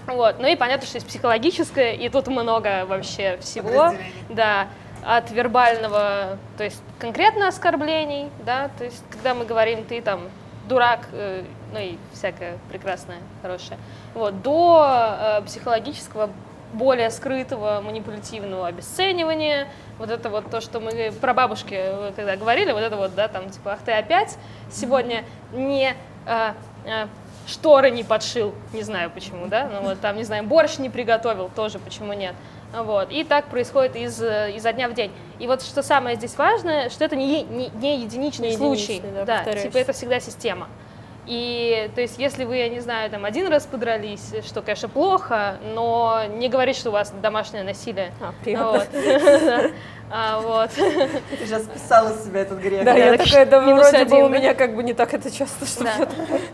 [SPEAKER 5] Вот. Ну и понятно, что есть психологическое, и тут много вообще всего. Да, от вербального, то есть конкретно оскорблений, да, то есть когда мы говорим, ты там дурак, э, ну и всякое прекрасное, хорошее, вот, до э, психологического, более скрытого, манипулятивного обесценивания, вот это вот то, что мы про бабушки э, когда говорили, вот это вот, да, там, типа, ах ты опять сегодня не э, э, шторы не подшил, не знаю почему, да, ну вот там, не знаю, борщ не приготовил, тоже почему нет. Вот. И так происходит из, э, изо дня в день. И вот что самое здесь важное, что это не, не, не единичный
[SPEAKER 6] Не
[SPEAKER 5] случай.
[SPEAKER 6] единичный, да, повторяюсь.
[SPEAKER 5] типа это всегда система. И, то есть, если вы, я не знаю, там один раз подрались, что, конечно, плохо, но не говорит, что у вас домашнее насилие.
[SPEAKER 6] А, приятно.
[SPEAKER 5] Вот. Да. А, вот.
[SPEAKER 2] Ты сейчас списала с себя этот грех.
[SPEAKER 6] Да, я
[SPEAKER 5] так
[SPEAKER 6] такая, да, вроде бы
[SPEAKER 5] один,
[SPEAKER 6] у
[SPEAKER 5] да?
[SPEAKER 6] меня как бы не так это часто, что
[SPEAKER 5] Да.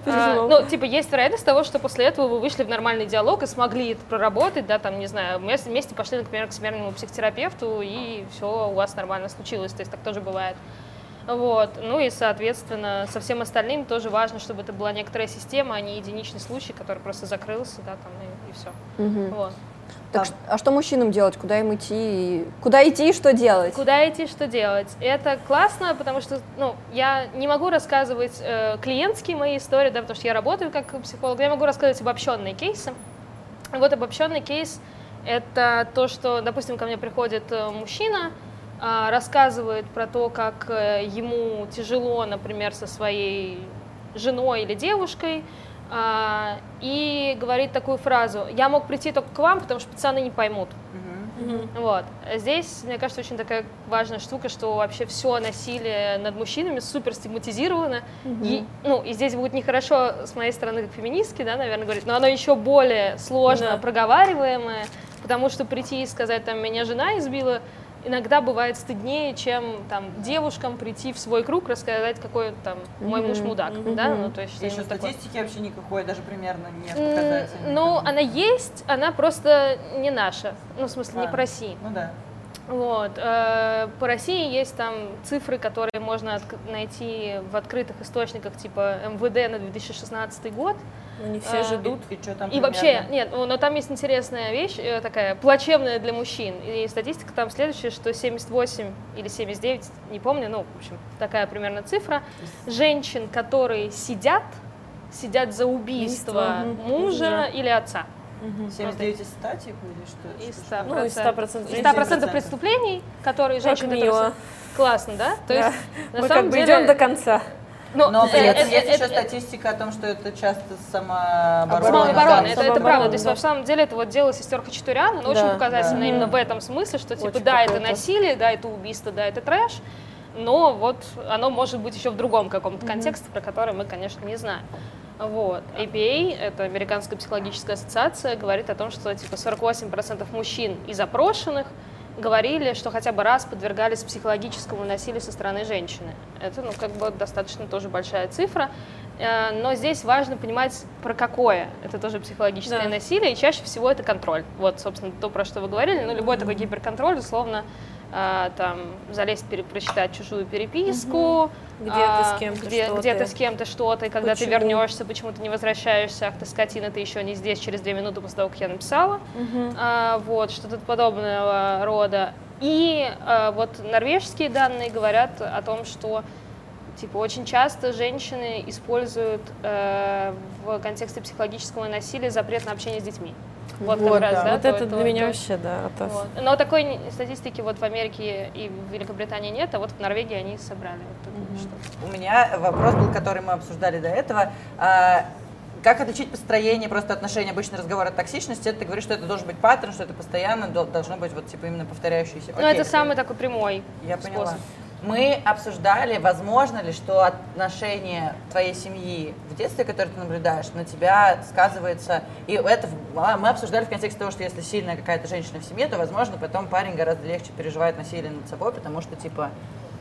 [SPEAKER 5] А, ну, типа, есть вероятность того, что после этого вы вышли в нормальный диалог и смогли это проработать, да, там, не знаю, вместе, вместе пошли, например, к смертному психотерапевту, и все у вас нормально случилось, то есть так тоже бывает. Вот. Ну и, соответственно, со всем остальным тоже важно, чтобы это была некоторая система, а не единичный случай, который просто закрылся, да, там, и, все. Вот.
[SPEAKER 1] Так, ш- а что мужчинам делать? Куда им идти? и- Куда идти и что делать?
[SPEAKER 5] Куда идти, что делать? Это классно, потому что, ну, я не могу рассказывать э, клиентские мои истории, да, потому что я работаю как психолог, я могу рассказывать обобщенные кейсы. Вот обобщенный кейс — это то, что, допустим, ко мне приходит э, мужчина, рассказывает про то, как э, ему тяжело, например, со своей женой или девушкой, а, и говорит такую фразу «Я мог прийти только к вам, потому что пацаны не поймут». Вот. Здесь, мне кажется, очень такая важная штука, что вообще все насилие над мужчинами супер стигматизировано. И, ну, и здесь будет нехорошо с моей стороны, как феминистки, да, наверное, говорить, но оно еще более сложно
[SPEAKER 6] Да.
[SPEAKER 5] проговариваемое, потому что прийти и сказать, там, меня жена избила, иногда бывает стыднее, чем там девушкам прийти в свой круг, рассказать, какой там мой муж мудак, да, ну, то есть
[SPEAKER 2] Здесь еще
[SPEAKER 5] что-нибудь такое.
[SPEAKER 2] статистики вообще никакой, даже примерно нет показателей.
[SPEAKER 5] Ну, она есть, она просто не наша. Ну, в смысле, не
[SPEAKER 2] А.
[SPEAKER 5] по России.
[SPEAKER 2] Ну да.
[SPEAKER 5] Вот. э, По России есть там цифры, которые можно найти в открытых источниках, типа МВД на 2016 год.
[SPEAKER 6] Ну, не все же идут.
[SPEAKER 2] И, что там
[SPEAKER 5] И вообще,
[SPEAKER 2] примерно?
[SPEAKER 5] нет, ну, но там есть интересная вещь, э, такая плачевная для мужчин. И статистика там следующая, что 78 или 79, не помню, ну, в общем, такая примерно цифра, женщин, которые сидят, сидят за убийство мужа или отца.
[SPEAKER 2] 79 из 100, типа, или что?
[SPEAKER 5] Из
[SPEAKER 2] Что-
[SPEAKER 5] 100%.
[SPEAKER 6] Ну, из 100%.
[SPEAKER 5] Из 100%
[SPEAKER 2] 100%
[SPEAKER 5] преступлений, которые
[SPEAKER 6] Как
[SPEAKER 5] женщины...
[SPEAKER 6] мило.
[SPEAKER 5] которые со- Классно, да? То
[SPEAKER 6] Да.
[SPEAKER 5] есть, на
[SPEAKER 6] Мы
[SPEAKER 5] самом
[SPEAKER 6] как бы
[SPEAKER 5] деле...
[SPEAKER 6] идем до конца.
[SPEAKER 5] Ну,
[SPEAKER 2] Но
[SPEAKER 5] э,
[SPEAKER 2] при этом есть
[SPEAKER 5] э,
[SPEAKER 2] еще
[SPEAKER 5] э,
[SPEAKER 2] статистика о том, что это часто самооборона.
[SPEAKER 5] Самооборона,
[SPEAKER 2] да.
[SPEAKER 5] это, это правда. То есть, на самом деле, это вот дело сестер Хачатурян, оно очень
[SPEAKER 6] Да.
[SPEAKER 5] показательно
[SPEAKER 2] Да.
[SPEAKER 5] именно в этом смысле, что, типа,
[SPEAKER 6] Очень
[SPEAKER 5] да, это насилие, да, это убийство, да, это трэш, но вот оно может быть еще в другом каком-то контексте, про который мы, конечно, не знаем. Вот. APA, это Американская психологическая ассоциация, говорит о том, что типа 48% мужчин из опрошенных говорили, что хотя бы раз подвергались психологическому насилию со стороны женщины. Это, ну, как бы достаточно тоже большая цифра. Э, Но здесь важно понимать, про какое. Это тоже психологическое
[SPEAKER 6] Да.
[SPEAKER 5] насилие, и чаще всего это контроль. Вот, собственно, то, про что вы говорили. Ну, любой такой гиперконтроль, условно, там, залезть, прочитать чужую переписку,
[SPEAKER 6] Где ты
[SPEAKER 5] а,
[SPEAKER 6] с кем-то
[SPEAKER 5] где,
[SPEAKER 6] что-то.
[SPEAKER 5] где ты с кем-то что-то, и когда ты
[SPEAKER 6] Почему?
[SPEAKER 5] вернешься, почему ты не возвращаешься, ах ты скотина, ты еще не здесь через две минуты после того, как я написала. А, вот, что-то подобного рода. И а, вот норвежские данные говорят о том, что типа очень часто женщины используют э, в контексте психологического насилия запрет на общение с детьми. Вот,
[SPEAKER 2] Вот,
[SPEAKER 5] как раз,
[SPEAKER 2] да.
[SPEAKER 5] да.
[SPEAKER 6] Вот
[SPEAKER 5] то-
[SPEAKER 6] это
[SPEAKER 5] то-
[SPEAKER 6] для меня
[SPEAKER 5] то-
[SPEAKER 6] вообще, да, атас.
[SPEAKER 5] вот. Но такой статистики вот в Америке и в Великобритании нет, а вот в Норвегии они собрали вот такую штуку.
[SPEAKER 2] У меня вопрос был, который мы обсуждали до этого. А, Как отличить построение просто отношений, обычный разговор от токсичности? Это ты говоришь, что это должен быть паттерн, что это постоянно дол- должно быть вот типа именно повторяющийся.
[SPEAKER 5] Ну,
[SPEAKER 2] Окей,
[SPEAKER 5] это самый такой прямой
[SPEAKER 2] Я поняла. Мы обсуждали, возможно ли, что отношение твоей семьи в детстве, которое ты наблюдаешь, на тебя сказывается. И это а, мы обсуждали в контексте того, что если сильная какая-то женщина в семье, то, возможно, потом парень гораздо легче переживает насилие над собой, потому что, типа,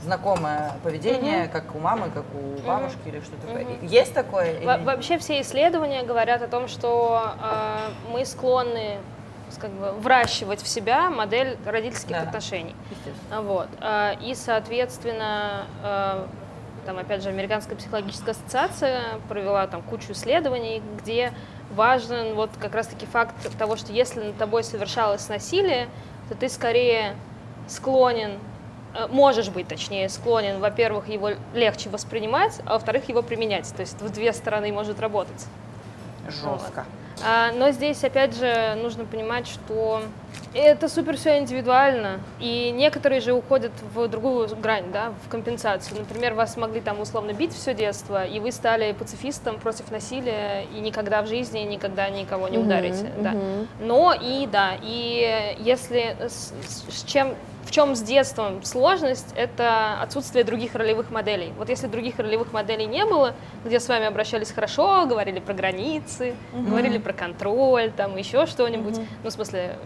[SPEAKER 2] знакомое поведение, как у мамы, как у бабушки или что-то такое. Есть такое?
[SPEAKER 5] Во-? Вообще все исследования говорят о том, что э, мы склонны как бы, вращивать в себя модель родительских
[SPEAKER 2] Да.
[SPEAKER 5] отношений. Вот. э, И, соответственно, э, там, опять же, Американская психологическая ассоциация провела там кучу исследований, где важен вот как раз-таки факт того, что если над тобой совершалось насилие, то ты скорее склонен, э, можешь быть, точнее, склонен, во-первых, его легче воспринимать, а во-вторых, его применять. То есть в две стороны может работать.
[SPEAKER 2] Жестко.
[SPEAKER 5] А, Но здесь, опять же, нужно понимать, что это супер все индивидуально, и некоторые же уходят в другую грань, да, в компенсацию. Например, вас могли там условно бить все детство, и вы стали пацифистом против насилия, и никогда в жизни никогда никого не ударите, да. Но и да, и если с, с- чем в чем с детством сложность, это отсутствие других ролевых моделей. Вот если других ролевых моделей не было, где с вами обращались хорошо, говорили про границы, говорили про контроль, там еще что-нибудь, ну, в смысле,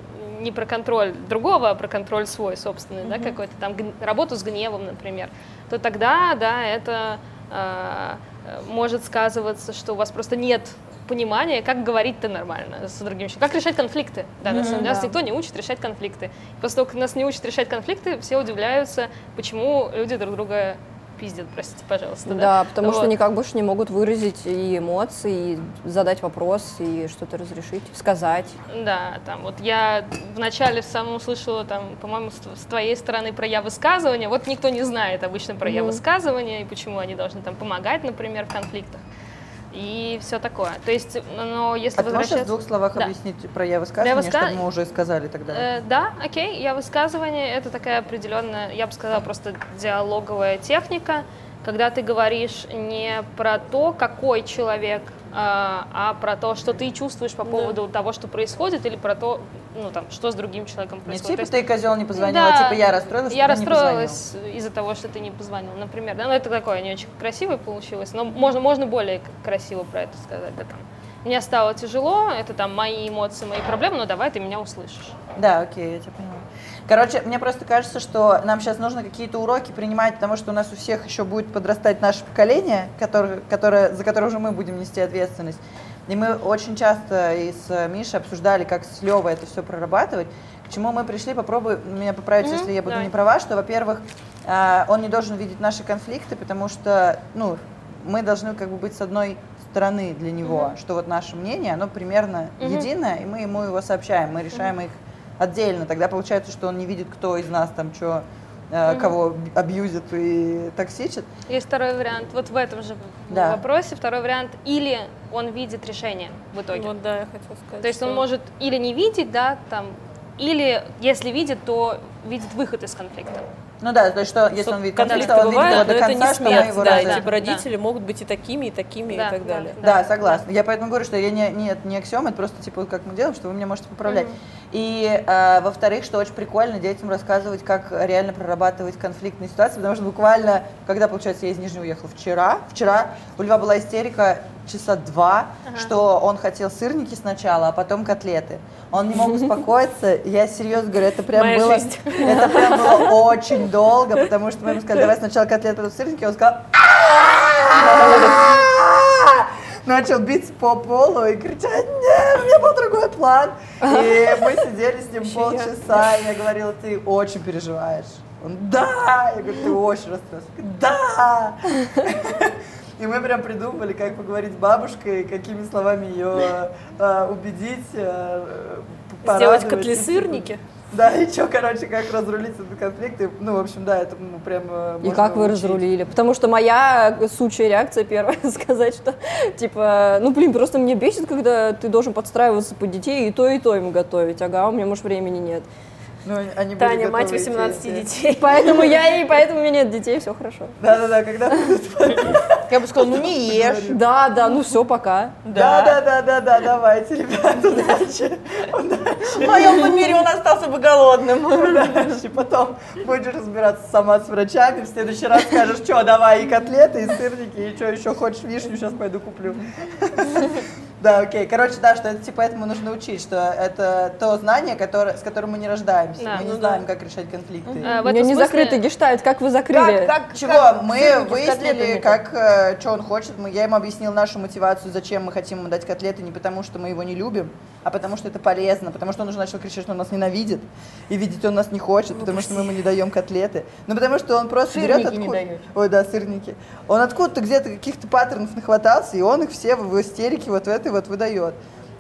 [SPEAKER 5] не про контроль другого, а про контроль свой собственный, да, какой-то там работу с гневом, например, то тогда, да, это э, может сказываться, что у вас просто нет понимания, как говорить-то нормально с другими человеком, как решать конфликты. Да, нас, нас никто не учит решать конфликты. После того, как нас не учат решать конфликты, все удивляются, почему люди друг друга пиздят, простите, пожалуйста.
[SPEAKER 1] Да, потому что
[SPEAKER 5] Вот.
[SPEAKER 1] никак больше не могут выразить и эмоции, и задать вопрос, и что-то разрешить, сказать.
[SPEAKER 5] Да, там вот я вначале в самом услышала, там, по-моему, с, твоей стороны про я высказывание. Вот никто не знает обычно про я высказывание и почему они должны там помогать, например, в конфликтах. И все такое. То есть, но если
[SPEAKER 2] А ты можешь в
[SPEAKER 5] возвращаться...
[SPEAKER 2] двух словах
[SPEAKER 5] Да.
[SPEAKER 2] объяснить про я высказывание,
[SPEAKER 5] Я выска-
[SPEAKER 2] чтобы мы уже сказали тогда?
[SPEAKER 5] Э, да, окей, я высказывание это такая определенная, я бы сказала, просто диалоговая техника, когда ты говоришь не про то, какой человек, а, а про то, что ты чувствуешь по поводу того, что происходит, или про то, ну там, что с другим человеком
[SPEAKER 2] Не
[SPEAKER 5] происходит.
[SPEAKER 2] типа
[SPEAKER 5] То есть-
[SPEAKER 2] ты козел не позвонила,
[SPEAKER 5] Да,
[SPEAKER 2] типа я расстроилась,
[SPEAKER 5] Я
[SPEAKER 2] не
[SPEAKER 5] расстроилась из-за того, что ты не позвонил, например. Да, ну это такое не очень красивое получилось, но можно, можно более красиво про это сказать. Да, там. Мне стало тяжело, это там мои эмоции, мои проблемы, но давай ты меня услышишь.
[SPEAKER 2] Да, окей, я тебя поняла. Короче, мне просто кажется, что нам сейчас нужно какие-то уроки принимать, потому что у нас у всех еще будет подрастать наше поколение, которое, которое, за которое уже мы будем нести ответственность. И мы очень часто и с Мишей обсуждали, как с Левой это все прорабатывать. К чему мы пришли, попробуй меня поправить,
[SPEAKER 5] Мгм,
[SPEAKER 2] если я буду
[SPEAKER 5] давай.
[SPEAKER 2] не права, что, во-первых, а, он не должен видеть наши конфликты, потому что, ну, мы должны как бы быть с одной стороны для него, что вот наше мнение, оно примерно
[SPEAKER 5] Мгм.
[SPEAKER 2] единое, и мы ему его сообщаем, мы решаем их отдельно. Тогда получается, что он не видит, кто из нас там что, кого б- абьюзит и токсичит.
[SPEAKER 5] Есть второй вариант, вот в этом же
[SPEAKER 2] Да.
[SPEAKER 5] вопросе, второй вариант, или он видит решение в итоге.
[SPEAKER 6] Вот да, я хотела сказать.
[SPEAKER 5] То есть он
[SPEAKER 6] что-
[SPEAKER 5] может или не видеть, да, там, или если видит, то видит выход из конфликта.
[SPEAKER 2] Ну да, то есть что, если
[SPEAKER 6] что
[SPEAKER 2] он видит конфликт, то он видит
[SPEAKER 6] бывают,
[SPEAKER 2] его до
[SPEAKER 6] это
[SPEAKER 2] конца,
[SPEAKER 6] не
[SPEAKER 2] что мы
[SPEAKER 6] смерть,
[SPEAKER 2] его
[SPEAKER 6] да,
[SPEAKER 2] разрешим.
[SPEAKER 6] типа родители могут быть и такими, и такими,
[SPEAKER 5] Да,
[SPEAKER 6] и так
[SPEAKER 5] да,
[SPEAKER 6] далее.
[SPEAKER 2] Да, согласна. Я поэтому говорю, что я не, нет, не аксиом, это просто типа как мы делаем, что вы меня можете поправлять. И э, во-вторых, что очень прикольно детям рассказывать, как реально прорабатывать конфликтные ситуации, потому что буквально, когда, получается, я из Нижнего уехала вчера, вчера у Льва была истерика часа два, что он хотел сырники сначала, а потом котлеты. Он не мог успокоиться. Я серьезно говорю, это прям
[SPEAKER 6] Моя
[SPEAKER 2] было,
[SPEAKER 6] жизнь.
[SPEAKER 2] это прям было очень долго, потому что мы ему сказали, давай сначала котлеты, потом сырники, он сказал, начал биться по полу и кричать, нет, у меня был другой план. И мы сидели с ним полчаса, и я говорила, ты очень переживаешь. Он, да! Я говорю, ты очень расстроился. Да! И мы прям придумали, как поговорить с бабушкой, какими словами ее э, убедить, э,
[SPEAKER 6] Сделать
[SPEAKER 2] порадовать.
[SPEAKER 6] котлесырники.
[SPEAKER 2] Да, и что, короче, как разрулить этот конфликт. И, ну, в общем, да, это ну, прям э,
[SPEAKER 1] И как вы
[SPEAKER 2] учить.
[SPEAKER 1] разрулили? Потому что моя сучья реакция первая сказать, что типа, ну блин, просто мне бесит, когда ты должен подстраиваться под детей и то, и то им готовить. Ага, у меня, может, времени нет.
[SPEAKER 2] Ну, они
[SPEAKER 6] Таня, мать
[SPEAKER 2] готовы
[SPEAKER 6] 18
[SPEAKER 2] идти.
[SPEAKER 6] детей.
[SPEAKER 1] Поэтому я и поэтому у меня нет детей, все хорошо.
[SPEAKER 2] Да-да-да, когда
[SPEAKER 7] Я бы сказала, ну не ешь.
[SPEAKER 1] Да, да, ну все, пока.
[SPEAKER 2] Да, да, да, да, да, давайте, ребята, удачи.
[SPEAKER 7] В моем мире он остался бы голодным.
[SPEAKER 2] Удачи. Потом будешь разбираться сама с врачами, в следующий раз скажешь, что, давай и котлеты, и сырники, и что еще хочешь, вишню сейчас пойду куплю. Да, окей. Короче, да, что это типа этому нужно учить, что это то знание, которое, с которым мы не рождаемся.
[SPEAKER 5] Да,
[SPEAKER 2] мы не
[SPEAKER 5] ну
[SPEAKER 2] знаем, как решать конфликты.
[SPEAKER 5] А,
[SPEAKER 1] У меня не
[SPEAKER 5] смысле-
[SPEAKER 1] закрытый гештальт, как вы закрыли?
[SPEAKER 7] Как,
[SPEAKER 2] Чего?
[SPEAKER 7] как
[SPEAKER 2] мы выяснили, как, что он хочет. Мы, я ему объяснил нашу мотивацию, зачем мы хотим ему дать котлеты, не потому что мы его не любим, а потому что это полезно, потому что он уже начал кричать, что он нас ненавидит, и видеть он нас не хочет, потому что мы ему не даем котлеты. Ну, потому что он просто берет
[SPEAKER 7] Сырники не
[SPEAKER 2] откуда...
[SPEAKER 7] даете.
[SPEAKER 2] Ой, да, сырники. Он откуда-то где-то каких-то паттернов нахватался, и он их все в истерике вот в этой вот выдает.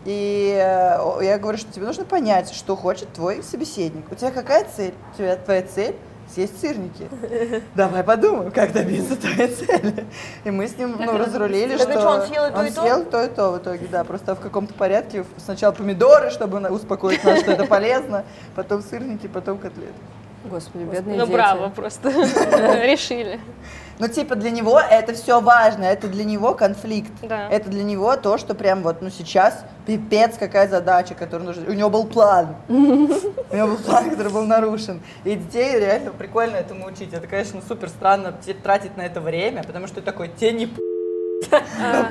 [SPEAKER 2] И э, я говорю, что тебе нужно понять, что хочет твой собеседник. У тебя какая цель? У тебя твоя цель съесть сырники. Давай подумаем, как добиться твоей цели. И мы с ним ну, разрулили, что
[SPEAKER 7] что, он съел и то, и то?
[SPEAKER 2] съел то и то в итоге, да, просто в каком-то порядке. Сначала помидоры, чтобы успокоить нас, что это полезно, потом сырники, потом котлеты.
[SPEAKER 1] Господи, бедные
[SPEAKER 5] Ну,
[SPEAKER 1] дети.
[SPEAKER 5] браво просто. Решили.
[SPEAKER 2] Ну, типа, для него это все важно, это для него конфликт.
[SPEAKER 5] Да.
[SPEAKER 2] Это для него то, что прям вот, ну, сейчас пипец какая задача, которую нужно... У него был план. У него был план, который был нарушен. И детей реально прикольно этому учить. Это, конечно, супер странно тратить на это время, потому что ты такой, те не п***. Ну.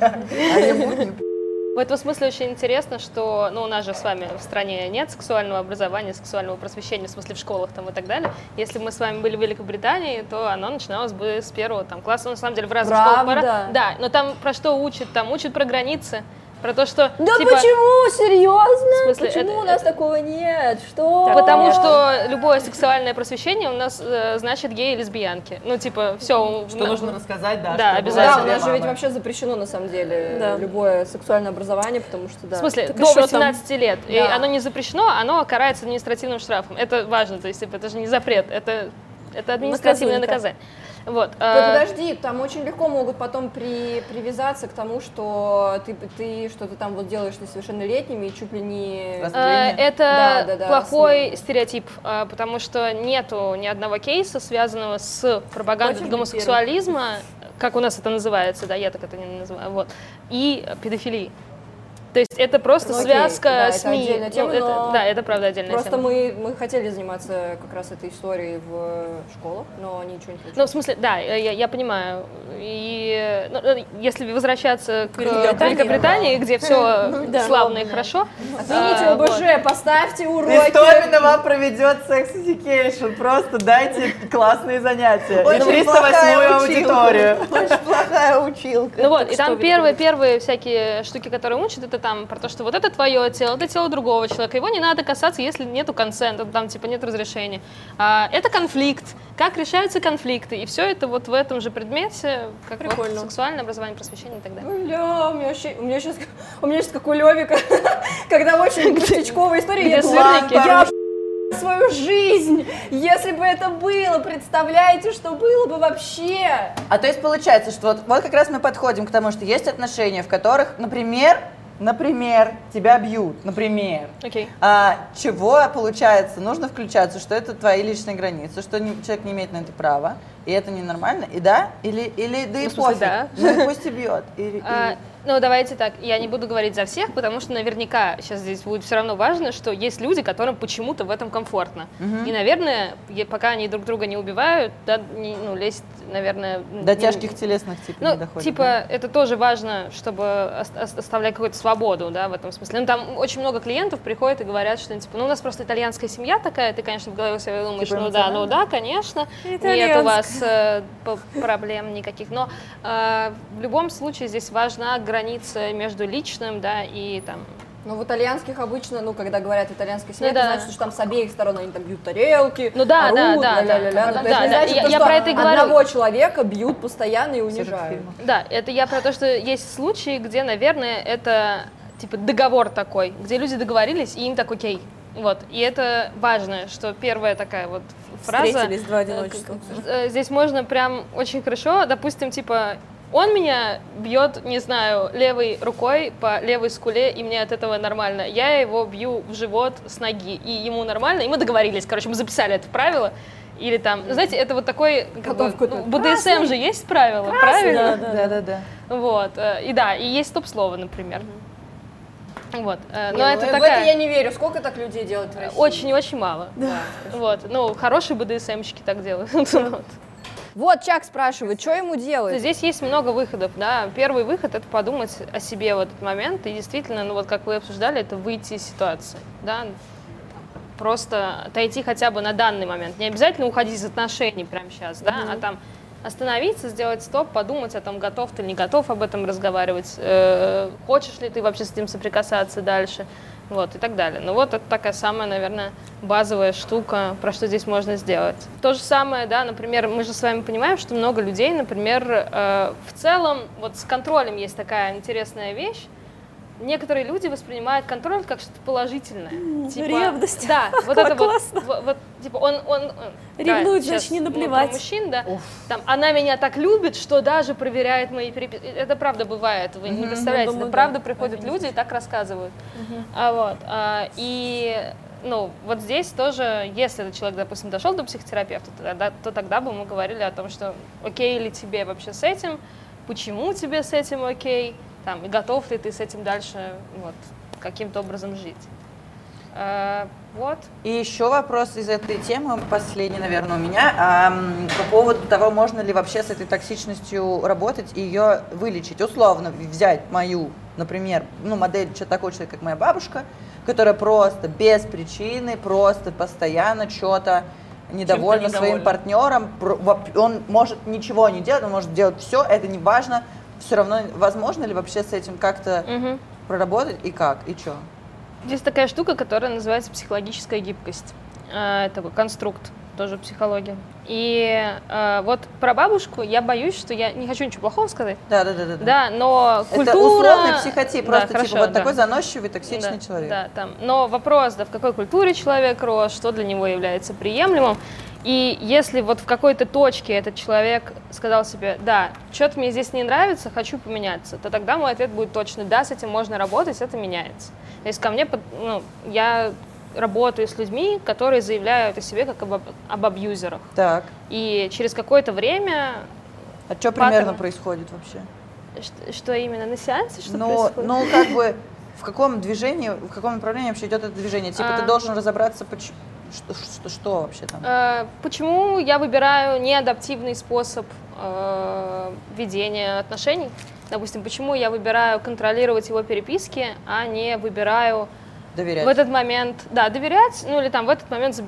[SPEAKER 2] А ему не п***.
[SPEAKER 5] В этом смысле очень интересно, что ну, у нас же с вами в стране нет сексуального образования, сексуального просвещения, в смысле в школах там и так далее. Если бы мы с вами были в Великобритании, то оно начиналось бы с первого там, класса. Ну, на самом деле в разных школах
[SPEAKER 1] Правда?
[SPEAKER 5] пора. Да, но там про что учат? Там учат про границы, про то, что...
[SPEAKER 1] Да
[SPEAKER 5] типа,
[SPEAKER 1] почему? Серьезно?
[SPEAKER 5] Смысле,
[SPEAKER 1] почему
[SPEAKER 5] это-
[SPEAKER 1] у нас
[SPEAKER 5] это-
[SPEAKER 1] такого нет? Что?
[SPEAKER 5] Потому что любое сексуальное просвещение у нас э, значит геи и лесбиянки. Ну, типа, все.
[SPEAKER 2] Что нужно рассказать, да?
[SPEAKER 5] Да, обязательно.
[SPEAKER 1] Да, у нас же ведь вообще запрещено, на самом деле,
[SPEAKER 6] Да.
[SPEAKER 1] любое сексуальное образование, потому что, да.
[SPEAKER 5] В смысле,
[SPEAKER 6] Так
[SPEAKER 5] до
[SPEAKER 6] и что
[SPEAKER 5] 18 лет. И
[SPEAKER 1] Да.
[SPEAKER 5] оно не запрещено, оно карается административным штрафом. Это важно, то есть типа, это же не запрет, это, это административное
[SPEAKER 6] Наказуемо.
[SPEAKER 5] наказание. Вот. Э,
[SPEAKER 1] подожди, там очень легко могут потом при, привязаться к тому, что ты, ты что-то там вот делаешь с несовершеннолетними и чуть ли не...
[SPEAKER 2] Раз-
[SPEAKER 5] э,
[SPEAKER 2] Растление?
[SPEAKER 5] Это
[SPEAKER 1] Да, да, да,
[SPEAKER 5] плохой
[SPEAKER 1] растление.
[SPEAKER 5] стереотип, э, потому что нету ни одного кейса, связанного с пропагандой
[SPEAKER 1] Очень
[SPEAKER 5] гомосексуализма, как у нас это называется, да, я так это не называю, вот, и педофилии. То есть это просто
[SPEAKER 1] Ну, окей,
[SPEAKER 5] связка
[SPEAKER 1] да, это
[SPEAKER 5] СМИ. Ну,
[SPEAKER 1] тема,
[SPEAKER 5] это-
[SPEAKER 1] но
[SPEAKER 5] да, это правда отдельная
[SPEAKER 1] Просто
[SPEAKER 5] тема.
[SPEAKER 1] мы, мы хотели заниматься как раз этой историей в школах, но ничего не получилось.
[SPEAKER 5] Ну, в смысле, да, я, я понимаю. И ну, э, если возвращаться к
[SPEAKER 6] Великобритании,
[SPEAKER 5] Великобритании, где все
[SPEAKER 6] Да.
[SPEAKER 5] славно и хорошо.
[SPEAKER 1] Отмените
[SPEAKER 5] а, вот.
[SPEAKER 1] ОБЖ, поставьте уроки.
[SPEAKER 2] Истомина вам проведет секс education. Просто дайте классные занятия. И
[SPEAKER 7] Очень
[SPEAKER 2] 308
[SPEAKER 7] плохая
[SPEAKER 2] аудиторию.
[SPEAKER 7] училка. Очень плохая училка.
[SPEAKER 5] Ну вот, и там
[SPEAKER 6] в
[SPEAKER 5] первые, первые всякие штуки, которые учат, это там про то, что вот это твое тело, это тело другого человека, его не надо касаться, если нету консента, там типа нет разрешения. А, это конфликт, как решаются конфликты, и все это вот в этом же предмете, как вот
[SPEAKER 6] Прикольно.
[SPEAKER 5] сексуальное образование, просвещение и так далее.
[SPEAKER 1] Бля, у меня, вообще, у меня сейчас, у меня сейчас как у Левика, когда очень пустячковая история, я думала, свою жизнь, если бы это было, представляете, что было бы вообще?
[SPEAKER 2] А то есть получается, что вот, вот как раз мы подходим к тому, что есть отношения, в которых, например, например, тебя бьют, например.
[SPEAKER 5] Окей.
[SPEAKER 2] А, чего получается? Нужно включаться, что это твои личные границы, что не- человек не имеет на это права, и это ненормально, и да? Или, или да и
[SPEAKER 5] Ну, в смысле,
[SPEAKER 2] пофиг,
[SPEAKER 5] да.
[SPEAKER 2] ну и пусть и бьет. Или-
[SPEAKER 5] А, ну, давайте так, я не буду говорить за всех, потому что наверняка сейчас здесь будет все равно важно, что есть люди, которым почему-то в этом комфортно. И, наверное, пока они друг друга не убивают, да, не- ну, лезть, наверное...
[SPEAKER 2] До
[SPEAKER 5] не-
[SPEAKER 2] тяжких телесных типа
[SPEAKER 5] Ну,
[SPEAKER 2] не доходит.
[SPEAKER 5] типа,
[SPEAKER 2] да?
[SPEAKER 5] это тоже важно, чтобы ос- ос- оставлять какую-то свободу, да, в этом смысле. Ну, там очень много клиентов приходят и говорят, что, типа, ну, у нас просто итальянская семья такая, ты, конечно, в голове себе думаешь,
[SPEAKER 2] Типа
[SPEAKER 5] ну да, ну да, конечно, нет у вас э, проблем никаких, но э, в любом случае здесь важна граница между личным, да, и там
[SPEAKER 1] Ну, в итальянских обычно, ну, когда говорят итальянская семья,
[SPEAKER 5] Ну,
[SPEAKER 1] это
[SPEAKER 5] да.
[SPEAKER 1] значит, что там с обеих сторон они там бьют тарелки,
[SPEAKER 5] Ну да,
[SPEAKER 1] орут,
[SPEAKER 5] да, да,
[SPEAKER 1] ля-ля-ля-ля.
[SPEAKER 5] да,
[SPEAKER 1] Ну,
[SPEAKER 5] да, да,
[SPEAKER 1] не
[SPEAKER 5] да.
[SPEAKER 1] значит,
[SPEAKER 5] Я-
[SPEAKER 1] то,
[SPEAKER 5] я про это и говорю.
[SPEAKER 1] Одного человека бьют постоянно и унижают.
[SPEAKER 5] Да, это я про то, что есть случаи, где, наверное, это типа договор такой, где люди договорились, и им так окей. Вот. И это важно, что первая такая вот фраза.
[SPEAKER 6] Встретились два
[SPEAKER 5] э,
[SPEAKER 6] одиночества.
[SPEAKER 5] э, Здесь можно прям очень хорошо, допустим, типа, он меня бьет, не знаю, левой рукой по левой скуле, и мне от этого нормально. Я его бью в живот с ноги, и ему нормально. И мы договорились, короче, мы записали это правило. Или там, ну, знаете, это вот такой, как бы,
[SPEAKER 1] в
[SPEAKER 5] ну, БДСМ же есть правила, правильно?
[SPEAKER 2] Да-да-да.
[SPEAKER 5] Вот, э, и да, и есть стоп-слово, например. Вот, э,
[SPEAKER 1] Не,
[SPEAKER 5] но
[SPEAKER 1] ну,
[SPEAKER 5] это
[SPEAKER 1] в
[SPEAKER 5] такая...
[SPEAKER 1] это я не верю. Сколько так людей делают в России?
[SPEAKER 5] Очень-очень мало. Вот, ну, хорошие БДСМщики так делают. Вот.
[SPEAKER 1] Вот Чак спрашивает, что ему делать?
[SPEAKER 5] Здесь есть много выходов, да. Первый выход — это подумать о себе в этот момент, и действительно, ну вот как вы обсуждали, это выйти из ситуации, да. Просто отойти хотя бы на данный момент. Не обязательно уходить из отношений прямо сейчас, да, а там остановиться, сделать стоп, подумать о том, готов ты или не готов об этом разговаривать, э, хочешь ли ты вообще с этим соприкасаться дальше, вот, и так далее. Ну вот это такая самая, наверное, базовая штука, про что здесь можно сделать. То же самое, да, например, мы же с вами понимаем, что много людей, например, э, в целом, вот с контролем есть такая интересная вещь, Некоторые люди воспринимают контроль как что-то положительное.
[SPEAKER 6] ревность.
[SPEAKER 5] Да, вот
[SPEAKER 6] Как
[SPEAKER 5] это вот,
[SPEAKER 6] классно.
[SPEAKER 5] вот, вот, типа он, он, он-
[SPEAKER 6] Ревнует,
[SPEAKER 5] да,
[SPEAKER 6] значит, не наплевать.
[SPEAKER 5] Мужчин, да. Там, она меня так любит, что даже проверяет мои переписки. Это правда бывает, вы не представляете.
[SPEAKER 6] думаю,
[SPEAKER 5] это
[SPEAKER 6] да.
[SPEAKER 5] правда приходят люди и так рассказывают. А вот, а, и ну, вот здесь тоже, если этот человек, допустим, дошел до психотерапевта, то тогда, то тогда бы мы говорили о том, что окей ли тебе вообще с этим, почему тебе с этим окей, там, и готов ли ты с этим дальше вот, каким-то образом жить. Э, вот.
[SPEAKER 2] И еще вопрос из этой темы, последний, наверное, у меня, а, по поводу того, можно ли вообще с этой токсичностью работать и ее вылечить. Условно взять мою, например, ну, модель чё- такой человек, как моя бабушка, которая просто без причины, просто постоянно что-то недовольна своим
[SPEAKER 6] недовольна.
[SPEAKER 2] партнером, Про- воп- он может ничего не делать, он может делать все, это не важно, все равно возможно ли вообще с этим как-то
[SPEAKER 5] Мгм.
[SPEAKER 2] проработать и как, и что?
[SPEAKER 5] Есть такая штука, которая называется психологическая гибкость. Э, Это такой конструкт, тоже психология. И э, вот про бабушку я боюсь, что я не хочу ничего плохого сказать.
[SPEAKER 2] Да, да, да, да.
[SPEAKER 5] Да, но
[SPEAKER 2] Это
[SPEAKER 5] культура...
[SPEAKER 2] условный психотип,
[SPEAKER 5] Да,
[SPEAKER 2] просто
[SPEAKER 5] хорошо,
[SPEAKER 2] типа вот
[SPEAKER 5] да.
[SPEAKER 2] такой заносчивый, токсичный
[SPEAKER 5] Да,
[SPEAKER 2] человек.
[SPEAKER 5] Да, там. Но вопрос, да, в какой культуре человек рос, что для него является приемлемым. И если вот в какой-то точке этот человек сказал себе, да, что-то мне здесь не нравится, хочу поменяться, то тогда мой ответ будет точно, да, с этим можно работать, это меняется. То есть ко мне, ну, я работаю с людьми, которые заявляют о себе как об, об абьюзерах.
[SPEAKER 2] Так,
[SPEAKER 5] И через какое-то время,
[SPEAKER 2] а что примерно
[SPEAKER 5] Паттерны.
[SPEAKER 2] происходит вообще?
[SPEAKER 5] что, что именно на сеансе, что
[SPEAKER 2] Ну,
[SPEAKER 5] происходит?
[SPEAKER 2] ну, как бы, в каком движении, в каком направлении вообще идет это движение? Типа ты
[SPEAKER 5] А.
[SPEAKER 2] должен разобраться, поч- что, что, что вообще там?
[SPEAKER 5] Э, Почему я выбираю неадаптивный способ э, ведения отношений? Допустим, почему я выбираю контролировать его переписки, а не выбираю
[SPEAKER 2] Доверять.
[SPEAKER 5] в этот момент, да, доверять, ну или там в этот момент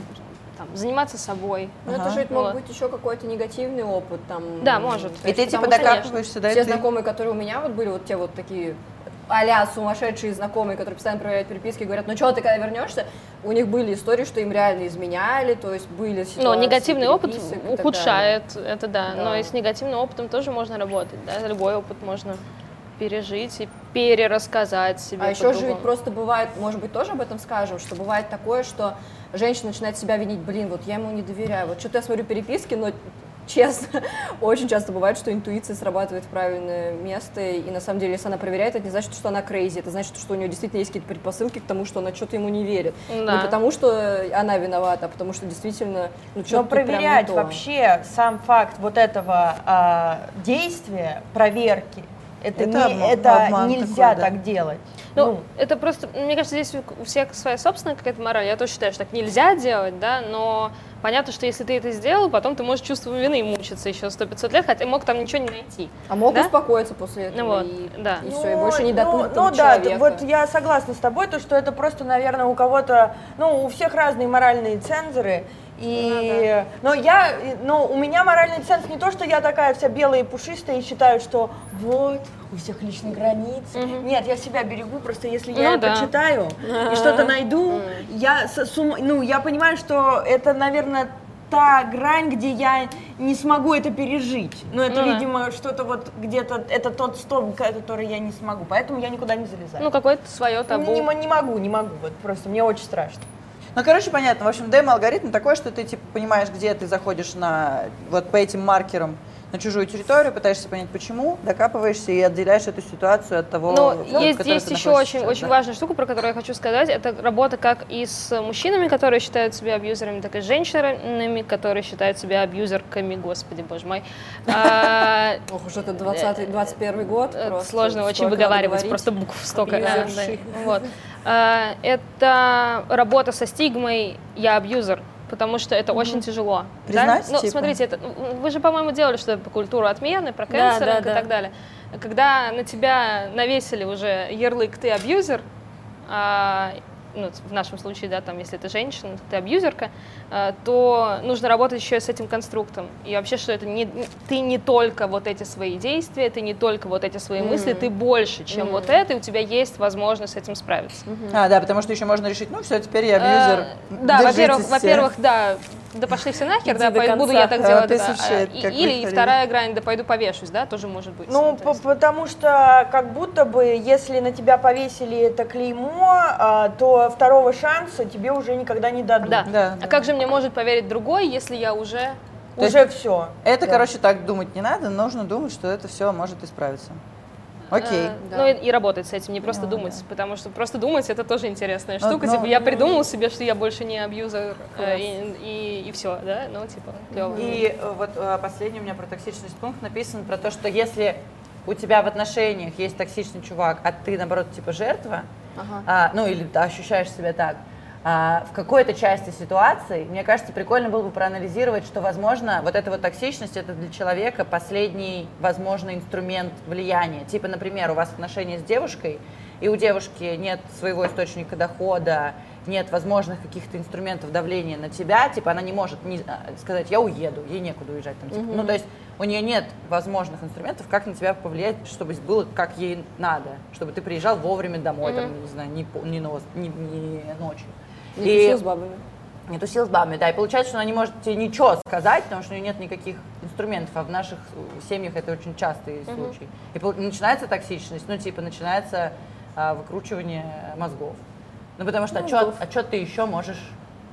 [SPEAKER 5] там, заниматься собой.
[SPEAKER 1] Ну, это
[SPEAKER 2] Ага.
[SPEAKER 1] же ведь мог
[SPEAKER 5] Вот.
[SPEAKER 1] быть еще какой-то негативный опыт. Там,
[SPEAKER 5] Да, может.
[SPEAKER 2] И ты типа докапываешься, да?
[SPEAKER 1] Все
[SPEAKER 2] ты-
[SPEAKER 1] знакомые, которые у меня вот были, вот те вот такие а сумасшедшие знакомые, которые постоянно проверяют переписки, говорят, ну что, ты когда вернешься? У них были истории, что им реально изменяли, то есть были ситуации.
[SPEAKER 5] Но негативный опыт ухудшает это, да.
[SPEAKER 1] Да.
[SPEAKER 5] Но и с негативным опытом тоже можно работать, да. Любой опыт можно пережить и перерассказать себе.
[SPEAKER 1] А еще же ведь просто бывает, может быть, тоже об этом скажем, что бывает такое, что женщина начинает себя винить, блин, вот я ему не доверяю, вот что-то я смотрю переписки, но честно, очень часто бывает, что интуиция срабатывает в правильное место, и на самом деле, если она проверяет, это не значит, что она крейзи, это значит, что у нее действительно есть какие-то предпосылки к тому, что она что-то ему не верит.
[SPEAKER 5] Да.
[SPEAKER 1] Не потому, что она виновата, а потому что действительно, ну,
[SPEAKER 7] Но
[SPEAKER 1] что-то тут прям не
[SPEAKER 7] проверять
[SPEAKER 1] то.
[SPEAKER 7] вообще сам факт вот этого а, действия, проверки, это,
[SPEAKER 2] Это
[SPEAKER 7] не-
[SPEAKER 2] обман-
[SPEAKER 7] это
[SPEAKER 2] обман
[SPEAKER 7] нельзя
[SPEAKER 2] такой, да.
[SPEAKER 7] так делать.
[SPEAKER 5] Ну, это просто, мне кажется, здесь у всех своя собственная какая-то мораль. Я тоже считаю, что так нельзя делать, да, но понятно, что если ты это сделал, потом ты можешь чувством вины мучиться еще сто 500 лет, хотя мог там ничего не найти.
[SPEAKER 1] А мог
[SPEAKER 5] Да?
[SPEAKER 1] успокоиться после этого,
[SPEAKER 5] Ну вот,
[SPEAKER 1] и,
[SPEAKER 5] да.
[SPEAKER 1] и все, и больше не
[SPEAKER 7] ну,
[SPEAKER 1] допнуть
[SPEAKER 7] ну
[SPEAKER 1] этого
[SPEAKER 7] да, вот я согласна с тобой, то, что это просто, наверное, у кого-то, ну, у всех разные моральные цензоры, и, но я, но у меня моральный ценз не то, что я такая вся белая и пушистая и считаю, что вот, у всех личные границы. Нет, я себя берегу, просто если я
[SPEAKER 5] Ну
[SPEAKER 7] это
[SPEAKER 5] да.
[SPEAKER 7] читаю и что-то найду, я, с- с ума- ну, я понимаю, что это, наверное, та грань, где я не смогу это пережить. Но это,
[SPEAKER 5] Ну да.
[SPEAKER 7] видимо, что-то вот где-то, это тот столб, который я не смогу. Поэтому я никуда не залезаю.
[SPEAKER 5] Ну, какое-то свое табу.
[SPEAKER 7] не, мо- не могу, не могу. Вот просто мне очень страшно.
[SPEAKER 2] Ну, короче, понятно. В общем, демо-алгоритм такой, что ты, типа, понимаешь, где ты заходишь на, вот по этим маркерам на чужую территорию, пытаешься понять, почему, докапываешься и отделяешь эту ситуацию от того,
[SPEAKER 5] Ну,
[SPEAKER 2] в
[SPEAKER 5] есть, есть
[SPEAKER 2] ты
[SPEAKER 5] еще очень,
[SPEAKER 2] сейчас,
[SPEAKER 5] очень
[SPEAKER 2] да.
[SPEAKER 5] важная штука, про которую я хочу сказать. Это работа как и с мужчинами, которые считают себя абьюзерами, так и с женщинами, которые считают себя абьюзерками, господи, боже мой. А,
[SPEAKER 1] Ох уж это 20 21 год.
[SPEAKER 5] Сложно очень выговаривать, просто букв столько. да, да. А, Это работа со стигмой «я абьюзер», потому что это очень тяжело. да?
[SPEAKER 2] Признать,
[SPEAKER 5] Ну,
[SPEAKER 2] типа?
[SPEAKER 5] смотрите, это, вы же, по-моему, делали что-то по культуру отмены, про
[SPEAKER 6] Да,
[SPEAKER 5] кэнсеринг
[SPEAKER 6] да,
[SPEAKER 5] и
[SPEAKER 6] да.
[SPEAKER 5] так далее. Когда на тебя навесили уже ярлык «ты абьюзер», а, ну, в нашем случае, да, там, если это женщина, ты абьюзерка, а, то нужно работать еще и с этим конструктом. И вообще, что это не, ты не только вот эти свои действия, ты не только вот эти свои мысли, ты больше, чем вот это, и у тебя есть возможность с этим справиться.
[SPEAKER 2] А, да, потому что еще можно решить, ну все, теперь я абьюзер.
[SPEAKER 5] Э, Да, во-первых, во-первых, да, да пошли все нахер,
[SPEAKER 6] Иди
[SPEAKER 5] да,
[SPEAKER 6] до
[SPEAKER 5] пой- буду я так делать. да, а,
[SPEAKER 2] вы
[SPEAKER 5] Или вторая грань, да пойду повешусь, да, тоже может быть.
[SPEAKER 7] Ну,
[SPEAKER 5] есть-
[SPEAKER 7] потому что как будто бы, если на тебя повесили это клеймо, а, то второго шанса тебе уже никогда не дадут.
[SPEAKER 5] Да.
[SPEAKER 2] Да,
[SPEAKER 5] А
[SPEAKER 2] да.
[SPEAKER 5] как же мне может поверить другой, если я уже...
[SPEAKER 2] То
[SPEAKER 7] Уже все.
[SPEAKER 2] Это, короче, так думать не надо, нужно думать, что это все может исправиться. Окей.
[SPEAKER 5] Э, Ну и, и работать с этим, не просто думать, потому что просто думать это тоже интересная штука.
[SPEAKER 2] ну,
[SPEAKER 5] типа, я придумал себе, что я больше не абьюзер, э, и, и, все, да, ну типа, клево.
[SPEAKER 2] И э, вот э, последний у меня про токсичность пункт написан про то, что если у тебя в отношениях есть токсичный чувак, а ты, наоборот, типа жертва, а, ну или ты ощущаешь себя так, в какой-то части ситуации, мне кажется, прикольно было бы проанализировать, что, возможно, вот эта вот токсичность, это для человека последний, возможный инструмент влияния. Типа, например, у вас отношения с девушкой, и у девушки нет своего источника дохода, нет возможных каких-то инструментов давления на тебя, типа она не может не, а, сказать, я уеду, ей некуда уезжать. Там, типа. Ну, то есть у нее нет возможных инструментов, как на тебя повлиять, чтобы было как ей надо, чтобы ты приезжал вовремя домой, там, не знаю, не, не, не- не ночью.
[SPEAKER 1] Не
[SPEAKER 2] И-
[SPEAKER 1] тусил с бабами.
[SPEAKER 2] не тусил с бабами, да, и получается, что она не может тебе ничего сказать, потому что у нее нет никаких инструментов, а в наших семьях это очень частый случай. И начинается токсичность, ну, типа, начинается а, выкручивание мозгов. Ну, потому что, а что ты еще можешь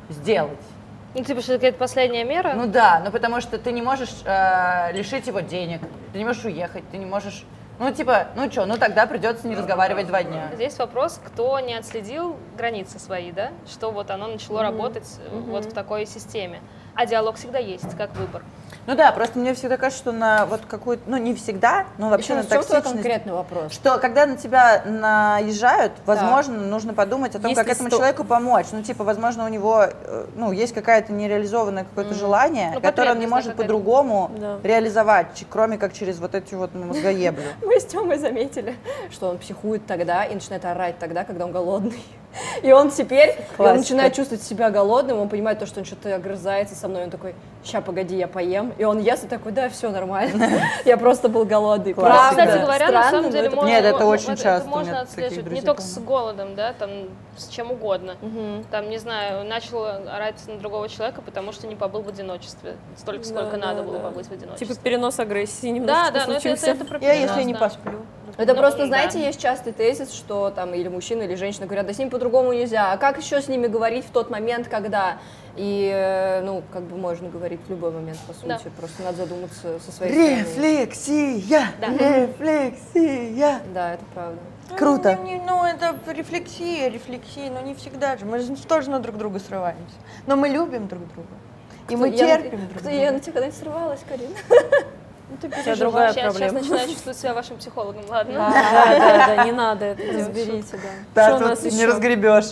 [SPEAKER 2] сделать?
[SPEAKER 5] Ну типа, что это какая-то последняя мера?
[SPEAKER 2] Ну да, ну потому что ты не можешь э, лишить его денег, ты не можешь уехать, ты не можешь... Ну, типа, ну что, ну тогда придется не разговаривать два дня.
[SPEAKER 5] Здесь вопрос, кто не отследил границы свои, да, что вот оно начало работать э, вот в такой системе. А диалог всегда есть, как выбор.
[SPEAKER 2] Ну да, просто мне всегда кажется, что на вот какую-то, ну не всегда, но вообще
[SPEAKER 1] Еще
[SPEAKER 2] на токсичность...
[SPEAKER 1] конкретный вопрос?
[SPEAKER 2] Что когда на тебя наезжают, возможно, нужно подумать о том,
[SPEAKER 6] Есть
[SPEAKER 2] как этому
[SPEAKER 6] сто-
[SPEAKER 2] человеку помочь. Ну, типа, возможно, у него э, ну, есть какая-то нереализованное какое-то желание,
[SPEAKER 5] Ну,
[SPEAKER 2] которое он не может
[SPEAKER 5] да,
[SPEAKER 2] по-другому
[SPEAKER 6] Да.
[SPEAKER 2] реализовать, кроме как через вот эти вот мозгоеблю.
[SPEAKER 1] Мы с Тёмой заметили, что он психует тогда и начинает орать тогда, когда он голодный. И он теперь, и он начинает чувствовать себя голодным, он понимает то, что он что-то огрызается со мной, он такой, ща, погоди, я поем. И он ест и такой, да, все нормально, я просто был голодный. Правда.
[SPEAKER 5] Кстати говоря, на
[SPEAKER 1] Странно,
[SPEAKER 5] самом
[SPEAKER 1] но
[SPEAKER 5] деле
[SPEAKER 1] это
[SPEAKER 5] можно,
[SPEAKER 2] Нет, это очень
[SPEAKER 5] вот
[SPEAKER 2] часто, у
[SPEAKER 5] можно отслеживать не только с голодом, да, там с чем угодно. Там, не знаю, начал орать на другого человека, потому что не побыл в одиночестве. Столько, сколько
[SPEAKER 6] Да,
[SPEAKER 5] надо
[SPEAKER 6] да,
[SPEAKER 5] было
[SPEAKER 6] да.
[SPEAKER 5] побыть в одиночестве.
[SPEAKER 6] Типа перенос агрессии
[SPEAKER 5] да,
[SPEAKER 6] немножечко
[SPEAKER 5] да, но это, это,
[SPEAKER 6] случился.
[SPEAKER 5] это про
[SPEAKER 7] Я, если не
[SPEAKER 5] да.
[SPEAKER 7] посплю.
[SPEAKER 1] Это
[SPEAKER 5] Ну,
[SPEAKER 1] просто,
[SPEAKER 5] да.
[SPEAKER 1] знаете, есть частый тезис, что там или мужчина, или женщина говорят, да с ним по-другому нельзя. А как еще с ними говорить в тот момент, когда... И, э, ну, как бы можно говорить в любой момент, по сути.
[SPEAKER 5] Да.
[SPEAKER 1] Просто надо задуматься со своей стороны.
[SPEAKER 2] Рефлексия! Рефлексия!
[SPEAKER 1] Да, это правда.
[SPEAKER 2] Круто.
[SPEAKER 7] Ну, не- ну, это рефлексия, рефлексия, но не всегда же. Мы же тоже на друг друга срываемся. Но мы любим друг друга. И мы
[SPEAKER 1] Я на-
[SPEAKER 7] терпим друг
[SPEAKER 1] Кто, я на
[SPEAKER 7] друга.
[SPEAKER 1] тебя когда-нибудь срывалась, Карина?
[SPEAKER 7] Ну, ты
[SPEAKER 6] Это
[SPEAKER 7] переживай.
[SPEAKER 6] другая
[SPEAKER 5] Сейчас, сейчас
[SPEAKER 6] проблема.
[SPEAKER 5] начинаю чувствовать себя вашим психологом, ладно?
[SPEAKER 6] Да, да, да, не надо это делать.
[SPEAKER 1] Разберите, да.
[SPEAKER 2] Да,
[SPEAKER 6] Что у
[SPEAKER 2] тут
[SPEAKER 6] нас
[SPEAKER 2] не разгребешь.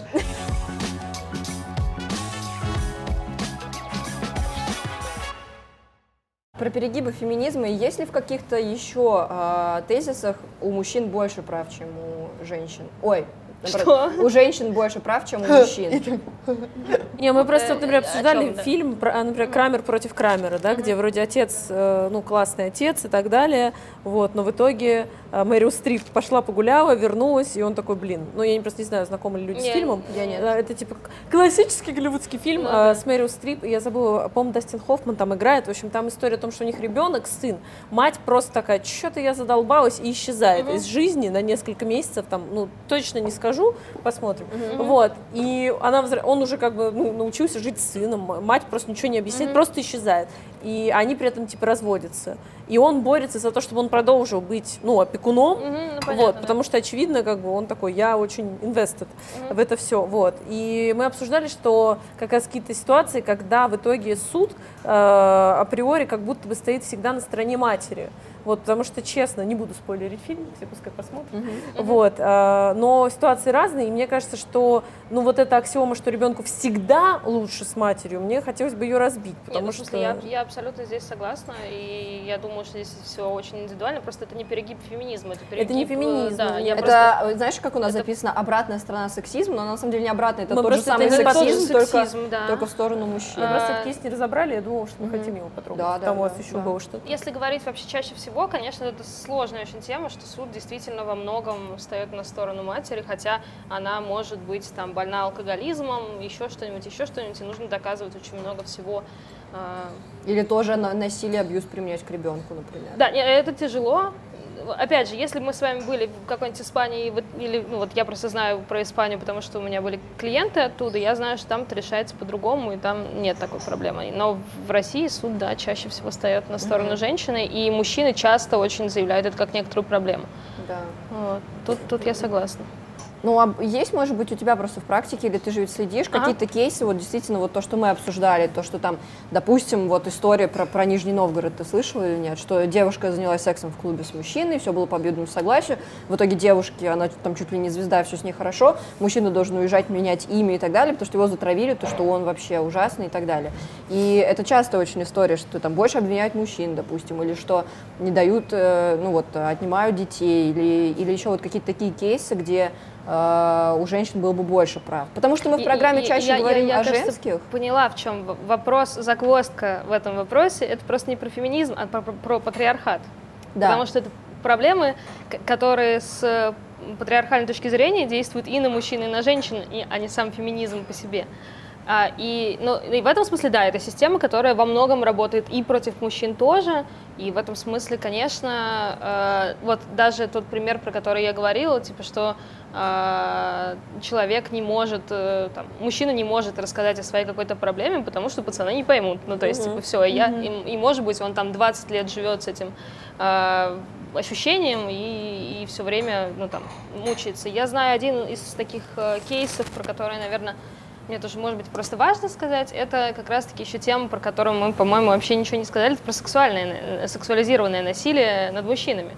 [SPEAKER 1] Про перегибы феминизма. Есть ли в каких-то еще а, тезисах у мужчин больше прав, чем у женщин? Ой, наоборот, у женщин больше прав, чем у мужчин.
[SPEAKER 6] Не, мы просто, например,
[SPEAKER 5] Э, о
[SPEAKER 6] обсуждали фильм, про, а, например, Крамер против Крамера, да, где вроде отец, э, ну, классный отец и так далее, вот, но в итоге э, Мэрил Стрип пошла погуляла, вернулась, и он такой, блин, ну, я не- просто не знаю, знакомы ли люди с фильмом.
[SPEAKER 1] я нет.
[SPEAKER 6] Это, типа, классический голливудский фильм
[SPEAKER 5] Ну
[SPEAKER 6] с Мэрил Стрип, я забыла, по-моему, Дастин Хоффман там играет, в общем, там история о том, что у них ребенок, сын, мать просто такая, что-то я задолбалась, и исчезает из жизни на несколько месяцев, там, ну, точно не скажу, посмотрим. Вот, и она, он уже как бы ну, научился жить с сыном, мать просто ничего не объясняет, просто исчезает. И они при этом, типа, разводятся. И он борется за то, чтобы он продолжил быть, ну, опекуном,
[SPEAKER 5] Мгм, ну, понятно,
[SPEAKER 6] вот,
[SPEAKER 5] да.
[SPEAKER 6] потому что, очевидно, как бы он такой, я очень invested в это все, вот. И мы обсуждали, что как раз какие-то ситуации, когда в итоге суд э, априори как будто бы стоит всегда на стороне матери. Вот, потому что, честно, не буду спойлерить фильм, все пускай посмотрят. Вот, э, но ситуации разные, и мне кажется, что, ну, вот эта аксиома, что ребенку всегда лучше с матерью, мне хотелось бы ее разбить,
[SPEAKER 5] Нет,
[SPEAKER 6] потому
[SPEAKER 5] ну, в
[SPEAKER 6] что...
[SPEAKER 5] смысле, я, я абсолютно здесь согласна, и я думаю, что здесь все очень индивидуально, просто это не перегиб феминизма, это перегиб...
[SPEAKER 6] не
[SPEAKER 5] э,
[SPEAKER 6] феминизм,
[SPEAKER 5] Да, я
[SPEAKER 6] это
[SPEAKER 5] просто...
[SPEAKER 1] Это, знаешь, как у нас
[SPEAKER 5] это-
[SPEAKER 1] записано, обратная сторона сексизма, но на самом деле не обратная, это
[SPEAKER 6] Мы
[SPEAKER 1] тот же
[SPEAKER 6] просто
[SPEAKER 1] самый
[SPEAKER 6] это же
[SPEAKER 1] сексизм, только,
[SPEAKER 5] сексизм, да.
[SPEAKER 1] только в сторону мужчин.
[SPEAKER 6] Мы просто
[SPEAKER 5] А,
[SPEAKER 6] этот кейс не разобрали, я думала, что мы хотим его потрогать.
[SPEAKER 1] Да, да,
[SPEAKER 6] Там у вас
[SPEAKER 1] да,
[SPEAKER 6] еще
[SPEAKER 1] да.
[SPEAKER 6] было что-то.
[SPEAKER 5] Если говорить вообще чаще всего, конечно, это сложная очень тема, что суд действительно во многом встает на сторону матери, хотя она может быть там больна алкоголизмом, еще что-нибудь, еще что-нибудь, и нужно доказывать очень много всего. А,
[SPEAKER 1] Или тоже на- насилие, абьюз применять к ребенку, например.
[SPEAKER 5] Да, это тяжело. Опять же, если мы с вами были в какой-нибудь Испании, вот, или, ну вот я просто знаю про Испанию, потому что у меня были клиенты оттуда, я знаю, что там это решается по-другому, и там нет такой проблемы. Но в России суд, да, чаще всего встает на сторону женщины, и мужчины часто очень заявляют это как некоторую проблему.
[SPEAKER 1] Да.
[SPEAKER 5] Вот. Тут, тут я согласна.
[SPEAKER 1] Ну, а есть, может быть, у тебя просто в практике, или ты же ведь следишь, какие-то кейсы, вот действительно, вот то, что мы обсуждали, то, что там, допустим, вот история про, про Нижний Новгород, ты слышала или нет, что девушка занялась сексом в клубе с мужчиной, все было по обоюдному согласию, в итоге девушке, она там чуть ли не звезда, все с ней хорошо, мужчина должен уезжать, менять имя и так далее, потому что его затравили, то, что он вообще ужасный и так далее. И это часто очень история, что там больше обвиняют мужчин, допустим, или что не дают, э, ну вот, отнимают детей, или, или еще вот какие-то такие кейсы, где у женщин было бы больше прав. Потому что мы в программе
[SPEAKER 5] и-
[SPEAKER 1] чаще
[SPEAKER 5] я- я-
[SPEAKER 1] говорим
[SPEAKER 5] я,
[SPEAKER 1] о
[SPEAKER 5] кажется,
[SPEAKER 1] женских.
[SPEAKER 5] поняла, в чем вопрос, загвоздка в этом вопросе. Это просто не про феминизм, а про, про- про патриархат.
[SPEAKER 1] Да.
[SPEAKER 5] Потому что это проблемы, которые с э, патриархальной точки зрения действуют и на мужчин, и на женщин, и- а не сам феминизм по себе. А, и, ну, и в этом смысле, да, это система, которая во многом работает и против мужчин тоже. И в этом смысле, конечно, э, вот даже тот пример, про который я говорила, типа, что э, человек не может, э, там, мужчина не может рассказать о своей какой-то проблеме, потому что пацаны не поймут. Ну, то есть, типа, все, я, и, и, может быть, он там 20 лет живет с этим э, ощущением и, и все время, ну, там, мучается. Я знаю один из таких э, кейсов, про который, наверное, мне тоже, может быть, просто важно сказать, это как раз-таки еще тема, про которую мы, по-моему, вообще ничего не сказали, это про сексуальное, э, сексуализированное насилие над мужчинами.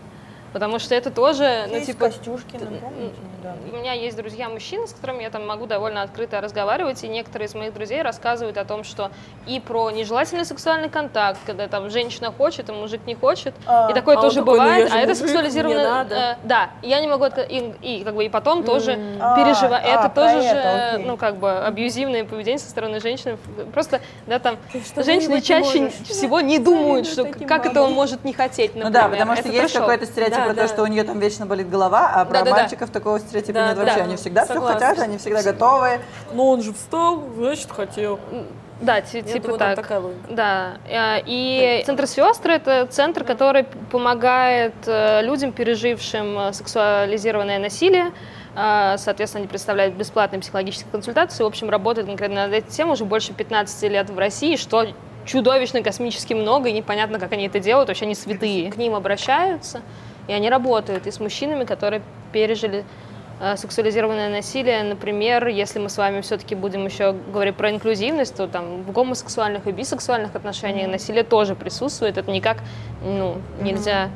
[SPEAKER 5] Потому что это тоже, ну,
[SPEAKER 7] Есть
[SPEAKER 5] типа,
[SPEAKER 7] Костюшкина, помните,
[SPEAKER 5] у меня есть друзья-мужчины, с которыми я там могу довольно открыто разговаривать, и некоторые из моих друзей рассказывают о том, что и про нежелательный сексуальный контакт, когда там женщина хочет, а мужик не хочет,
[SPEAKER 7] А,
[SPEAKER 5] и такое
[SPEAKER 6] а
[SPEAKER 5] тоже
[SPEAKER 6] такой, «Ну,
[SPEAKER 5] бывает, а это
[SPEAKER 6] мужик,
[SPEAKER 5] сексуализированное...
[SPEAKER 6] мне надо.
[SPEAKER 5] э, да, я не могу, и, и как бы и потом тоже
[SPEAKER 7] А,
[SPEAKER 5] переживать,
[SPEAKER 7] а,
[SPEAKER 5] это тоже же,
[SPEAKER 7] это, окей.
[SPEAKER 5] ну как бы абьюзивное поведение со стороны женщины, просто, да, там,
[SPEAKER 6] что
[SPEAKER 5] женщины чаще
[SPEAKER 6] можешь.
[SPEAKER 5] всего не думают, что как это он может не хотеть,
[SPEAKER 2] Ну
[SPEAKER 5] например.
[SPEAKER 2] да, потому что
[SPEAKER 5] Это
[SPEAKER 2] есть какой-то стереотип
[SPEAKER 6] Да,
[SPEAKER 2] про
[SPEAKER 6] да.
[SPEAKER 2] то, что у нее там вечно болит голова, а про
[SPEAKER 5] Да-да-да.
[SPEAKER 2] мальчиков такого стереотипа
[SPEAKER 6] Да,
[SPEAKER 2] нет
[SPEAKER 6] да,
[SPEAKER 2] вообще.
[SPEAKER 6] да.
[SPEAKER 2] Они всегда все
[SPEAKER 6] Согласна.
[SPEAKER 2] хотят, они всегда готовы.
[SPEAKER 6] Ну, он же встал, значит, хотел.
[SPEAKER 5] Да, ти-
[SPEAKER 6] Я
[SPEAKER 5] типа
[SPEAKER 6] думаю,
[SPEAKER 5] так.
[SPEAKER 6] такая логика.
[SPEAKER 5] Да, э, и Центр сестры это центр, который помогает э, людям, пережившим э, сексуализированное насилие. Э, Соответственно, они представляют бесплатные психологические консультации. В общем, работают конкретно над этой темой уже больше 15 лет в России, что чудовищно космически много, и непонятно, как они это делают. Вообще они святые. К ним обращаются, и они работают и с мужчинами, которые пережили э, сексуализированное насилие, например, если мы с вами все-таки будем еще говорить про инклюзивность, то там в гомосексуальных и бисексуальных отношениях насилие тоже присутствует. Это никак ну, нельзя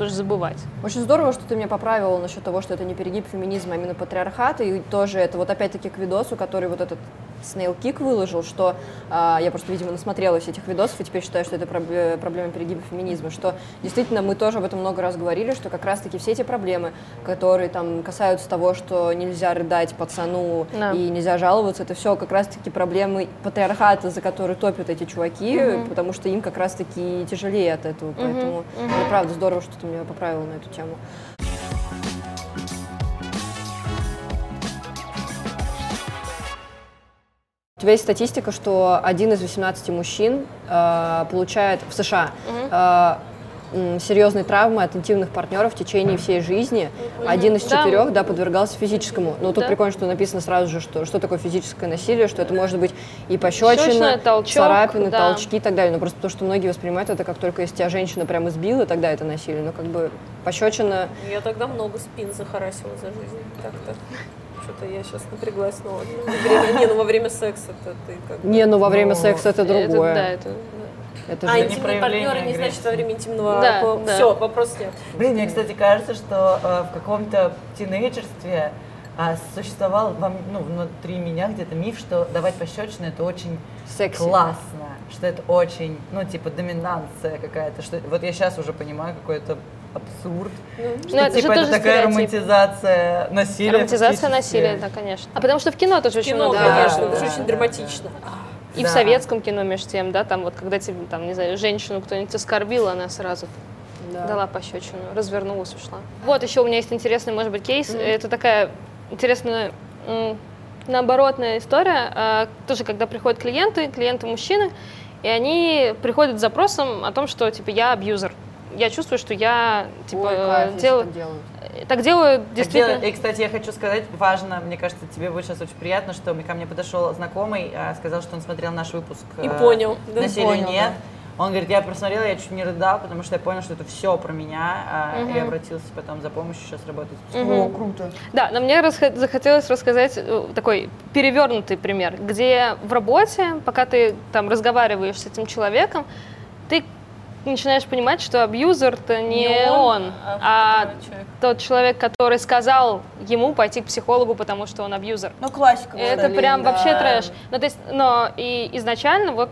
[SPEAKER 5] тоже забывать.
[SPEAKER 1] Очень здорово, что ты меня поправила насчет того, что это не перегиб феминизма, а именно патриархата. И тоже это вот опять-таки к видосу, который вот этот Snail Kick выложил, что а, я просто, видимо, насмотрелась этих видосов и теперь считаю, что это проб- проблема перегиба феминизма, что действительно мы тоже об этом много раз говорили, что как раз-таки все эти проблемы, которые там касаются того, что нельзя рыдать пацану
[SPEAKER 5] Да.
[SPEAKER 1] и нельзя жаловаться, это все как раз-таки проблемы патриархата, за которые топят эти чуваки, потому что им как раз-таки тяжелее от этого, поэтому это правда здорово, что ты меня поправила на эту тему. У тебя есть статистика, что один из 18 мужчин э, получает в США э, серьезные травмы от интимных партнеров в течение всей жизни. Один из
[SPEAKER 5] Да.
[SPEAKER 1] четырех да, подвергался физическому. Но тут
[SPEAKER 5] Да.
[SPEAKER 1] прикольно, что написано сразу же, что, что такое физическое насилие, что это может быть и пощечина,
[SPEAKER 5] толчок,
[SPEAKER 1] царапины,
[SPEAKER 5] да.
[SPEAKER 1] толчки и так далее. Но просто то, что многие воспринимают это как только если тебя женщина прямо избила, тогда это насилие. Но как бы пощечина
[SPEAKER 6] Я тогда много спин захарасила за жизнь. Как-то. Что-то я сейчас напряглась снова. Не, ну во время секса это ты как бы-
[SPEAKER 1] Не, ну во время
[SPEAKER 2] Ну,
[SPEAKER 1] секса это другое.
[SPEAKER 5] да, это,
[SPEAKER 1] Это
[SPEAKER 6] А интимные партнеры не значит во время интимного...
[SPEAKER 5] Да, да.
[SPEAKER 6] Все, вопрос нет.
[SPEAKER 2] Блин, мне, кстати, кажется, что э, в каком-то тинейджерстве а, существовал во ну, внутри меня где-то миф, что давать пощечины это очень
[SPEAKER 1] Секси.
[SPEAKER 2] классно, что это очень, ну, типа, доминанция какая-то. Что... Вот я сейчас уже понимаю, какой абсурд. что,
[SPEAKER 5] Ну, это же
[SPEAKER 2] типа, это
[SPEAKER 5] тоже
[SPEAKER 2] такая
[SPEAKER 5] стереотип.
[SPEAKER 2] романтизация насилия.
[SPEAKER 5] романтизация насилия, да, конечно. А потому что в кино тоже очень
[SPEAKER 6] Кино,
[SPEAKER 5] много.
[SPEAKER 6] конечно,
[SPEAKER 2] да,
[SPEAKER 6] это же
[SPEAKER 2] да,
[SPEAKER 6] очень
[SPEAKER 2] да,
[SPEAKER 6] драматично.
[SPEAKER 5] И в
[SPEAKER 2] Да.
[SPEAKER 5] советском кино, между тем, да, там вот когда тебе, там, не знаю, женщину кто-нибудь оскорбил, она сразу
[SPEAKER 1] Да.
[SPEAKER 5] дала пощечину, развернулась, ушла. Вот еще у меня есть интересный, может быть, кейс. Это такая интересная наоборотная история. А, Тоже, когда приходят клиенты, клиенты мужчины, и они приходят с запросом о том, что, типа, я абьюзер. Я чувствую, что я типа
[SPEAKER 1] Ой, кайф,
[SPEAKER 5] делаю,
[SPEAKER 1] так делают.
[SPEAKER 5] так делаю
[SPEAKER 2] Так
[SPEAKER 5] действительно.
[SPEAKER 2] дело- И, кстати, я хочу сказать, важно, мне кажется, тебе будет сейчас очень приятно, что мне- ко мне подошел знакомый, а, сказал, что он смотрел наш выпуск.
[SPEAKER 6] И
[SPEAKER 2] э,
[SPEAKER 6] понял, да?
[SPEAKER 2] «Насилия
[SPEAKER 1] Понял,
[SPEAKER 2] нет. Он говорит, я просмотрела, я чуть не рыдал, потому что я понял, что это все про меня, а, и обратился потом за помощью, сейчас работает. с психологом.
[SPEAKER 7] О, круто.
[SPEAKER 5] Да, но мне расхо- захотелось рассказать э, такой перевернутый пример, где в работе, пока ты там разговариваешь с этим человеком, ты начинаешь понимать, что абьюзер-то не, он, а, тот человек, который сказал ему пойти к психологу, потому что он абьюзер.
[SPEAKER 7] Ну, классика.
[SPEAKER 5] Это
[SPEAKER 7] Блин,
[SPEAKER 5] прям
[SPEAKER 7] да.
[SPEAKER 5] вообще трэш. Ну, то есть, но и изначально вот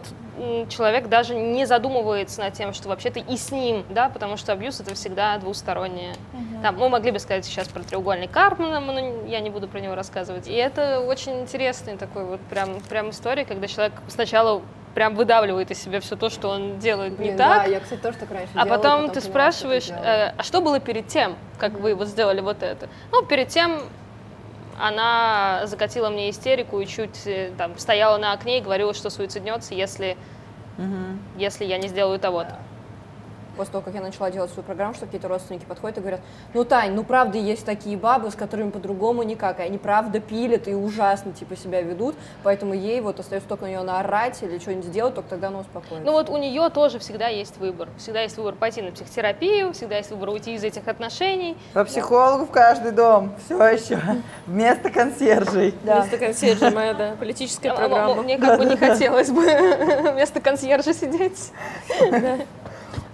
[SPEAKER 5] человек даже не задумывается над тем, что вообще-то и с ним, да, потому что абьюз это всегда двустороннее. Там, мы могли бы сказать сейчас про треугольник Карпмана, но я не буду про него рассказывать. И это очень интересный такой вот прям, прям история, когда человек сначала прям выдавливает из себя все то, что он делает не
[SPEAKER 1] Блин,
[SPEAKER 5] так,
[SPEAKER 1] Да, я, кстати, тоже так раньше
[SPEAKER 5] а
[SPEAKER 1] делала,
[SPEAKER 5] потом ты
[SPEAKER 1] поняла, что
[SPEAKER 5] спрашиваешь, э, а что было перед тем, как вы вот сделали вот это? Ну, перед тем она закатила мне истерику и чуть э, там стояла на окне и говорила, что суициднется, если, если я не сделаю того-то.
[SPEAKER 1] После того, как я начала делать свою программу, что какие-то родственники подходят и говорят, ну, Тань, ну, правда, есть такие бабы, с которыми по-другому никак, и они, правда, пилят и ужасно, типа, себя ведут, поэтому ей вот остается только на нее наорать или что-нибудь сделать, только тогда она успокоится.
[SPEAKER 5] Ну вот у нее тоже всегда есть выбор. Всегда есть выбор пойти на психотерапию, всегда есть выбор уйти из этих отношений.
[SPEAKER 2] По психологу в каждый дом, все еще, вместо консьержей.
[SPEAKER 6] Вместо консьержа моя, да, политическая
[SPEAKER 5] А,
[SPEAKER 6] программа.
[SPEAKER 5] Мне как бы не хотелось бы вместо консьержа сидеть.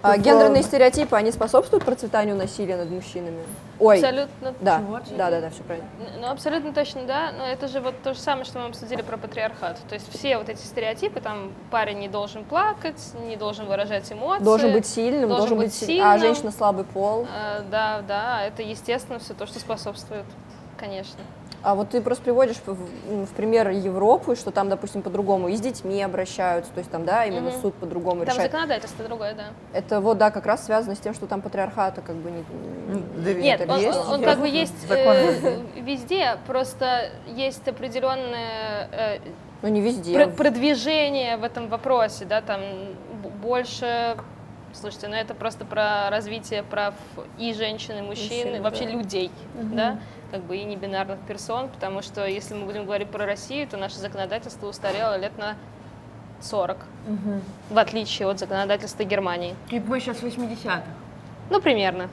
[SPEAKER 1] А гендерные стереотипы, они способствуют процветанию насилия над мужчинами? Ой,
[SPEAKER 5] Абсолютно
[SPEAKER 1] да, да, да, да, все правильно.
[SPEAKER 5] Ну, абсолютно точно, да. Но это же вот то же самое, что мы обсудили про патриархат. То есть все вот эти стереотипы, там парень не должен плакать, не должен выражать эмоции.
[SPEAKER 1] Должен быть сильным,
[SPEAKER 5] должен
[SPEAKER 1] должен,
[SPEAKER 5] быть
[SPEAKER 1] быть си-
[SPEAKER 5] сильным.
[SPEAKER 1] а женщина слабый пол.
[SPEAKER 5] Э, Да, да, это естественно все то, что способствует, конечно.
[SPEAKER 1] А вот ты просто приводишь в, в- пример Европы, что там, допустим, по-другому и с детьми обращаются, то есть там, да, именно
[SPEAKER 5] Мгм.
[SPEAKER 1] суд по-другому
[SPEAKER 5] Там
[SPEAKER 1] решает.
[SPEAKER 5] законодательство другое, да.
[SPEAKER 1] Это вот, да, как раз связано с тем, что там патриархата как бы не...
[SPEAKER 2] Да
[SPEAKER 5] Нет,
[SPEAKER 1] это
[SPEAKER 5] он,
[SPEAKER 1] есть
[SPEAKER 5] он- он как бы есть э, везде, просто есть определенное э,
[SPEAKER 1] Ну, не везде.
[SPEAKER 5] про- продвижение в этом вопросе, да, там больше, слушайте, ну это просто про развитие прав и женщин, и мужчин, и
[SPEAKER 6] Мужчин,
[SPEAKER 5] вообще
[SPEAKER 6] да.
[SPEAKER 5] людей, да, как бы и небинарных персон, потому что если мы будем говорить про Россию, то наше законодательство устарело лет на 40, в отличие от законодательства Германии.
[SPEAKER 7] И мы сейчас в 80-х.
[SPEAKER 5] Ну, примерно.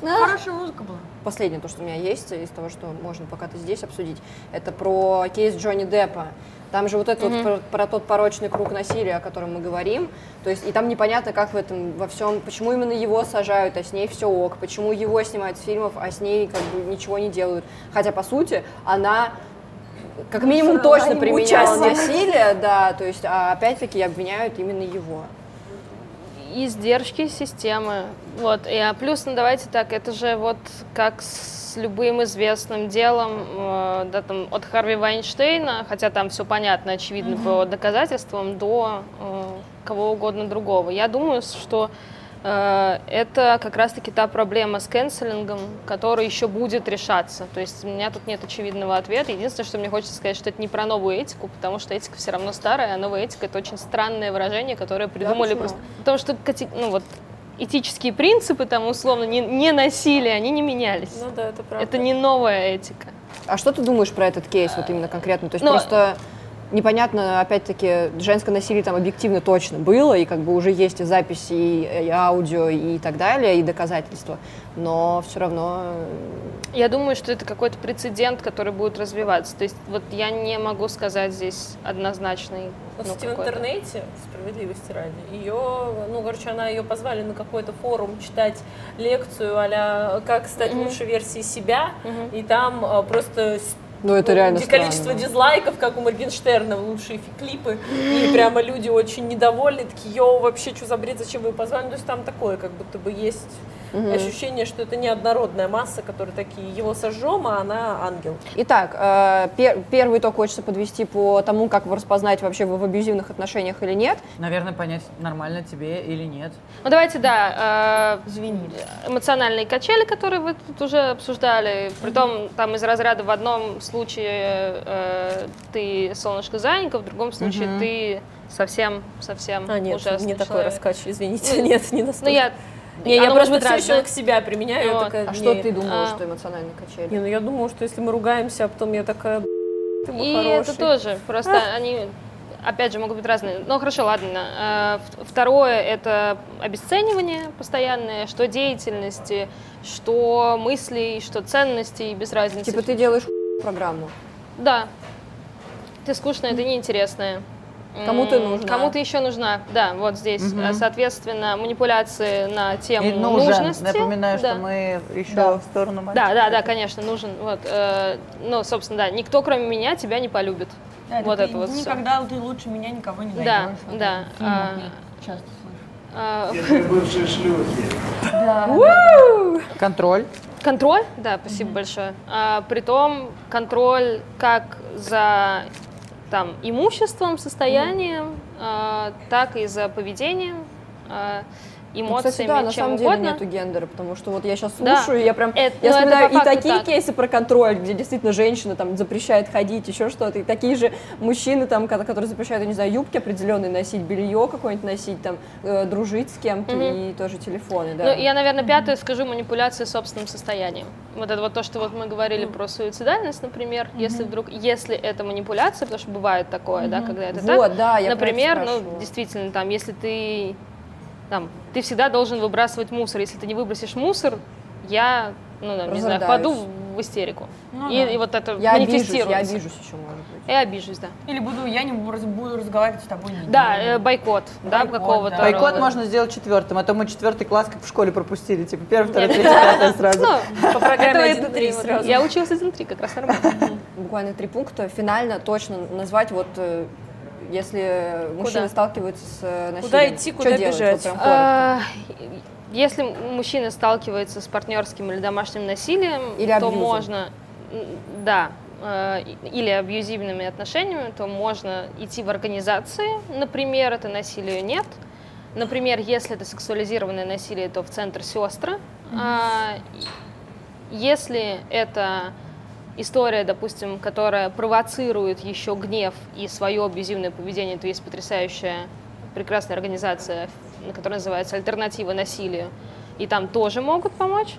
[SPEAKER 7] Хорошая музыка была.
[SPEAKER 1] Последнее, то, что у меня есть из того, что можно пока ты здесь обсудить, это про кейс Джонни Деппа. Там же вот это вот про, про тот порочный круг насилия, о котором мы говорим. То есть, и там непонятно, как в этом во всем, почему именно его сажают, а с ней все ок, почему его снимают с фильмов, а с ней как бы ничего не делают. Хотя, по сути, она как минимум точно применяла насилие, да, то есть, а опять-таки обвиняют именно его.
[SPEAKER 5] издержки системы. Вот. И, а плюс, ну давайте так, это же вот как с любым известным делом, э, да, там, от Харви Вайнштейна, хотя там все понятно, очевидно по доказательствам, до э, кого угодно другого. Я думаю, что э, это как раз-таки та проблема с канцелингом, которая еще будет решаться. То есть у меня тут нет очевидного ответа. Единственное, что мне хочется сказать, что это не про новую этику, потому что этика все равно старая, а новая этика это очень странное выражение, которое придумали
[SPEAKER 1] почему?
[SPEAKER 5] просто. Потому что ну, вот, этические принципы, там, условно, не, не насилие, они не менялись.
[SPEAKER 6] Ну да, это правда.
[SPEAKER 5] это не новая этика.
[SPEAKER 1] А что ты думаешь про этот кейс вот именно конкретно? То есть
[SPEAKER 5] Ну,
[SPEAKER 1] просто непонятно, опять-таки, женское насилие там объективно точно было, и как бы уже есть и записи, и, и аудио, и так далее, и доказательства, но все равно... э,
[SPEAKER 5] Я думаю, что это какой-то прецедент, который будет развиваться. То есть вот я не могу сказать здесь однозначный.
[SPEAKER 6] Вот,
[SPEAKER 5] ну,
[SPEAKER 6] кстати, в интернете, справедливости ради, ее, ну, короче, она ее позвали на какой-то форум читать лекцию а как стать лучшей версией себя, и там а, просто
[SPEAKER 1] Ну, это реально
[SPEAKER 6] ди- количество
[SPEAKER 1] странно.
[SPEAKER 6] дизлайков, как у Моргенштерна, лучшие клипы, и прямо люди очень недовольны, такие, йоу, вообще, что за бред, зачем вы позвали? Ну, То есть там такое, как будто бы есть ощущение, что это неоднородная масса, которые такие, его сожжем, а она ангел.
[SPEAKER 1] Итак, э, пер- первый итог хочется подвести по тому, как votre вообще вы в абьюзивных отношениях или нет.
[SPEAKER 2] Наверное, понять, нормально тебе или нет.
[SPEAKER 5] Ну давайте, да, э, эмоциональные качели, которые вы тут уже обсуждали. Притом там из разряда в одном случае э, ты солнышко Заинька, в другом случае ты совсем, совсем
[SPEAKER 6] А, нет,
[SPEAKER 5] ужасный
[SPEAKER 6] не такой
[SPEAKER 5] человек.
[SPEAKER 6] раскач, извините, нет, не
[SPEAKER 5] Ну
[SPEAKER 6] настолько.
[SPEAKER 5] я
[SPEAKER 6] Не, я просто все еще к себя применяю.
[SPEAKER 5] Вот.
[SPEAKER 6] такая,
[SPEAKER 1] А что ты думала,
[SPEAKER 5] А.
[SPEAKER 1] что эмоциональные качели?
[SPEAKER 6] Не, ну я думала, что если мы ругаемся, а потом я такая, «Б***ь, ты мой
[SPEAKER 5] И
[SPEAKER 6] хороший.
[SPEAKER 5] это тоже, просто они, опять же, могут быть разные. Ну хорошо, ладно. А, Второе — это обесценивание постоянное, что деятельности, что мыслей, что ценностей, без разницы.
[SPEAKER 1] Типа ты делаешь программу.
[SPEAKER 5] Да. Ты скучная, ты неинтересная.
[SPEAKER 1] Кому ты нужна.
[SPEAKER 5] Кому ты еще нужна, да, вот здесь. А, Соответственно, манипуляции на тему
[SPEAKER 2] И нужен.
[SPEAKER 5] нужности.
[SPEAKER 2] Напоминаю,
[SPEAKER 5] да.
[SPEAKER 2] что мы еще
[SPEAKER 1] Да.
[SPEAKER 2] в сторону
[SPEAKER 5] Да,
[SPEAKER 2] мальчика.
[SPEAKER 5] да, да, конечно, нужен. Вот, э, ну, собственно, да, никто, кроме меня, тебя не полюбит. вот это вот всё.
[SPEAKER 9] Никогда ты лучше меня никого не найдешь.
[SPEAKER 5] Да,
[SPEAKER 9] Вот
[SPEAKER 5] да.
[SPEAKER 9] это
[SPEAKER 5] а,
[SPEAKER 9] часто слышу.
[SPEAKER 5] а,
[SPEAKER 10] бывшие шлюхи.
[SPEAKER 2] Контроль.
[SPEAKER 5] Контроль, да, спасибо большое. А, притом контроль как за там имуществом, состоянием, а, так и за поведением,
[SPEAKER 1] Ну,
[SPEAKER 5] эмоциями,
[SPEAKER 1] кстати, да, на
[SPEAKER 5] чем
[SPEAKER 1] самом деле
[SPEAKER 5] угодно.
[SPEAKER 1] нету гендера, потому что вот я сейчас
[SPEAKER 5] Да.
[SPEAKER 1] слушаю, и я прям,
[SPEAKER 5] Это-
[SPEAKER 1] я
[SPEAKER 5] ну,
[SPEAKER 1] вспоминаю
[SPEAKER 5] по
[SPEAKER 1] и такие
[SPEAKER 5] так.
[SPEAKER 1] кейсы про контроль, где действительно женщина там запрещает ходить, еще что-то, и такие же мужчины там, ко- которые запрещают, я не знаю, юбки определенные носить, белье какое-нибудь носить, там, э, дружить с кем-то и тоже телефоны, да.
[SPEAKER 5] Ну, я, наверное, пятое скажу манипуляции собственным состоянием. Вот это вот то, что вот мы говорили про суицидальность, например, если вдруг, если это манипуляция, потому что бывает такое, да, когда это так.
[SPEAKER 1] Вот, да, я
[SPEAKER 5] Например, ну, действительно, там, если ты, там, ты всегда должен выбрасывать мусор. Если ты не выбросишь мусор, я, ну, там, не знаю, впаду в истерику.
[SPEAKER 9] Ну
[SPEAKER 5] и,
[SPEAKER 9] да.
[SPEAKER 5] и вот это
[SPEAKER 1] я обижусь, я
[SPEAKER 5] манифестируется.
[SPEAKER 1] обижусь еще, может быть.
[SPEAKER 5] Я обижусь, да.
[SPEAKER 9] Или буду, я не буду, буду разговаривать с тобой. не
[SPEAKER 5] Да, э, бойкот, да,
[SPEAKER 9] Бойкот,
[SPEAKER 5] какого-то.
[SPEAKER 9] да.
[SPEAKER 2] Бойкот
[SPEAKER 5] рода.
[SPEAKER 2] можно сделать четвертым, а то мы четвертый класс как в школе пропустили. Типа первый, второй, третий, пятый сразу.
[SPEAKER 5] Ну,
[SPEAKER 6] По программе
[SPEAKER 5] это-
[SPEAKER 6] 1-3
[SPEAKER 5] это-
[SPEAKER 6] сразу.
[SPEAKER 5] Я училась 1-3, как раз нормально.
[SPEAKER 1] Буквально три пункта. Финально точно назвать вот э, если мужчины сталкиваются с э, насилием.
[SPEAKER 6] Куда идти,
[SPEAKER 1] что
[SPEAKER 6] куда
[SPEAKER 1] делать?
[SPEAKER 6] бежать?
[SPEAKER 1] Вот.
[SPEAKER 5] А, Если мужчина сталкивается с партнерским или домашним насилием,
[SPEAKER 1] Или
[SPEAKER 5] то
[SPEAKER 1] абьюзом.
[SPEAKER 5] можно, да, э, или абьюзивными отношениями, то можно идти в организации, например, это насилие нет. Например, если это сексуализированное насилие, то в центр сестры. А, и- Если это история, допустим, которая провоцирует еще гнев и свое абьюзивное поведение, то есть потрясающая, прекрасная организация, которая называется «Альтернатива насилию», и там тоже могут помочь.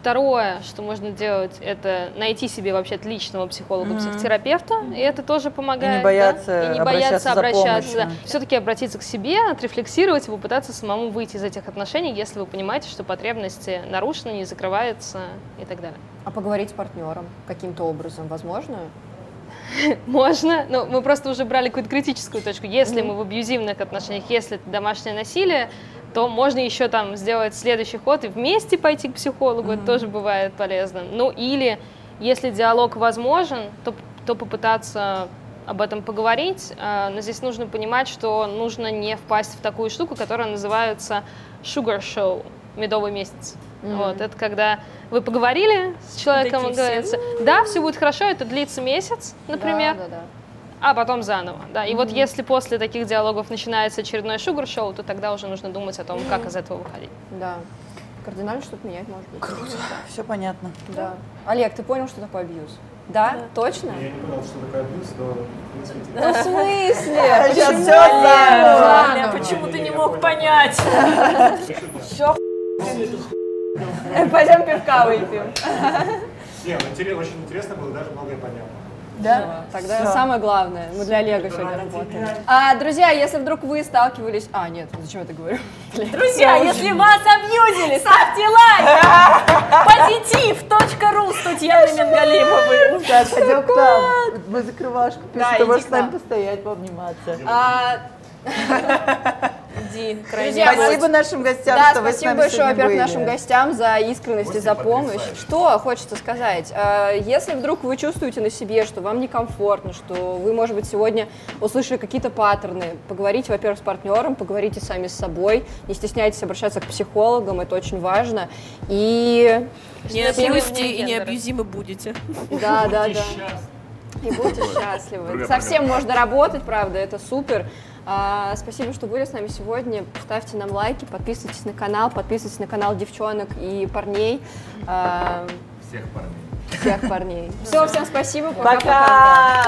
[SPEAKER 5] Второе, что можно делать, это найти себе вообще отличного психолога, психотерапевта, и это тоже помогает. да.
[SPEAKER 2] бояться
[SPEAKER 5] и не
[SPEAKER 2] обращаться
[SPEAKER 5] бояться обращаться.
[SPEAKER 2] помощью.
[SPEAKER 5] Все-таки обратиться к себе, отрефлексировать и попытаться самому выйти из этих отношений, если вы понимаете, что потребности нарушены, не закрываются и так далее.
[SPEAKER 1] А поговорить с партнером каким-то образом возможно?
[SPEAKER 5] Можно, но мы просто уже брали какую-то критическую точку. Если мы в абьюзивных отношениях, если это домашнее насилие, то можно еще там сделать следующий ход и вместе пойти к психологу, это тоже бывает полезно. Ну или, если диалог возможен, то, то попытаться об этом поговорить, а, но здесь нужно понимать, что нужно не впасть в такую штуку, которая называется sugar show, медовый месяц. Вот, это когда вы поговорили с человеком,
[SPEAKER 6] Такие все,
[SPEAKER 5] говорится, да, все будет хорошо, это длится месяц, например,
[SPEAKER 1] Да, да, да.
[SPEAKER 5] А потом заново. Да. И вот если после таких диалогов начинается очередной шугар-шоу, то тогда уже нужно думать о том, как из этого выходить.
[SPEAKER 1] Да. Кардинально что-то менять может быть. Круто.
[SPEAKER 2] Все понятно.
[SPEAKER 1] Да. Олег, ты понял, что такое абьюз? Да? Точно?
[SPEAKER 10] Я не понял, что такое абьюз, но
[SPEAKER 1] Ну, в смысле?
[SPEAKER 2] Сейчас все заново.
[SPEAKER 6] Почему ты не мог понять?
[SPEAKER 1] Э, Пойдем пивка выпьем.
[SPEAKER 10] Не, ну, очень интересно было, даже многое понятно.
[SPEAKER 1] Да? Тогда самое главное. Мы для Олега сегодня работаем. А, друзья, если вдруг вы сталкивались... А, нет, зачем я это говорю?
[SPEAKER 6] Друзья, если вас абьюзили, ставьте лайк! Позитив.ру с Татьяной Мингалимовой.
[SPEAKER 2] Так, пойдем к нам. Мы закрывашку пишем,
[SPEAKER 1] Да,
[SPEAKER 2] ты можешь с нами
[SPEAKER 1] нам.
[SPEAKER 2] постоять, пообниматься.
[SPEAKER 6] Иди,
[SPEAKER 1] Друзья,
[SPEAKER 2] Спасибо нашим гостям,
[SPEAKER 1] Да,
[SPEAKER 2] что вы с
[SPEAKER 1] спасибо
[SPEAKER 2] нами
[SPEAKER 1] большое, во-первых, нашим гостям за искренность и за помощь. Что хочется сказать? Э, Если вдруг вы чувствуете на себе, что вам некомфортно, что вы, может быть, сегодня услышали какие-то паттерны, поговорите, во-первых, с партнером, поговорите сами с собой, не стесняйтесь обращаться к психологам, это очень важно. И
[SPEAKER 6] Не абьюзьте и не абьюзимы будете.
[SPEAKER 1] да, да, да. И будьте счастливы. Совсем можно работать, правда, это супер. А, спасибо, что были с нами сегодня. Ставьте нам лайки, подписывайтесь на канал, подписывайтесь на канал девчонок и парней. А,
[SPEAKER 10] Всех парней.
[SPEAKER 1] всех парней. Все, всем спасибо.
[SPEAKER 2] Пока!